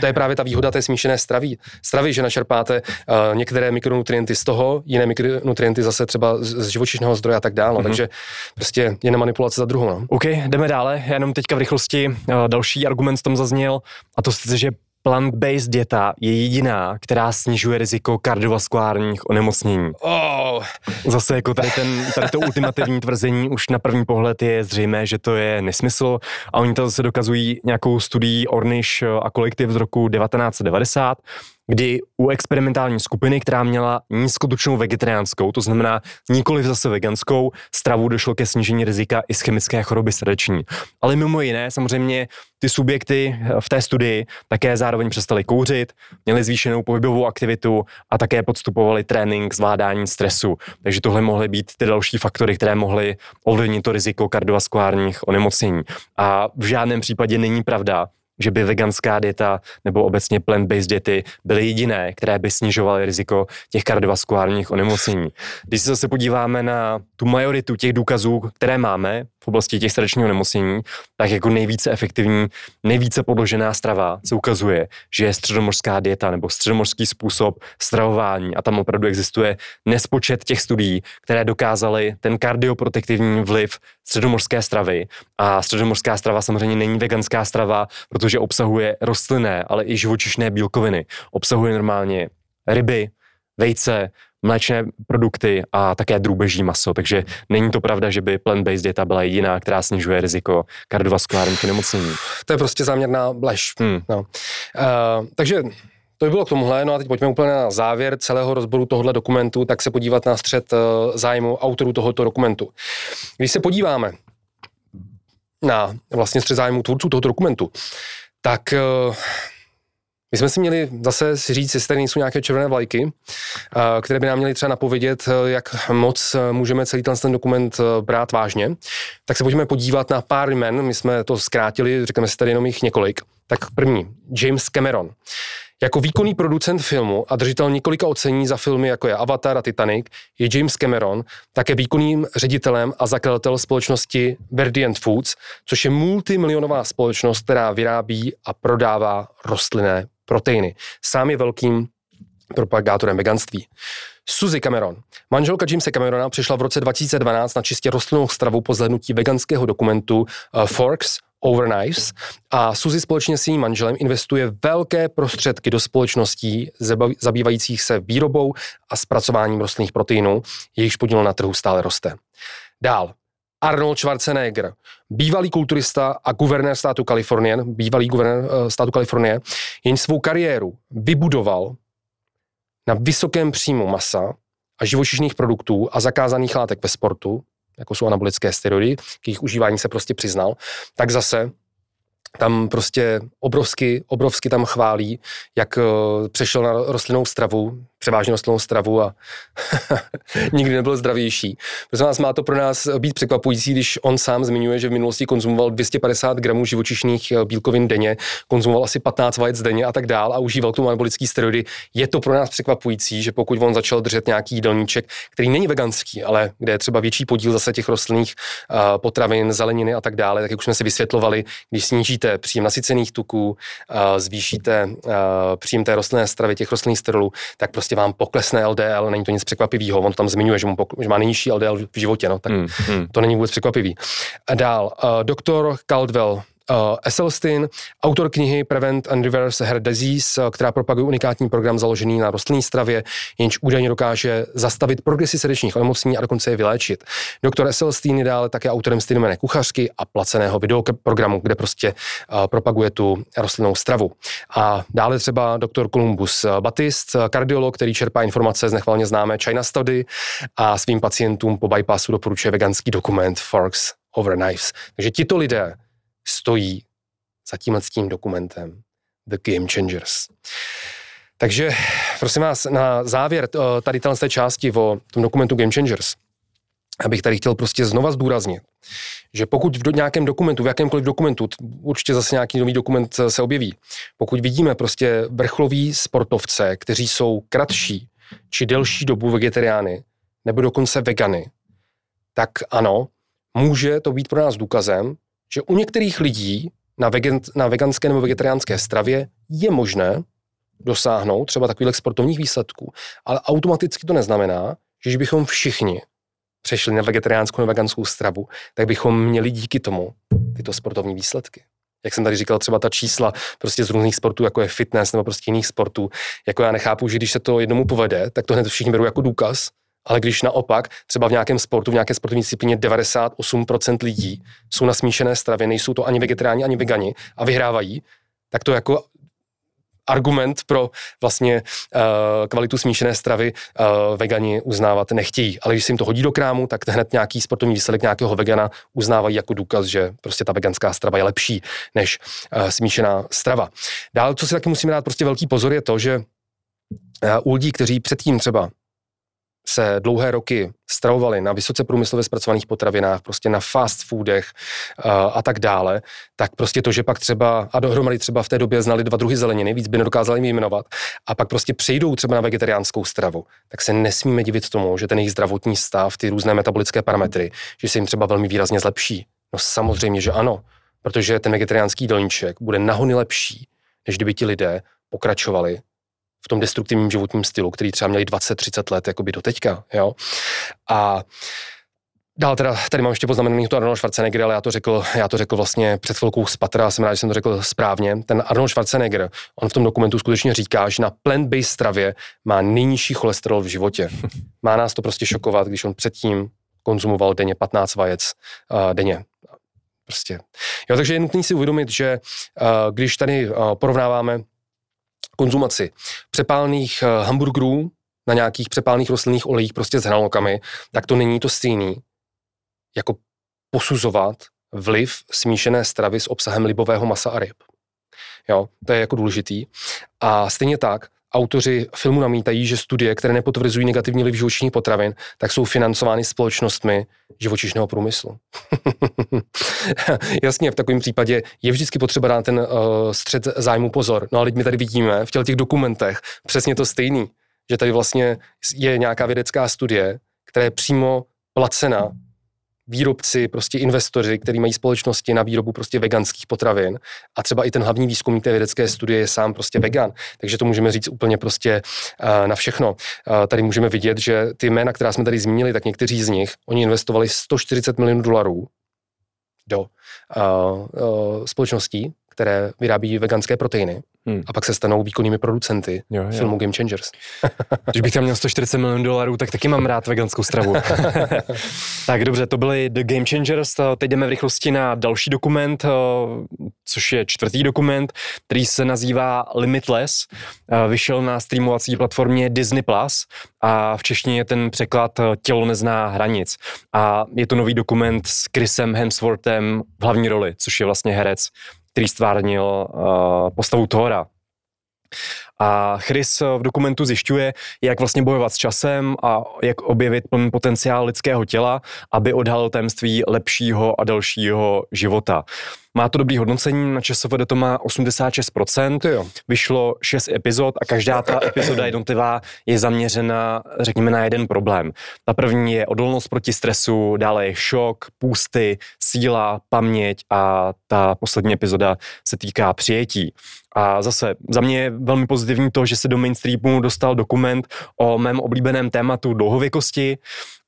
To je právě ta výhoda té smíšené stravy. Stravy, že načerpáte uh, některé mikronutrienty z toho, jiné mikronutrienty zase třeba z, z živočišného zdroje a tak dále. Mm-hmm. Takže prostě je manipulace za druhou. No. OK, jdeme dále. Já jenom teďka v rychlosti uh, další argument v tom zazněl, a to sice, že plant-based dieta je jediná, která snižuje riziko kardiovaskulárních onemocnění. Oh. Zase jako tady, ten, tady to ultimativní tvrzení už na první pohled je zřejmé, že to je nesmysl a oni to zase dokazují nějakou studií Ornish a kolektiv z roku 1990, kdy u experimentální skupiny, která měla nízkotučnou vegetariánskou, to znamená nikoli zase veganskou, stravu došlo ke snížení rizika i chemické choroby srdeční. Ale mimo jiné, samozřejmě ty subjekty v té studii také zároveň přestali kouřit, měli zvýšenou pohybovou aktivitu a také podstupovali trénink zvládání stresu. Takže tohle mohly být ty další faktory, které mohly ovlivnit to riziko kardiovaskulárních onemocnění. A v žádném případě není pravda, že by veganská dieta nebo obecně plant-based diety byly jediné, které by snižovaly riziko těch kardiovaskulárních onemocnění. Když se zase podíváme na tu majoritu těch důkazů, které máme oblasti těch srdečního nemocnění, tak jako nejvíce efektivní, nejvíce podložená strava se ukazuje, že je středomořská dieta nebo středomořský způsob stravování a tam opravdu existuje nespočet těch studií, které dokázaly ten kardioprotektivní vliv středomořské stravy a středomořská strava samozřejmě není veganská strava, protože obsahuje rostlinné, ale i živočišné bílkoviny. Obsahuje normálně ryby, vejce, mléčné produkty a také drůbeží maso, takže není to pravda, že by plant-based dieta byla jediná, která snižuje riziko kardiovaskulárních onemocnění. To je prostě záměrná blež. Hmm. No. Uh, takže to by bylo k tomuhle, no a teď pojďme úplně na závěr celého rozboru tohohle dokumentu, tak se podívat na střed uh, zájmu autorů tohoto dokumentu. Když se podíváme na vlastně střed zájmu tvůrců tohoto dokumentu, tak uh, my jsme si měli zase si říct, jestli tady nejsou nějaké červené vlajky, které by nám měly třeba napovědět, jak moc můžeme celý ten dokument brát vážně. Tak se pojďme podívat na pár jmen, my jsme to zkrátili, řekneme si tady jenom jich několik. Tak první, James Cameron. Jako výkonný producent filmu a držitel několika ocení za filmy, jako je Avatar a Titanic, je James Cameron také výkonným ředitelem a zakladatel společnosti Verdient Foods, což je multimilionová společnost, která vyrábí a prodává rostlinné proteiny. Sám je velkým propagátorem veganství. Suzy Cameron. Manželka Jamesa Camerona přišla v roce 2012 na čistě rostlinnou stravu po zhlednutí veganského dokumentu uh, Forks Over Knives a Suzy společně s jejím manželem investuje velké prostředky do společností zabývajících se výrobou a zpracováním rostlinných proteinů, jejichž podíl na trhu stále roste. Dál. Arnold Schwarzenegger, bývalý kulturista a guvernér státu Kalifornie, bývalý guvernér uh, státu Kalifornie, jen svou kariéru vybudoval na vysokém příjmu masa a živočišných produktů a zakázaných látek ve sportu, jako jsou anabolické steroidy, k jejich užívání se prostě přiznal, tak zase tam prostě obrovsky, obrovsky tam chválí, jak uh, přešel na rostlinnou stravu, převážně stravu a nikdy nebyl zdravější. Prosím vás, má to pro nás být překvapující, když on sám zmiňuje, že v minulosti konzumoval 250 gramů živočišných eh, bílkovin denně, konzumoval asi 15 vajec denně a tak dál a užíval tu anabolický steroidy. Je to pro nás překvapující, že pokud on začal držet nějaký jídelníček, který není veganský, ale kde je třeba větší podíl zase těch rostlinných uh, potravin, zeleniny a tak dále, tak jak už jsme si vysvětlovali, když snížíte příjem nasycených tuků, uh, zvýšíte příjem té rostlinné stravy, těch rostlinných sterolů, tak prostě vám poklesne LDL, není to nic překvapivého. On to tam zmiňuje, že, mu pokl- že má nejnižší LDL v životě, no, tak mm, mm. to není vůbec překvapivý. A dál, uh, doktor Caldwell, Esselstyn, autor knihy Prevent and Reverse Hair Disease, uh, která propaguje unikátní program založený na rostlinné stravě, jenž údajně dokáže zastavit progresy srdečních onemocnění a dokonce je vyléčit. Doktor Esselstyn je dále také autorem stejnojmené kuchařky a placeného videoprogramu, kde prostě uh, propaguje tu rostlinnou stravu. A dále třeba doktor Columbus Batist, kardiolog, který čerpá informace z nechvalně známé China Study a svým pacientům po bypassu doporučuje veganský dokument Forks over Knives. Takže tito lidé stojí za tímhle tím dokumentem The Game Changers. Takže prosím vás, na závěr eh, tady té části o tom dokumentu Game Changers, abych tady chtěl prostě znova zdůraznit, že pokud v nějakém dokumentu, v jakémkoliv dokumentu, určitě zase nějaký nový dokument se objeví, pokud vidíme prostě vrcholoví sportovce, kteří jsou kratší či delší dobu vegetariány, nebo dokonce vegany, tak ano, může to být pro nás důkazem, že u některých lidí na, vegan, na veganské nebo vegetariánské stravě je možné dosáhnout třeba takových sportovních výsledků, ale automaticky to neznamená, že bychom všichni přešli na vegetariánskou nebo veganskou stravu, tak bychom měli díky tomu tyto sportovní výsledky. Jak jsem tady říkal, třeba ta čísla prostě z různých sportů, jako je fitness nebo prostě jiných sportů, jako já nechápu, že když se to jednomu povede, tak to hned všichni berou jako důkaz, ale když naopak třeba v nějakém sportu, v nějaké sportovní disciplíně 98% lidí jsou na smíšené stravě, nejsou to ani vegetariáni, ani vegani a vyhrávají, tak to jako argument pro vlastně uh, kvalitu smíšené stravy uh, vegani uznávat nechtějí. Ale když se jim to hodí do krámu, tak hned nějaký sportovní výsledek nějakého vegana uznávají jako důkaz, že prostě ta veganská strava je lepší než uh, smíšená strava. Dál, co si taky musíme dát prostě velký pozor, je to, že u lidí, kteří předtím třeba se dlouhé roky stravovali na vysoce průmyslově zpracovaných potravinách, prostě na fast foodech uh, a tak dále, tak prostě to, že pak třeba, a dohromady třeba v té době znali dva druhy zeleniny, víc by nedokázali jim jmenovat, a pak prostě přejdou třeba na vegetariánskou stravu, tak se nesmíme divit tomu, že ten jejich zdravotní stav, ty různé metabolické parametry, že se jim třeba velmi výrazně zlepší. No samozřejmě, že ano, protože ten vegetariánský jídelníček bude nahony lepší, než kdyby ti lidé pokračovali v tom destruktivním životním stylu, který třeba měli 20-30 let jakoby do teďka, jo. A Dál teda, tady mám ještě poznamenaný to Arnold Schwarzenegger, ale já to řekl, já to řekl vlastně před chvilkou z patra, jsem rád, že jsem to řekl správně. Ten Arnold Schwarzenegger, on v tom dokumentu skutečně říká, že na plant-based stravě má nejnižší cholesterol v životě. Má nás to prostě šokovat, když on předtím konzumoval denně 15 vajec uh, denně. Prostě. Jo, takže je nutné si uvědomit, že uh, když tady uh, porovnáváme konzumaci přepálených eh, hamburgerů na nějakých přepálených rostlinných olejích prostě s hranolkami, tak to není to stejný, jako posuzovat vliv smíšené stravy s obsahem libového masa a ryb. Jo, to je jako důležitý. A stejně tak, autoři filmu namítají, že studie, které nepotvrzují negativní vliv živočišných potravin, tak jsou financovány společnostmi živočišného průmyslu. Jasně, v takovém případě je vždycky potřeba dát ten uh, střed zájmu pozor. No ale my tady vidíme v těch dokumentech přesně to stejný, že tady vlastně je nějaká vědecká studie, která je přímo placena výrobci, prostě investoři, kteří mají společnosti na výrobu prostě veganských potravin a třeba i ten hlavní výzkumník té vědecké studie je sám prostě vegan. Takže to můžeme říct úplně prostě uh, na všechno. Uh, tady můžeme vidět, že ty jména, která jsme tady zmínili, tak někteří z nich, oni investovali 140 milionů dolarů do uh, uh, společností, které vyrábí veganské proteiny hmm. a pak se stanou výkonnými producenty jo, jo. filmu Game Changers. Když bych tam měl 140 milionů dolarů, tak taky mám rád veganskou stravu. tak dobře, to byly The Game Changers, teď jdeme v rychlosti na další dokument, eh, což je čtvrtý dokument, který se nazývá Limitless. Eh, vyšel na streamovací platformě Disney Plus a v češtině je ten překlad eh, Tělo nezná hranic. A je to nový dokument s Chrisem Hemsworthem v hlavní roli, což je vlastně herec, který stvárnil uh, postavu Thora. A Chris v dokumentu zjišťuje, jak vlastně bojovat s časem a jak objevit plný potenciál lidského těla, aby odhalil tajemství lepšího a dalšího života. Má to dobrý hodnocení, na ČSFD to má 86%, jo. vyšlo 6 epizod a každá ta epizoda jednotlivá je zaměřena, řekněme, na jeden problém. Ta první je odolnost proti stresu, dále je šok, půsty, síla, paměť a ta poslední epizoda se týká přijetí. A zase za mě je velmi pozitivní to, že se do mainstreamu dostal dokument o mém oblíbeném tématu dlouhověkosti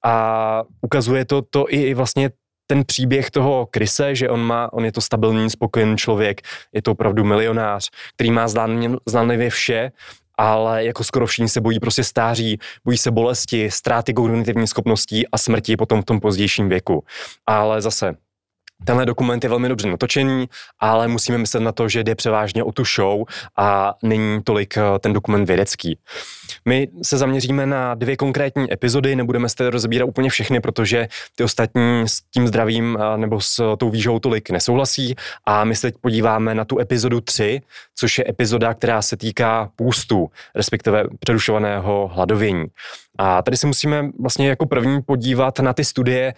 a ukazuje to, to i vlastně ten příběh toho Krise, že on má, on je to stabilní, spokojený člověk, je to opravdu milionář, který má zdánlivě vše, ale jako skoro všichni se bojí prostě stáří, bojí se bolesti, ztráty kognitivních schopností a smrti potom v tom pozdějším věku. Ale zase Tenhle dokument je velmi dobře natočený, ale musíme myslet na to, že jde převážně o tu show a není tolik eh, ten dokument vědecký. My se zaměříme na dvě konkrétní epizody, nebudeme se rozbírat úplně všechny, protože ty ostatní s tím zdravím eh, nebo s tou výžou tolik nesouhlasí a my se teď podíváme na tu epizodu 3, což je epizoda, která se týká půstu, respektive přerušovaného hladovění. A tady se musíme vlastně jako první podívat na ty studie,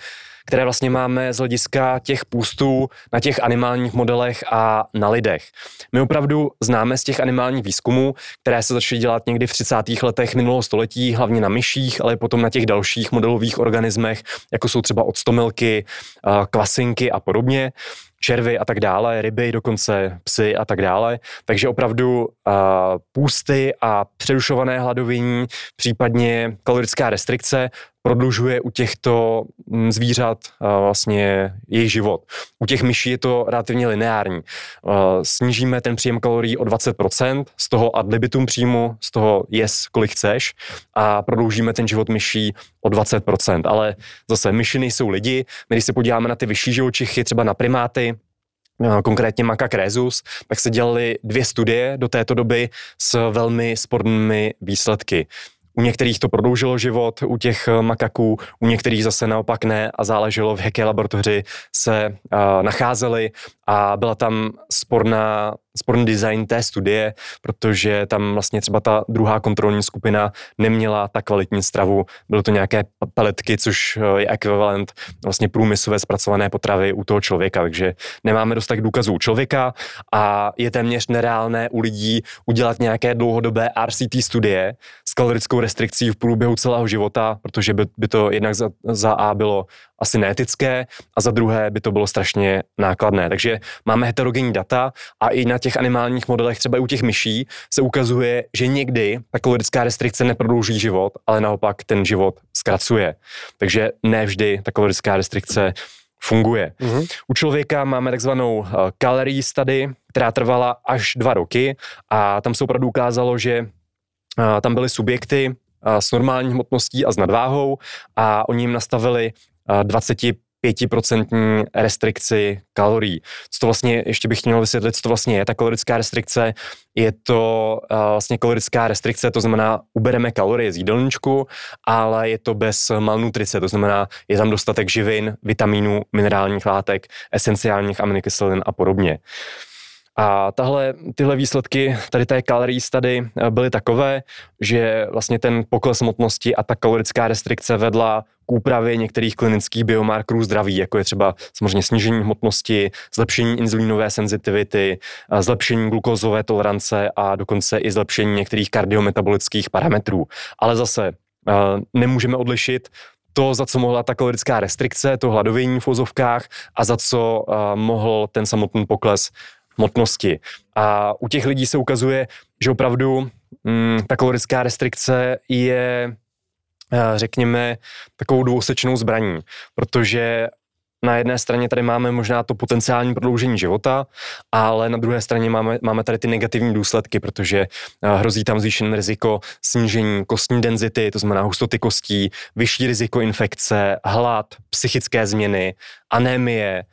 které vlastně máme z hlediska těch půstů na těch animálních modelech a na lidech. My opravdu známe z těch animálních výzkumů, které se začaly dělat někdy v 30. letech minulého století, hlavně na myších, ale potom na těch dalších modelových organismech, jako jsou třeba odstomilky, kvasinky a podobně červy a tak dále, ryby, dokonce psy a tak dále. Takže opravdu uh, půsty a přerušované hladovění, případně kalorická restrikce prodlužuje u těchto mm, zvířat vlastně jejich život. U těch myší je to relativně lineární. Snížíme ten příjem kalorií o 20%, z toho ad libitum příjmu, z toho jes, kolik chceš a prodloužíme ten život myší o 20%. Ale zase myši nejsou lidi. My, když se podíváme na ty vyšší živočichy, třeba na primáty, konkrétně Macac rezus, tak se dělaly dvě studie do této doby s velmi spornými výsledky. U některých to prodloužilo život, u těch eh, makaků, u některých zase naopak ne a záleželo, v jaké laboratoři se uh, nacházeli a byla tam sporná, sporný design té studie, protože tam vlastně třeba ta druhá kontrolní skupina neměla tak kvalitní stravu, byly to nějaké peletky, což eh, je ekvivalent vlastně průmyslové zpracované potravy u toho člověka, takže nemáme dost tak důkazů u člověka a je téměř nereálné u lidí udělat nějaké dlouhodobé RCT studie s kalorickou restrikcí v průběhu celého života, protože by, by to jednak za, za A bylo asi neetické a za druhé by to bylo strašně nákladné. Takže máme heterogenní data a i na těch animálních modelech, třeba i u těch myší, se ukazuje, že někdy ta kalorická restrikce neprodlouží život, ale naopak ten život zkracuje. Takže ne vždy ta kalorická restrikce funguje. Mm-hmm. U člověka máme takzvanou uh, calorie study, která trvala až dva roky a tam se opravdu ukázalo, že tam byly subjekty uh, s normální hmotností a s nadváhou a oni jim nastavili 25% restrikci kalorií. Co to vlastně, ještě bych měl vysvětlit, co to vlastně je ta kalorická restrikce. Je to uh, vlastně kalorická restrikce, to znamená, ubereme kalorie z jídelníčku, ale je to bez malnutrice, to znamená, je tam dostatek živin, vitamínů, minerálních látek, esenciálních aminokyselin a podobně. A tahle, tyhle výsledky tady té calorie study eh, byly takové, že vlastně ten pokles hmotnosti a ta kalorická restrikce vedla k úpravě některých klinických biomarkerů zdraví, jako je třeba samozřejmě snížení hmotnosti, zlepšení inzulínové senzitivity, eh, zlepšení glukózové tolerance a dokonce i zlepšení některých kardiometabolických parametrů. Ale zase eh, nemůžeme odlišit to, za co mohla ta kalorická restrikce, to hladovění v vozovkách a za co mohl ten samotný pokles hmotnosti. A u těch lidí se ukazuje, že opravdu mm, ta kalorická restrikce je eh, řekněme, takovou dvousečnou zbraní, protože na jedné straně tady máme možná to potenciální prodloužení života, ale na druhé straně máme, máme tady ty negativní důsledky, protože eh, hrozí tam zvýšené riziko snížení kostní denzity, to znamená hustoty kostí, vyšší riziko infekce, hlad, psychické změny, anémie,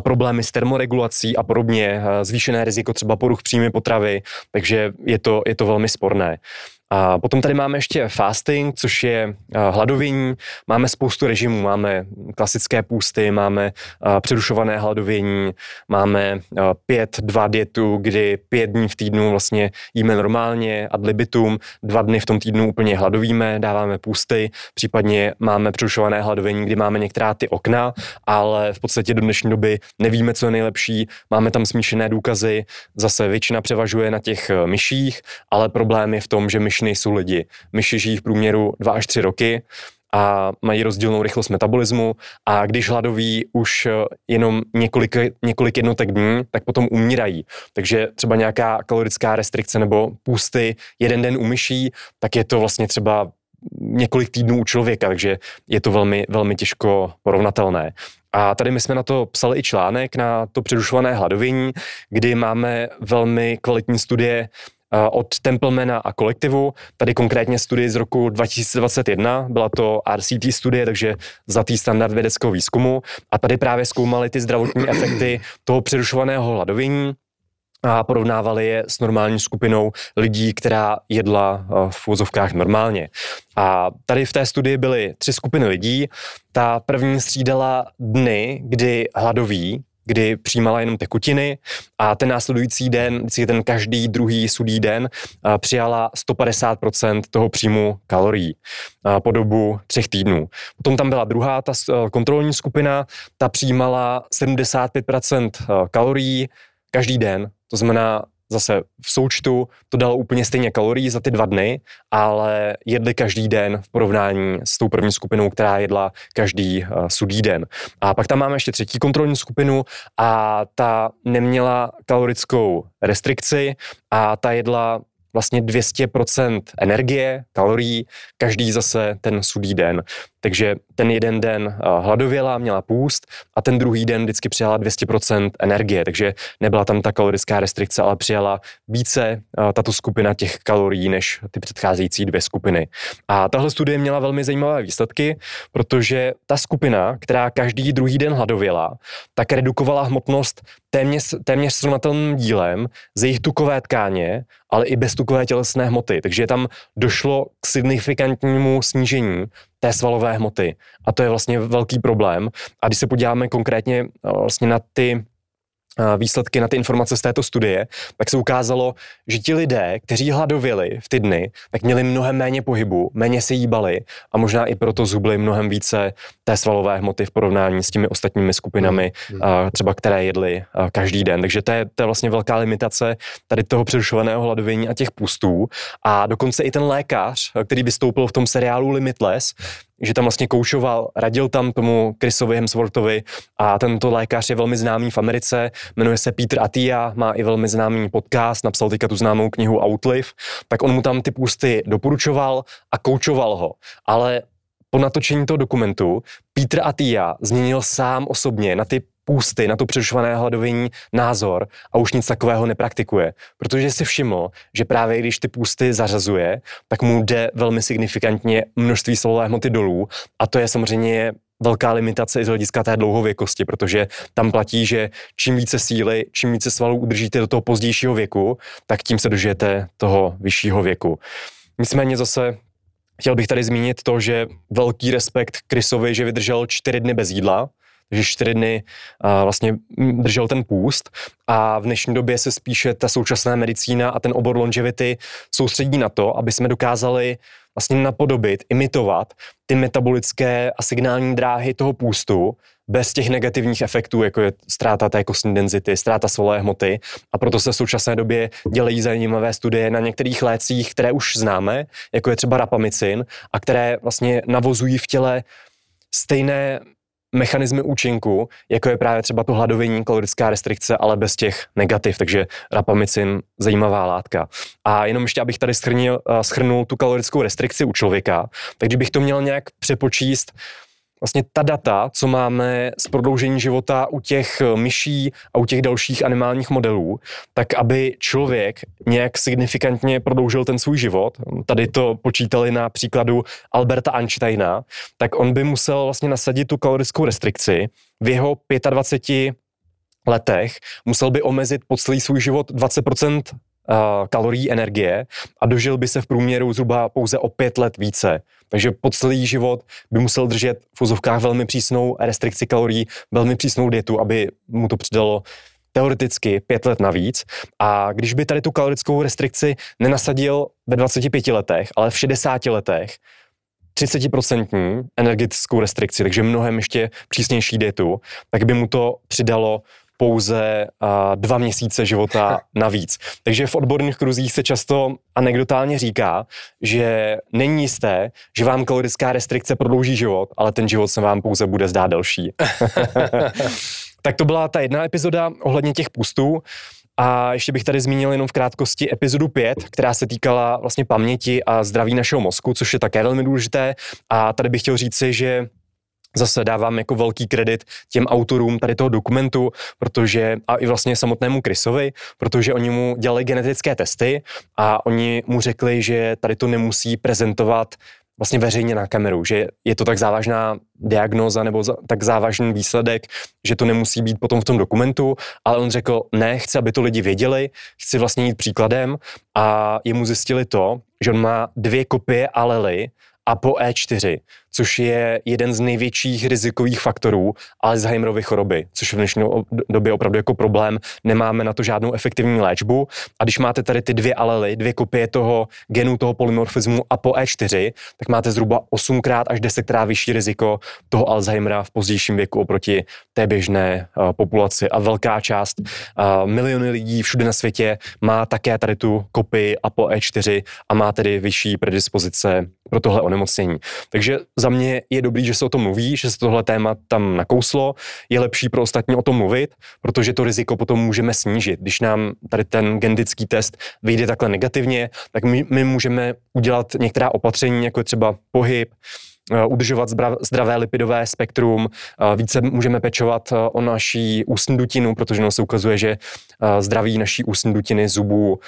problémy s termoregulací a podobně, zvýšené riziko třeba poruch příjmy potravy, takže je to, je to velmi sporné. A potom tady máme ještě fasting, což je hladovění. Máme spoustu režimů, máme klasické půsty, máme přerušované hladovění, máme pět, dva dietu, kdy pět dní v týdnu vlastně jíme normálně ad libitum, dva dny v tom týdnu úplně hladovíme, dáváme půsty, případně máme přerušované hladovění, kdy máme některá ty okna, ale v podstatě do dnešní doby nevíme, co je nejlepší, máme tam smíšené důkazy, zase většina převažuje na těch myších, ale problém je v tom, že myš myš nejsou lidi. Myši žijí v průměru 2 až 3 roky a mají rozdílnou rychlost metabolismu a když hladoví už eh, jenom několik, několik jednotek dní, tak potom umírají. Takže třeba nějaká kalorická restrikce nebo půsty jeden den u myší, tak je to vlastně třeba několik týdnů u člověka, takže je to velmi, velmi těžko porovnatelné. A tady my jsme na to psali i článek na to přerušované hladovění, kdy máme velmi kvalitní studie od Templemana a kolektivu, tady konkrétně studii z roku 2021, byla to RCT studie, takže zlatý standard vědeckého výzkumu a tady právě zkoumali ty zdravotní efekty toho přerušovaného hladovění, a porovnávali je s normální skupinou lidí, která jedla v vozovkách normálně. A tady v té studii byly tři skupiny lidí. Ta první střídala dny, kdy hladoví, kdy přijímala jenom tekutiny a ten následující den, ten každý druhý sudý den, přijala 150% toho příjmu kalorií po dobu třech týdnů. Potom tam byla druhá, ta kontrolní skupina, ta přijímala 75% kalorií každý den, to znamená zase v součtu to dalo úplně stejně kalorií za ty dva dny, ale jedli každý den v porovnání s tou první skupinou, která jedla každý uh, sudý den. A pak tam máme ještě třetí kontrolní skupinu a ta neměla kalorickou restrikci a ta jedla vlastně 200% energie, kalorií, každý zase ten sudý den. Takže ten jeden den eh, hladověla, měla půst a ten druhý den vždycky přijala 200% energie, takže nebyla tam ta kalorická restrikce, ale přijala více eh, tato skupina těch kalorií než ty předcházející dvě skupiny. A tahle studie měla velmi zajímavé výsledky, protože ta skupina, která každý druhý den hladověla, tak redukovala hmotnost téměř, téměř srovnatelným dílem z jejich tukové tkáně, ale i beztukové tělesné hmoty. Takže tam došlo k signifikantnímu snížení té svalové hmoty. A to je vlastně velký problém. A když se podíváme konkrétně eh, vlastně na ty výsledky na ty informace z této studie, tak se ukázalo, že ti lidé, kteří hladověli v ty dny, tak měli mnohem méně pohybu, méně se jíbali a možná i proto zubli mnohem více té svalové hmoty v porovnání s těmi ostatními skupinami, mm. třeba které jedli každý den. Takže to je, to je vlastně velká limitace tady toho přerušovaného hladovění a těch pustů. A dokonce i ten lékař, který vystoupil v tom seriálu Limitless, že tam vlastně koušoval, radil tam tomu Chrisovi Hemsworthovi a tento lékař je velmi známý v Americe, jmenuje se Peter Attia, má i velmi známý podcast, napsal teďka tu známou knihu Outlive, tak on mu tam ty půsty doporučoval a koučoval ho. Ale po natočení toho dokumentu Peter Attia změnil sám osobně na ty půsty, na to přerušované hladovění názor a už nic takového nepraktikuje. Protože si všiml, že právě když ty půsty zařazuje, tak mu jde velmi signifikantně množství svalové hmoty dolů a to je samozřejmě velká limitace i z hlediska té dlouhověkosti, protože tam platí, že čím více síly, čím více svalů udržíte do toho pozdějšího věku, tak tím se dožijete toho vyššího věku. Nicméně zase chtěl bych tady zmínit to, že velký respekt Chrisovi, že vydržel čtyři dny bez jídla, takže čtyři dny vlastně držel ten půst a v dnešní době se spíše ta současná medicína a ten obor longevity soustředí na to, aby jsme dokázali vlastně napodobit, imitovat ty metabolické a signální dráhy toho půstu bez těch negativních efektů, jako je ztráta té kostní denzity, ztráta svalové hmoty. A proto se v současné době dělají zajímavé studie na některých lécích, které už známe, jako je třeba rapamycin, a které vlastně navozují v těle stejné mechanismy účinku, jako je právě třeba to hladovění, kalorická restrikce, ale bez těch negativ, takže rapamycin, zajímavá látka. A jenom ještě, abych tady schrnil, eh, schrnul tu kalorickou restrikci u člověka, tak kdybych to měl nějak přepočíst, vlastně ta data, co máme z prodloužení života u těch eh, myší a u těch dalších animálních modelů, tak aby člověk nějak signifikantně prodloužil ten svůj život, tady to počítali na příkladu Alberta Einsteina, tak on by musel vlastně nasadit tu kalorickou restrikci v jeho 25 letech, musel by omezit po celý svůj život 20% Eh, kalorií energie a dožil by se v průměru zhruba pouze o pět let více. Takže po celý život by musel držet v úzovkách velmi přísnou restrikci kalorií, velmi přísnou dietu, aby mu to přidalo teoreticky pět let navíc. A když by tady tu kalorickou restrikci nenasadil ve 25 letech, ale v 60 letech, 30% energetickou restrikci, takže mnohem ještě přísnější dietu, tak by mu to přidalo pouze dva měsíce života navíc. Takže v odborných kruzích se často anekdotálně říká, že není jisté, že vám kalorická restrikce prodlouží život, ale ten život se vám pouze bude zdát delší. tak to byla ta jedna epizoda ohledně těch pustů. A ještě bych tady zmínil jenom v krátkosti epizodu 5, která se týkala vlastně paměti a zdraví našeho mozku, což je také velmi důležité. A tady bych chtěl říci, že zase dávám jako velký kredit těm autorům tady toho dokumentu, protože a i vlastně samotnému Chrisovi, protože oni mu dělali genetické testy a oni mu řekli, že tady to nemusí prezentovat vlastně veřejně na kameru, že je to tak závažná diagnóza nebo za, tak závažný výsledek, že to nemusí být potom v tom dokumentu, ale on řekl, ne, chci, aby to lidi věděli, chci vlastně jít příkladem. A jemu zjistili to, že on má dvě kopie alely a po E4, což je jeden z největších rizikových faktorů Alzheimerovy choroby, což v dnešní době opravdu jako problém. Nemáme na to žádnou efektivní léčbu. A když máte tady ty dvě alely, dvě kopie toho genu, toho polymorfismu a po E4, tak máte zhruba 8krát až 10krát vyšší riziko toho Alzheimera v pozdějším věku oproti té běžné uh, populaci. A velká část, uh, miliony lidí všude na světě má také tady tu kopii a po E4 a má tedy vyšší predispozice pro tohle onemocnění. Takže za mě je dobrý, že se o tom mluví, že se tohle téma tam nakouslo. Je lepší pro ostatní o tom mluvit, protože to riziko potom můžeme snížit. Když nám tady ten genetický test vyjde takhle negativně, tak my, my můžeme udělat některá opatření, jako je třeba pohyb, udržovat zdravé lipidové spektrum, eh, více můžeme pečovat eh, o naší ústní dutinu, protože no se ukazuje, že zdraví naší ústní dutiny, zubů,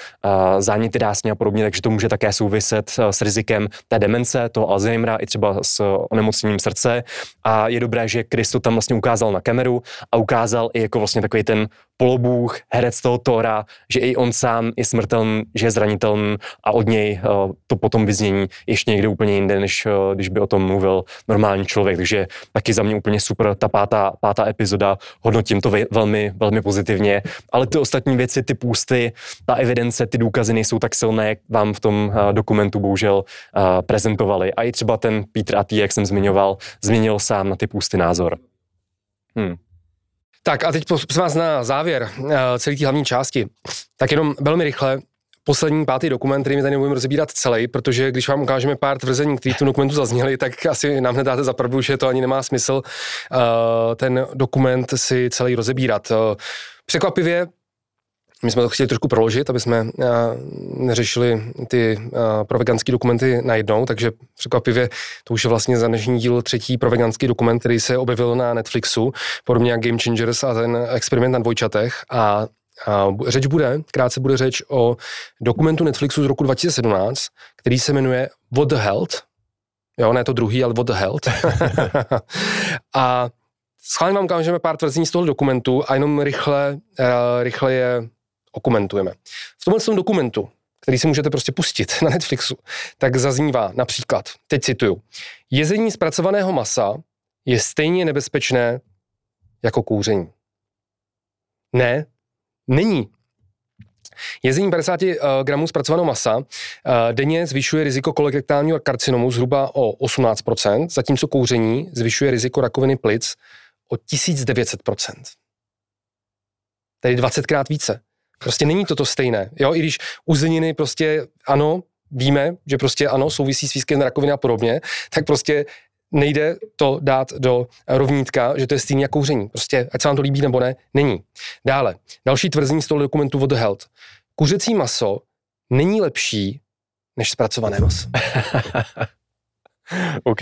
záněty dásně a podobně, takže to může také souviset s rizikem té demence, toho Alzheimera i třeba s onemocněním srdce. A je dobré, že Kristo tam vlastně ukázal na kameru a ukázal i jako vlastně takový ten polobůh, herec toho Tora, že i on sám je smrtelný, že je zranitelný a od něj to potom vyznění ještě někde úplně jinde, než když by o tom mluvil normální člověk, takže taky za mě úplně super ta pátá, pátá epizoda, hodnotím to velmi, velmi pozitivně, ale ty ostatní věci, ty půsty, ta evidence, ty důkazy nejsou tak silné, jak vám v tom uh, dokumentu bohužel uh, prezentovali. A i třeba ten Peter Atý, jak jsem zmiňoval, změnil sám na ty půsty názor. Hmm. Tak a teď prosím vás na závěr uh, celé té hlavní části. Tak jenom velmi rychle, poslední pátý dokument, který mi tady nebudeme rozebírat celý, protože když vám ukážeme pár tvrzení, které tom dokumentu zazněly, tak asi nám hned dáte za pravdu, že to ani nemá smysl uh, ten dokument si celý rozebírat. Uh, překvapivě my jsme to chtěli trošku proložit, aby jsme uh, neřešili ty proveganské dokumenty najednou, takže překvapivě to už je vlastně za dnešní díl třetí proveganský dokument, který se objevil na Netflixu, podobně jak Game Changers a ten experiment na dvojčatech. A a řeč bude, krátce bude řeč o dokumentu Netflixu z roku 2017, který se jmenuje What the Health. Jo, ne to druhý, ale What the Health. a schválně vám ukážeme pár tvrzení z toho dokumentu a jenom rychle, uh, rychle je okomentujeme. V tomhle tom dokumentu, který si můžete prostě pustit na Netflixu, tak zaznívá například, teď cituju, jezení zpracovaného masa je stejně nebezpečné jako kouření. Ne, není. Jezení 50 eh, gramů zpracovaného masa eh, denně zvyšuje riziko kolorektálního karcinomu zhruba o 18%, zatímco kouření zvyšuje riziko rakoviny plic o 1900%. Tedy 20krát více. Prostě není to to stejné. Jo, i když uzeniny prostě ano, víme, že prostě ano, souvisí s výskytem rakoviny a podobně, tak prostě nejde to dát do rovnítka, že to je stejný jako kouření. Prostě, ať se vám to líbí nebo ne, není. Dále, další tvrzení z toho dokumentu What the Health. Kuřecí maso není lepší než zpracované maso. OK.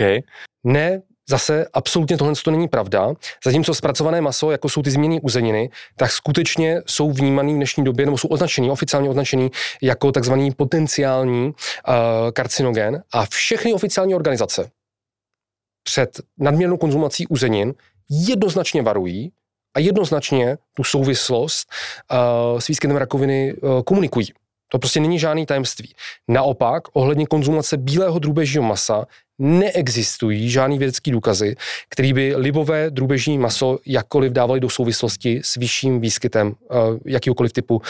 Ne, zase absolutně tohle to není pravda. Zatímco zpracované maso, jako jsou ty změny uzeniny, tak skutečně jsou vnímaný v dnešní době, nebo jsou označený, oficiálně označený jako takzvaný potenciální uh, karcinogen a všechny oficiální organizace, před nadměrnou konzumací uzenin jednoznačně varují a jednoznačně tu souvislost uh, s výskytem rakoviny uh, komunikují. To prostě není žádný tajemství. Naopak, ohledně konzumace bílého drůbežího masa neexistují žádný vědecký důkazy, který by libové drůbeží maso jakkoliv dávali do souvislosti s vyšším výskytem uh, jakýkoliv typu uh,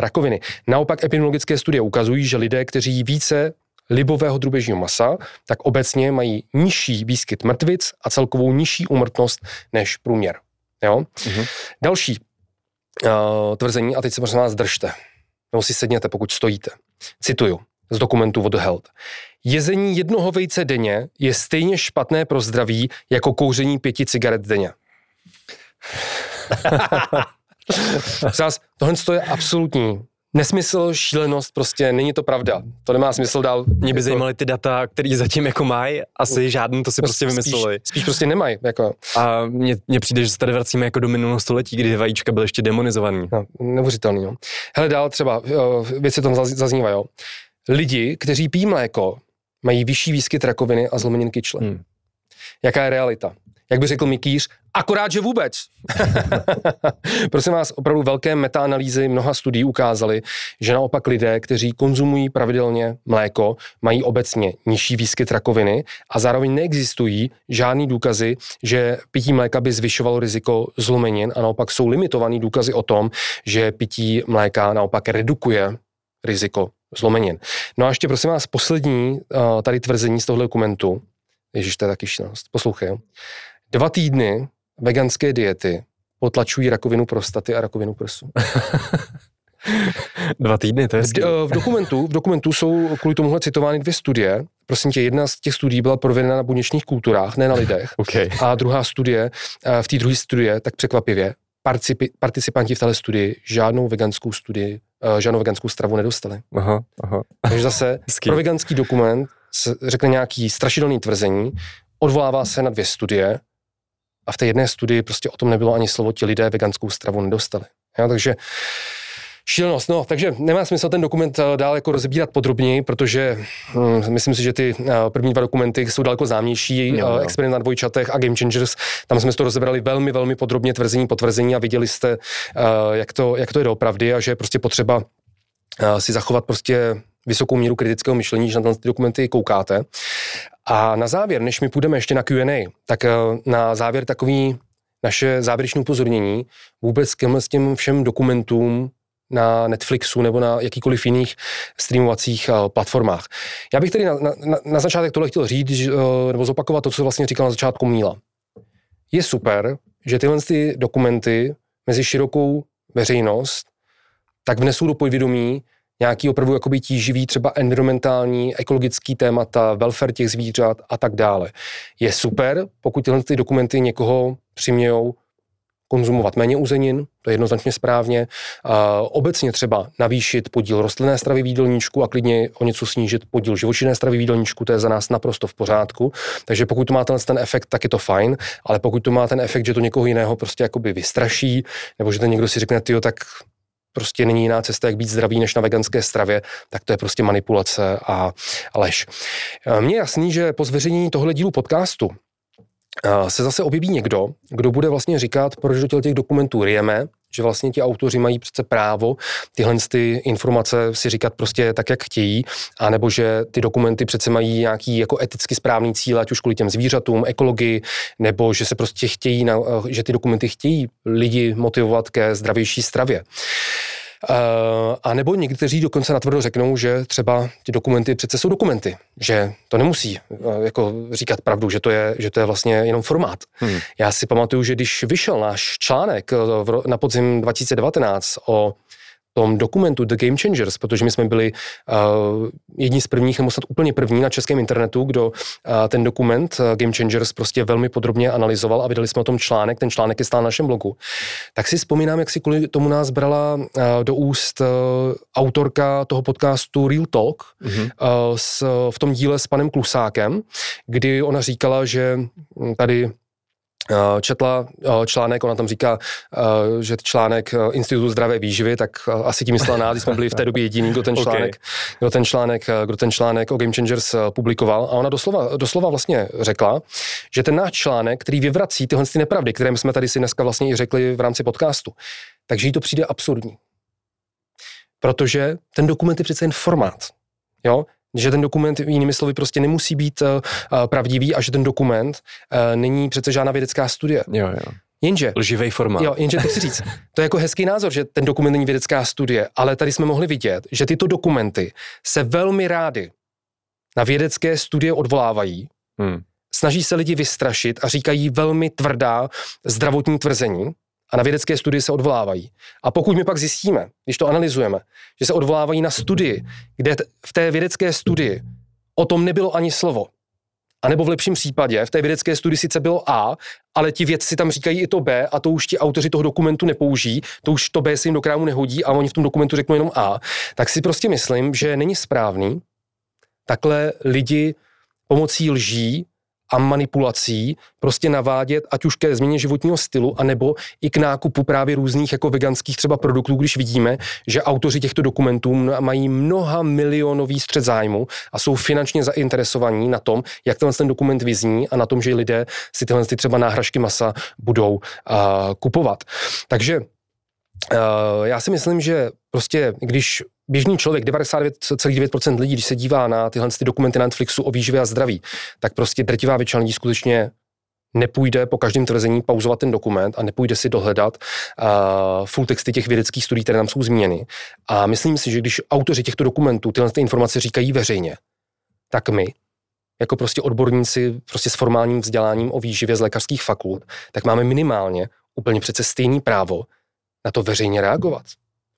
rakoviny. Naopak epidemiologické studie ukazují, že lidé, kteří více libového drubežího masa, tak obecně mají nižší výskyt mrtvic a celkovou nižší úmrtnost než průměr. Jo? Mm-hmm. Další uh, tvrzení, a teď se prosím vás držte, nebo si sedněte, pokud stojíte. Cituju z dokumentu What the Health. Jezení jednoho vejce denně je stejně špatné pro zdraví jako kouření pěti cigaret denně. tohle je absolutní nesmysl, šílenost, prostě není to pravda. To nemá smysl dál. Mě by jako... zajímaly ty data, které zatím jako mají, asi žádný to si no, prostě vymysleli. Spíš, spíš prostě nemají. Jako. A mně, mně přijde, že se tady vracíme jako do minulého století, kdy vajíčka byly ještě demonizovaný. No, neuvěřitelný, jo. Hele, dál třeba, věci tam zaznívají, jo. Lidi, kteří pijí mléko, mají vyšší výskyt rakoviny a zlomenin kyčle. Hmm. Jaká je realita? Jak by řekl Mikýř, akorát, že vůbec. Prosím vás, opravdu velké metaanalýzy mnoha studií ukázaly, že naopak lidé, kteří konzumují pravidelně mléko, mají obecně nižší výskyt rakoviny a zároveň neexistují žádný důkazy, že pití mléka by zvyšovalo riziko zlomenin a naopak jsou limitovaný důkazy o tom, že pití mléka naopak redukuje riziko zlomenin. No a ještě prosím vás poslední uh, tady tvrzení z tohle dokumentu. Ježíš, to je taky šílenost. Poslouchej. Dva týdny veganské diety potlačují rakovinu prostaty a rakovinu prsu. Dva týdny, to je v, v, dokumentu, v dokumentu jsou kvůli tomuhle citovány dvě studie. Prosím tě, jedna z těch studií byla provedena na buněčných kulturách, ne na lidech. okay. A druhá studie, eh, v té druhé studie, tak překvapivě, participanti v této studii žádnou veganskou studii, eh, žádnou veganskou stravu nedostali. Aha, aha. Takže zase pro veganský dokument řekne nějaký strašidelný tvrzení, odvolává se na dvě studie, a v té jedné studii prostě o tom nebylo ani slovo, ti lidé veganskou stravu nedostali. Jo, takže Šílenost, no, takže nemá smysl ten dokument eh, dál jako rozbírat podrobněji, protože hm, myslím si, že ty uh, první dva dokumenty jsou daleko známější, jo, jo. Experiment na dvojčatech a Game Changers, tam jsme to rozebrali velmi, velmi podrobně, tvrzení, potvrzení a viděli jste, jak, to, jak to je doopravdy a že je prostě potřeba si zachovat prostě vysokou míru kritického myšlení, že na ty dokumenty koukáte. A na závěr, než my půjdeme ještě na Q&A, tak eh, na závěr takový naše závěrečné upozornění vůbec k těm všem dokumentům na Netflixu nebo na jakýkoliv jiných streamovacích eh, platformách. Já bych tedy na, na, na začátek tohle chtěl říct, eh, nebo zopakovat to, co vlastně říkal na začátku Míla. Je super, že tyhle ty dokumenty mezi širokou veřejnost tak vnesou do povědomí nějaký opravdu jakoby tíživý třeba environmentální, ekologický témata, welfare těch zvířat a tak dále. Je super, pokud tyhle ty dokumenty někoho přimějou konzumovat méně uzenin, to je jednoznačně správně. A obecně třeba navýšit podíl rostlinné stravy v a klidně o něco snížit podíl živočišné stravy v to je za nás naprosto v pořádku. Takže pokud to má ten, ten efekt, tak je to fajn, ale pokud to má ten efekt, že to někoho jiného prostě jakoby vystraší, nebo že ten někdo si řekne, ty tak prostě není jiná cesta, jak být zdravý než na veganské stravě, tak to je prostě manipulace a, lež. E, mně je jasný, že po zveřejnění tohle dílu podcastu se zase objeví někdo, kdo bude vlastně říkat, proč do těch dokumentů rijeme, že vlastně ti autoři mají přece právo tyhle ty informace si říkat prostě tak, jak chtějí, anebo že ty dokumenty přece mají nějaký jako eticky správný cíl, ať už kvůli těm zvířatům, ekologii, nebo že se prostě chtějí, že ty dokumenty chtějí lidi motivovat ke zdravější stravě. Uh, a nebo někteří dokonce natvrdo řeknou, že třeba ty dokumenty přece jsou dokumenty, že to nemusí uh, jako říkat pravdu, že to je, že to je vlastně jenom formát. Hmm. Já si pamatuju, že když vyšel náš článek v, na podzim 2019 o tom dokumentu The Game Changers, protože my jsme byli uh, jedni z prvních, nebo snad úplně první na českém internetu, kdo uh, ten dokument uh, Game Changers prostě velmi podrobně analyzoval a vydali jsme o tom článek, ten článek je stál na našem blogu. Tak si vzpomínám, jak si kvůli tomu nás brala uh, do úst uh, autorka toho podcastu Real Talk mm-hmm. uh, s, v tom díle s panem Klusákem, kdy ona říkala, že tady Eh, četla eh, článek, ona tam říká, eh, že článek Institutu zdravé výživy, tak asi tím myslela nás, jsme byli v té době jediný, kdo ten článek, okay. kdo ten článek, kdo ten článek o Game Changers publikoval. A ona doslova, doslova vlastně řekla, že ten náš článek, který vyvrací tyhle ty nepravdy, které jsme tady si dneska vlastně i řekli v rámci podcastu, takže jí to přijde absurdní. Protože ten dokument je přece jen formát. Jo? Že ten dokument jinými slovy prostě nemusí být uh, pravdivý a že ten dokument uh, není přece žádná vědecká studie. Jo, jo. Jenže... Lživej formát. Jo, jenže to chci říct. To je jako hezký názor, že ten dokument není vědecká studie, ale tady jsme mohli vidět, že tyto dokumenty se velmi rády na vědecké studie odvolávají, hmm. snaží se lidi vystrašit a říkají velmi tvrdá zdravotní tvrzení, a na vědecké studie se odvolávají. A pokud my pak zjistíme, když to analyzujeme, že se odvolávají na studii, kde v té vědecké studii o tom nebylo ani slovo, A nebo v lepším případě, v té vědecké studii sice bylo A, ale ti vědci tam říkají i to B a to už ti autoři toho dokumentu nepoužijí, to už to B se jim do krámu nehodí a oni v tom dokumentu řeknou jenom A, tak si prostě myslím, že není správný takhle lidi pomocí lží a manipulací prostě navádět, ať už ke změně životního stylu, anebo i k nákupu právě různých jako veganských třeba produktů, když vidíme, že autoři těchto dokumentů mají mnoha milionový střed zájmu a jsou finančně zainteresovaní na tom, jak tenhle ten dokument vyzní a na tom, že lidé si tyhle ty třeba náhražky masa budou uh, kupovat. Takže já si myslím, že prostě, když běžný člověk, 99,9% lidí, když se dívá na tyhle ty dokumenty na Netflixu o výživě a zdraví, tak prostě drtivá většina lidí skutečně nepůjde po každém tvrzení pauzovat ten dokument a nepůjde si dohledat uh, full texty těch vědeckých studií, které tam jsou zmíněny. A myslím si, že když autoři těchto dokumentů tyhle ty informace říkají veřejně, tak my, jako prostě odborníci prostě s formálním vzděláním o výživě z lékařských fakult, tak máme minimálně úplně přece stejný právo na to veřejně reagovat.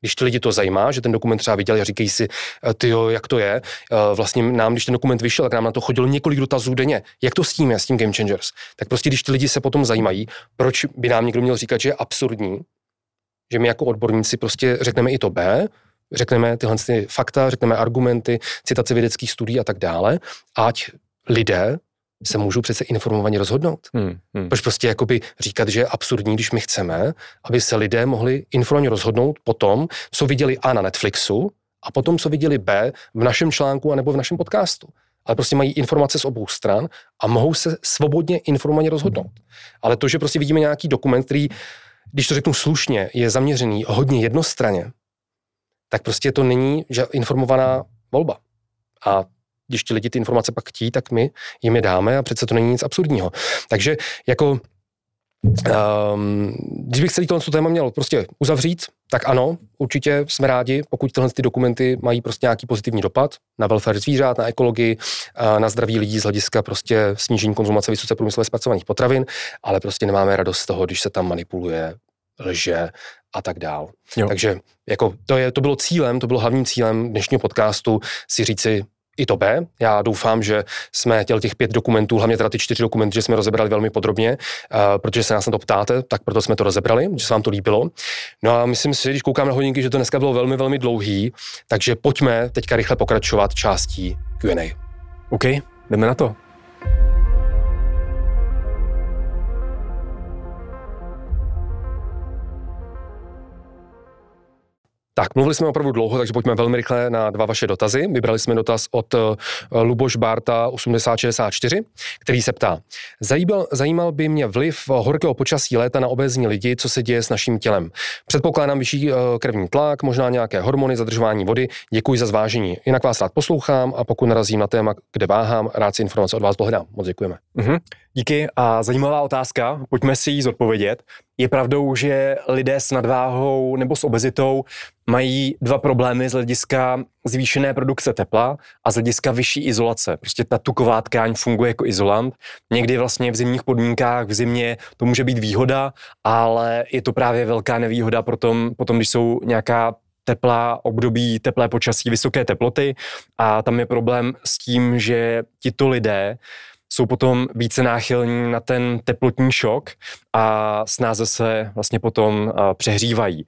Když ty lidi to zajímá, že ten dokument třeba viděli a říkají si, eh, ty jo, jak to je, eh, vlastně nám, když ten dokument vyšel, tak nám na to chodilo několik dotazů denně. Jak to s tím je, s tím Game Changers? Tak prostě, když ty lidi se potom zajímají, proč by nám někdo měl říkat, že je absurdní, že my jako odborníci prostě řekneme i to B, řekneme tyhle ty fakta, řekneme argumenty, citace vědeckých studií a tak dále, ať lidé se můžou přece informovaně rozhodnout. Hmm, hmm. Proč prostě jakoby říkat, že je absurdní, když my chceme, aby se lidé mohli informovaně rozhodnout po tom, co viděli A na Netflixu a potom, co viděli B v našem článku anebo v našem podcastu. Ale prostě mají informace z obou stran a mohou se svobodně informovaně rozhodnout. Ale to, že prostě vidíme nějaký dokument, který, když to řeknu slušně, je zaměřený hodně jednostranně, tak prostě to není že informovaná volba. A když ti lidi ty informace pak chtí, tak my jim je dáme a přece to není nic absurdního. Takže jako Um, když bych celý tohle téma měl prostě uzavřít, tak ano, určitě jsme rádi, pokud tyhle ty dokumenty mají prostě nějaký pozitivní dopad na welfare zvířat, na ekologii, na zdraví lidí z hlediska prostě snížení konzumace vysoce průmyslově zpracovaných potravin, ale prostě nemáme radost z toho, když se tam manipuluje, lže a tak dál. Jo. Takže jako to, je, to bylo cílem, to bylo hlavním cílem dnešního podcastu si říci, i to B. Já doufám, že jsme těl těch pět dokumentů, hlavně teda ty čtyři dokumenty, že jsme rozebrali velmi podrobně, uh, protože se nás na to ptáte, tak proto jsme to rozebrali, že se vám to líbilo. No a myslím si, když koukám na hodinky, že to dneska bylo velmi, velmi dlouhý, takže pojďme teďka rychle pokračovat částí Q&A. OK, jdeme na to. Tak, mluvili jsme opravdu dlouho, takže pojďme velmi rychle na dva vaše dotazy. Vybrali jsme dotaz od uh, Luboš Barta 8064, který se ptá. Zajímal, zajímal by mě vliv horkého počasí léta na obezní lidi, co se děje s naším tělem. Předpokládám vyšší uh, krevní tlak, možná nějaké hormony, zadržování vody. Děkuji za zvážení. Jinak vás rád poslouchám a pokud narazím na téma, kde váhám, rád si informace od vás dohledám. Moc děkujeme. Mm-hmm. Díky a zajímavá otázka, pojďme si ji zodpovědět. Je pravdou, že lidé s nadváhou nebo s obezitou mají dva problémy z hlediska zvýšené produkce tepla a z hlediska vyšší izolace. Prostě ta tuková tkáň funguje jako izolant. Někdy vlastně v zimních podmínkách, v zimě to může být výhoda, ale je to právě velká nevýhoda potom, potom když jsou nějaká teplá období, teplé počasí, vysoké teploty a tam je problém s tím, že tito lidé jsou potom více náchylní na ten teplotní šok a snáze se vlastně potom přehřívají.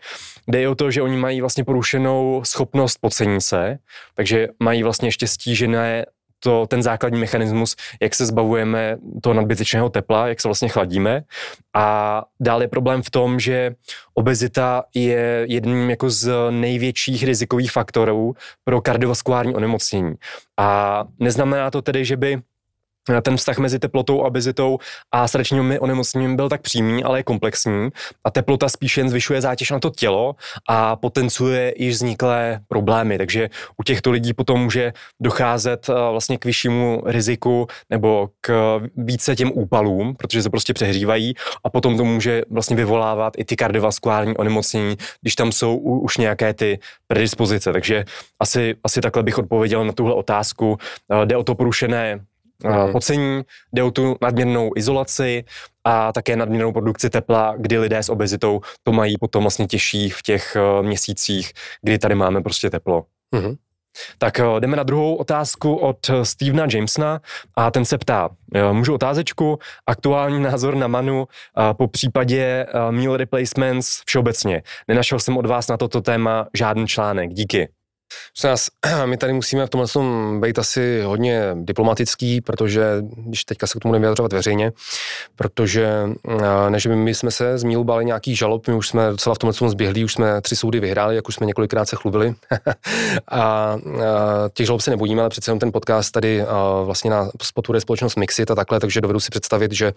Jde o to, že oni mají vlastně porušenou schopnost pocení se, takže mají vlastně ještě stížené to, ten základní mechanismus, jak se zbavujeme toho nadbytečného tepla, jak se vlastně chladíme. A dále je problém v tom, že obezita je jedním jako z největších rizikových faktorů pro kardiovaskulární onemocnění. A neznamená to tedy, že by ten vztah mezi teplotou a obezitou a srdečním onemocněním byl tak přímý, ale je komplexní. A teplota spíše jen zvyšuje zátěž na to tělo a potenciuje již vzniklé problémy, takže u těchto lidí potom může docházet eh, vlastně k vyššímu riziku nebo k více těm úpalům, protože se prostě přehřívají. A potom to může vlastně vyvolávat i ty kardiovaskulární onemocnění, když tam jsou už nějaké ty predispozice, takže asi, asi takhle bych odpověděl na tuhle otázku. Eh, jde o to porušené mm. pocení, jde o tu nadměrnou izolaci a také nadměrnou produkci tepla, kdy lidé s obezitou to mají potom vlastně těžší v těch uh, měsících, kdy tady máme prostě teplo. Mm. Tak eh, jdeme na druhou otázku od eh, Stevena Jamesona a ten se ptá, eh, můžu otázečku, aktuální názor na Manu po případě meal replacements všeobecně. Nenašel jsem od vás na toto téma žádný článek, díky. Nás, my tady musíme v tomhle tom být asi hodně diplomatický, protože když teďka se k tomu nevyjadřovat veřejně, protože než my jsme se z Mílu bali nějaký žalob, my už jsme docela v tomhle tom zběhlí, už jsme tři soudy vyhráli, jak už jsme několikrát se chlubili. a, a těch žalob se nebojíme, ale přece jenom ten podcast tady vlastně na podporuje společnost Mixit a takhle, takže dovedu si představit, že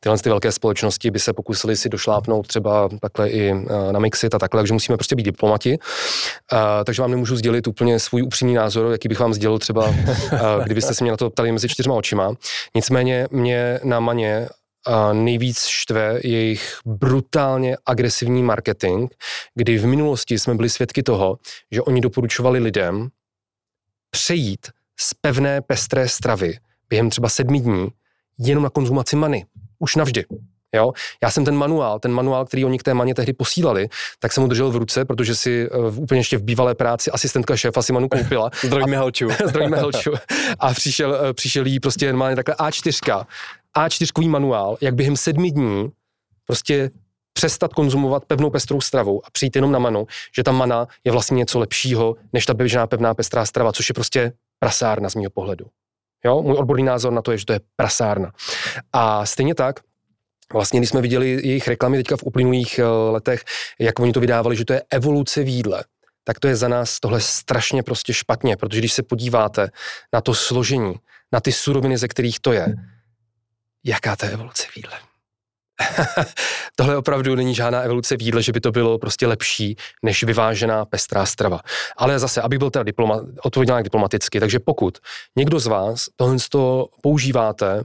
tyhle ty velké společnosti by se pokusili si došlápnout třeba takhle i na Mixit a takhle, takže musíme prostě být diplomati. A, takže vám nemůžu sdělit úplně svůj upřímný názor, jaký bych vám sdělil třeba, kdybyste se mě na to ptali mezi čtyřma očima. Nicméně mě na Maně a nejvíc štve jejich brutálně agresivní marketing, kdy v minulosti jsme byli svědky toho, že oni doporučovali lidem přejít z pevné pestré stravy během třeba sedmi dní jenom na konzumaci many. Už navždy. Jo? Já jsem ten manuál, ten manuál, který oni k té maně tehdy posílali, tak jsem ho držel v ruce, protože si uh, úplně ještě v bývalé práci asistentka šéfa si manu koupila. Zdravíme Helču. Zdravíme Helču. A přišel, uh, přišel jí prostě normálně takhle A4, A4 manuál, jak během sedmi dní prostě přestat konzumovat pevnou pestrou stravu a přijít jenom na manu, že ta mana je vlastně něco lepšího, než ta běžná pevná pestrá strava, což je prostě prasárna z mého pohledu. Jo? Můj odborný názor na to je, že to je prasárna. A stejně tak, Vlastně, když jsme viděli jejich reklamy teďka v uplynulých eh, letech, jak oni to vydávali, že to je evoluce v jídle, tak to je za nás tohle strašně prostě špatně, protože když se podíváte na to složení, na ty suroviny, ze kterých to je, jaká to je evoluce v jídle? Tohle opravdu není žádná evoluce v jídle, že by to bylo prostě lepší než vyvážená pestrá strava. Ale zase, aby byl teda diploma, odpověděl diplomaticky, takže pokud někdo z vás tohle používáte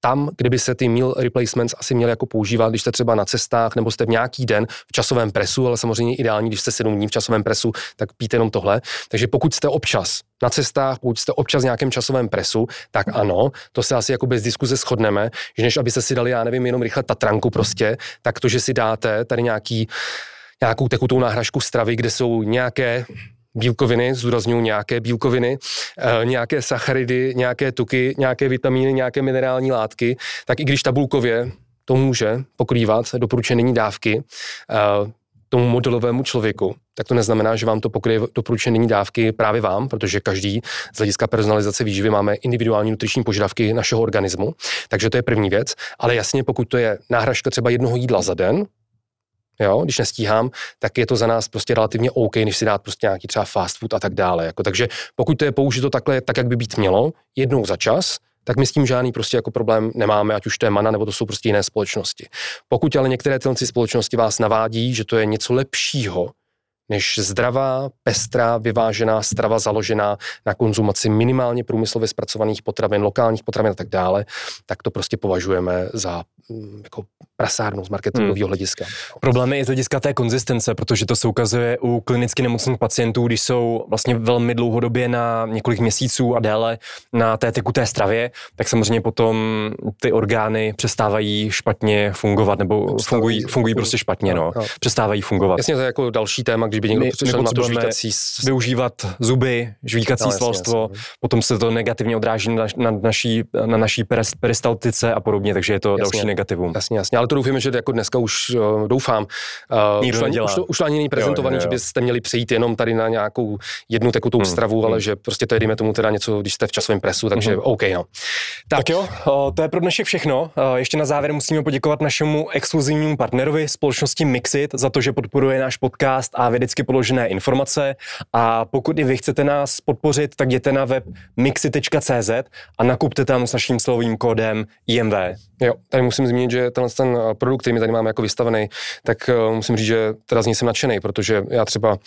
tam, kdyby se ty meal replacements asi měly jako používat, když jste třeba na cestách nebo jste v nějaký den v časovém presu, ale samozřejmě ideální, když jste sedm dní v časovém presu, tak píte jenom tohle. Takže pokud jste občas na cestách, pokud jste občas v nějakém časovém presu, tak ano, to se asi jako bez diskuze shodneme, že než abyste si dali, já nevím, jenom rychle tatranku prostě, tak to, že si dáte tady nějaký nějakou tekutou náhražku stravy, kde jsou nějaké bílkoviny, zdůraznuju nějaké bílkoviny, e, nějaké sacharidy, nějaké tuky, nějaké vitamíny, nějaké minerální látky, tak i když tabulkově to může pokrývat doporučené dávky e, tomu modelovému člověku, tak to neznamená, že vám to pokryje doporučené dávky právě vám, protože každý z hlediska personalizace výživy máme individuální nutriční požadavky našeho organismu. Takže to je první věc. Ale jasně, pokud to je náhražka třeba jednoho jídla za den, jo, když nestíhám, tak je to za nás prostě relativně OK, než si dát prostě nějaký třeba fast food a tak dále. Jako, takže pokud to je použito takhle, tak, jak by být mělo, jednou za čas, tak my s tím žádný prostě jako problém nemáme, ať už to je mana, nebo to jsou prostě jiné společnosti. Pokud ale některé tyhle společnosti vás navádí, že to je něco lepšího, než zdravá, pestrá, vyvážená strava založená na konzumaci minimálně průmyslově zpracovaných potravin, lokálních potravin a tak dále, tak to prostě považujeme za jako prasárnu z marketingového hmm. hlediska. Problém je i z hlediska té konzistence, protože to se ukazuje u klinicky nemocných pacientů, když jsou vlastně velmi dlouhodobě na několik měsíců a déle na té tekuté stravě, tak samozřejmě potom ty orgány přestávají špatně fungovat nebo fungují, fungují prostě špatně, no. Přestávají fungovat. Jasně, to je jako další téma, když by někdo přišel na to žvíkací... využívat zuby, žvíkací no, svalstvo, jasně. potom se to negativně odráží na, na naší, na naší peristaltice a podobně, takže je to jasně, další negativum. Jasně, jasně, ale to doufáme, že jako dneska už uh, doufám. Uh, už, to, už, to, už to ani není prezentovaný, jo, jo, jo. že byste měli přijít jenom tady na nějakou jednu tekutou hmm, stravu, hmm. ale že prostě to je, dejme tomu teda něco, když jste v časovém presu, takže hmm. OK, no. Tak, tak jo, uh, to je pro dnešek všechno. Ještě na závěr musíme poděkovat našemu exkluzivnímu partnerovi společnosti Mixit za to, že podporuje náš podcast a vědecky položené informace. A pokud i vy chcete nás podpořit, tak jděte na web mixit.cz a nakupte tam s naším slovým kódem IMV. Jo, tady musím zmínit, že tenhle ten eh, produkt, který my tady máme jako vystavený, tak uh, musím říct, že teda z něj jsem nadšený, protože já třeba uh,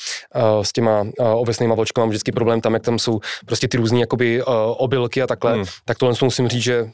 s těma uh, ovesnýma vločkama mám vždycky problém tam, jak tam jsou prostě ty různé jakoby uh, obilky a takhle, hmm. tak tohle musím říct, že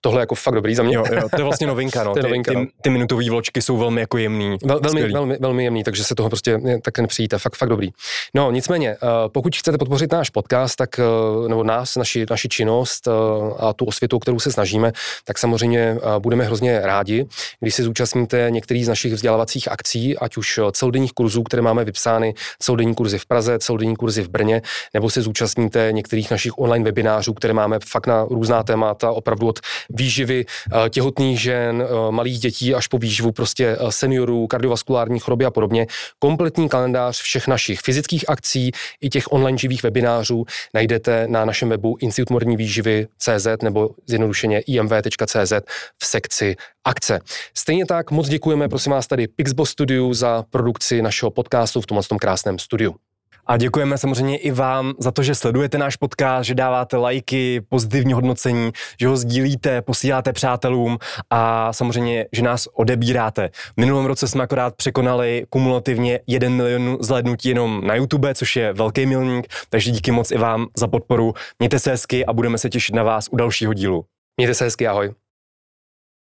tohle jako fakt dobrý za mě. Jo, jo, to je vlastně novinka, no. to je novinka, ty, no. ty, ty minutové vločky jsou velmi jako jemný. Vel, velmi, velmi, velmi jemný, takže se toho prostě tak nepřijíte, fakt, fakt dobrý. No nicméně, uh, pokud chcete podpořit náš podcast, tak, uh, nebo nás, naši, naši činnost uh, a tu osvětu, kterou se snažíme, tak samozřejmě budeme hrozně rádi, když se zúčastníte některých z našich vzdělávacích akcí, ať už celodenních kurzů, které máme vypsány, celodenní kurzy v Praze, celodenní kurzy v Brně, nebo se zúčastníte některých našich online webinářů, které máme fakt na různá témata, opravdu od výživy eh, těhotných žen, eh, malých dětí až po výživu prostě eh, seniorů, kardiovaskulární choroby a podobně. Kompletní kalendář všech našich fyzických akcí i těch online živých webinářů najdete na našem webu Institut moderní výživy CZ nebo zjednodušeně imv.cz v sekci akce. Stejně tak moc děkujeme, prosím vás, tady Pixbo Studio za produkci našeho podcastu v tomhle tom krásném studiu. A děkujeme samozřejmě i vám za to, že sledujete náš podcast, že dáváte lajky, pozitivní hodnocení, že ho sdílíte, posíláte přátelům a samozřejmě, že nás odebíráte. V minulém roce jsme akorát překonali kumulativně 1 milion zhlédnutí jenom na YouTube, což je velký milník, takže díky moc i vám za podporu. Mějte se hezky a budeme se těšit na vás u dalšího dílu. Mějte se hezky, ahoj.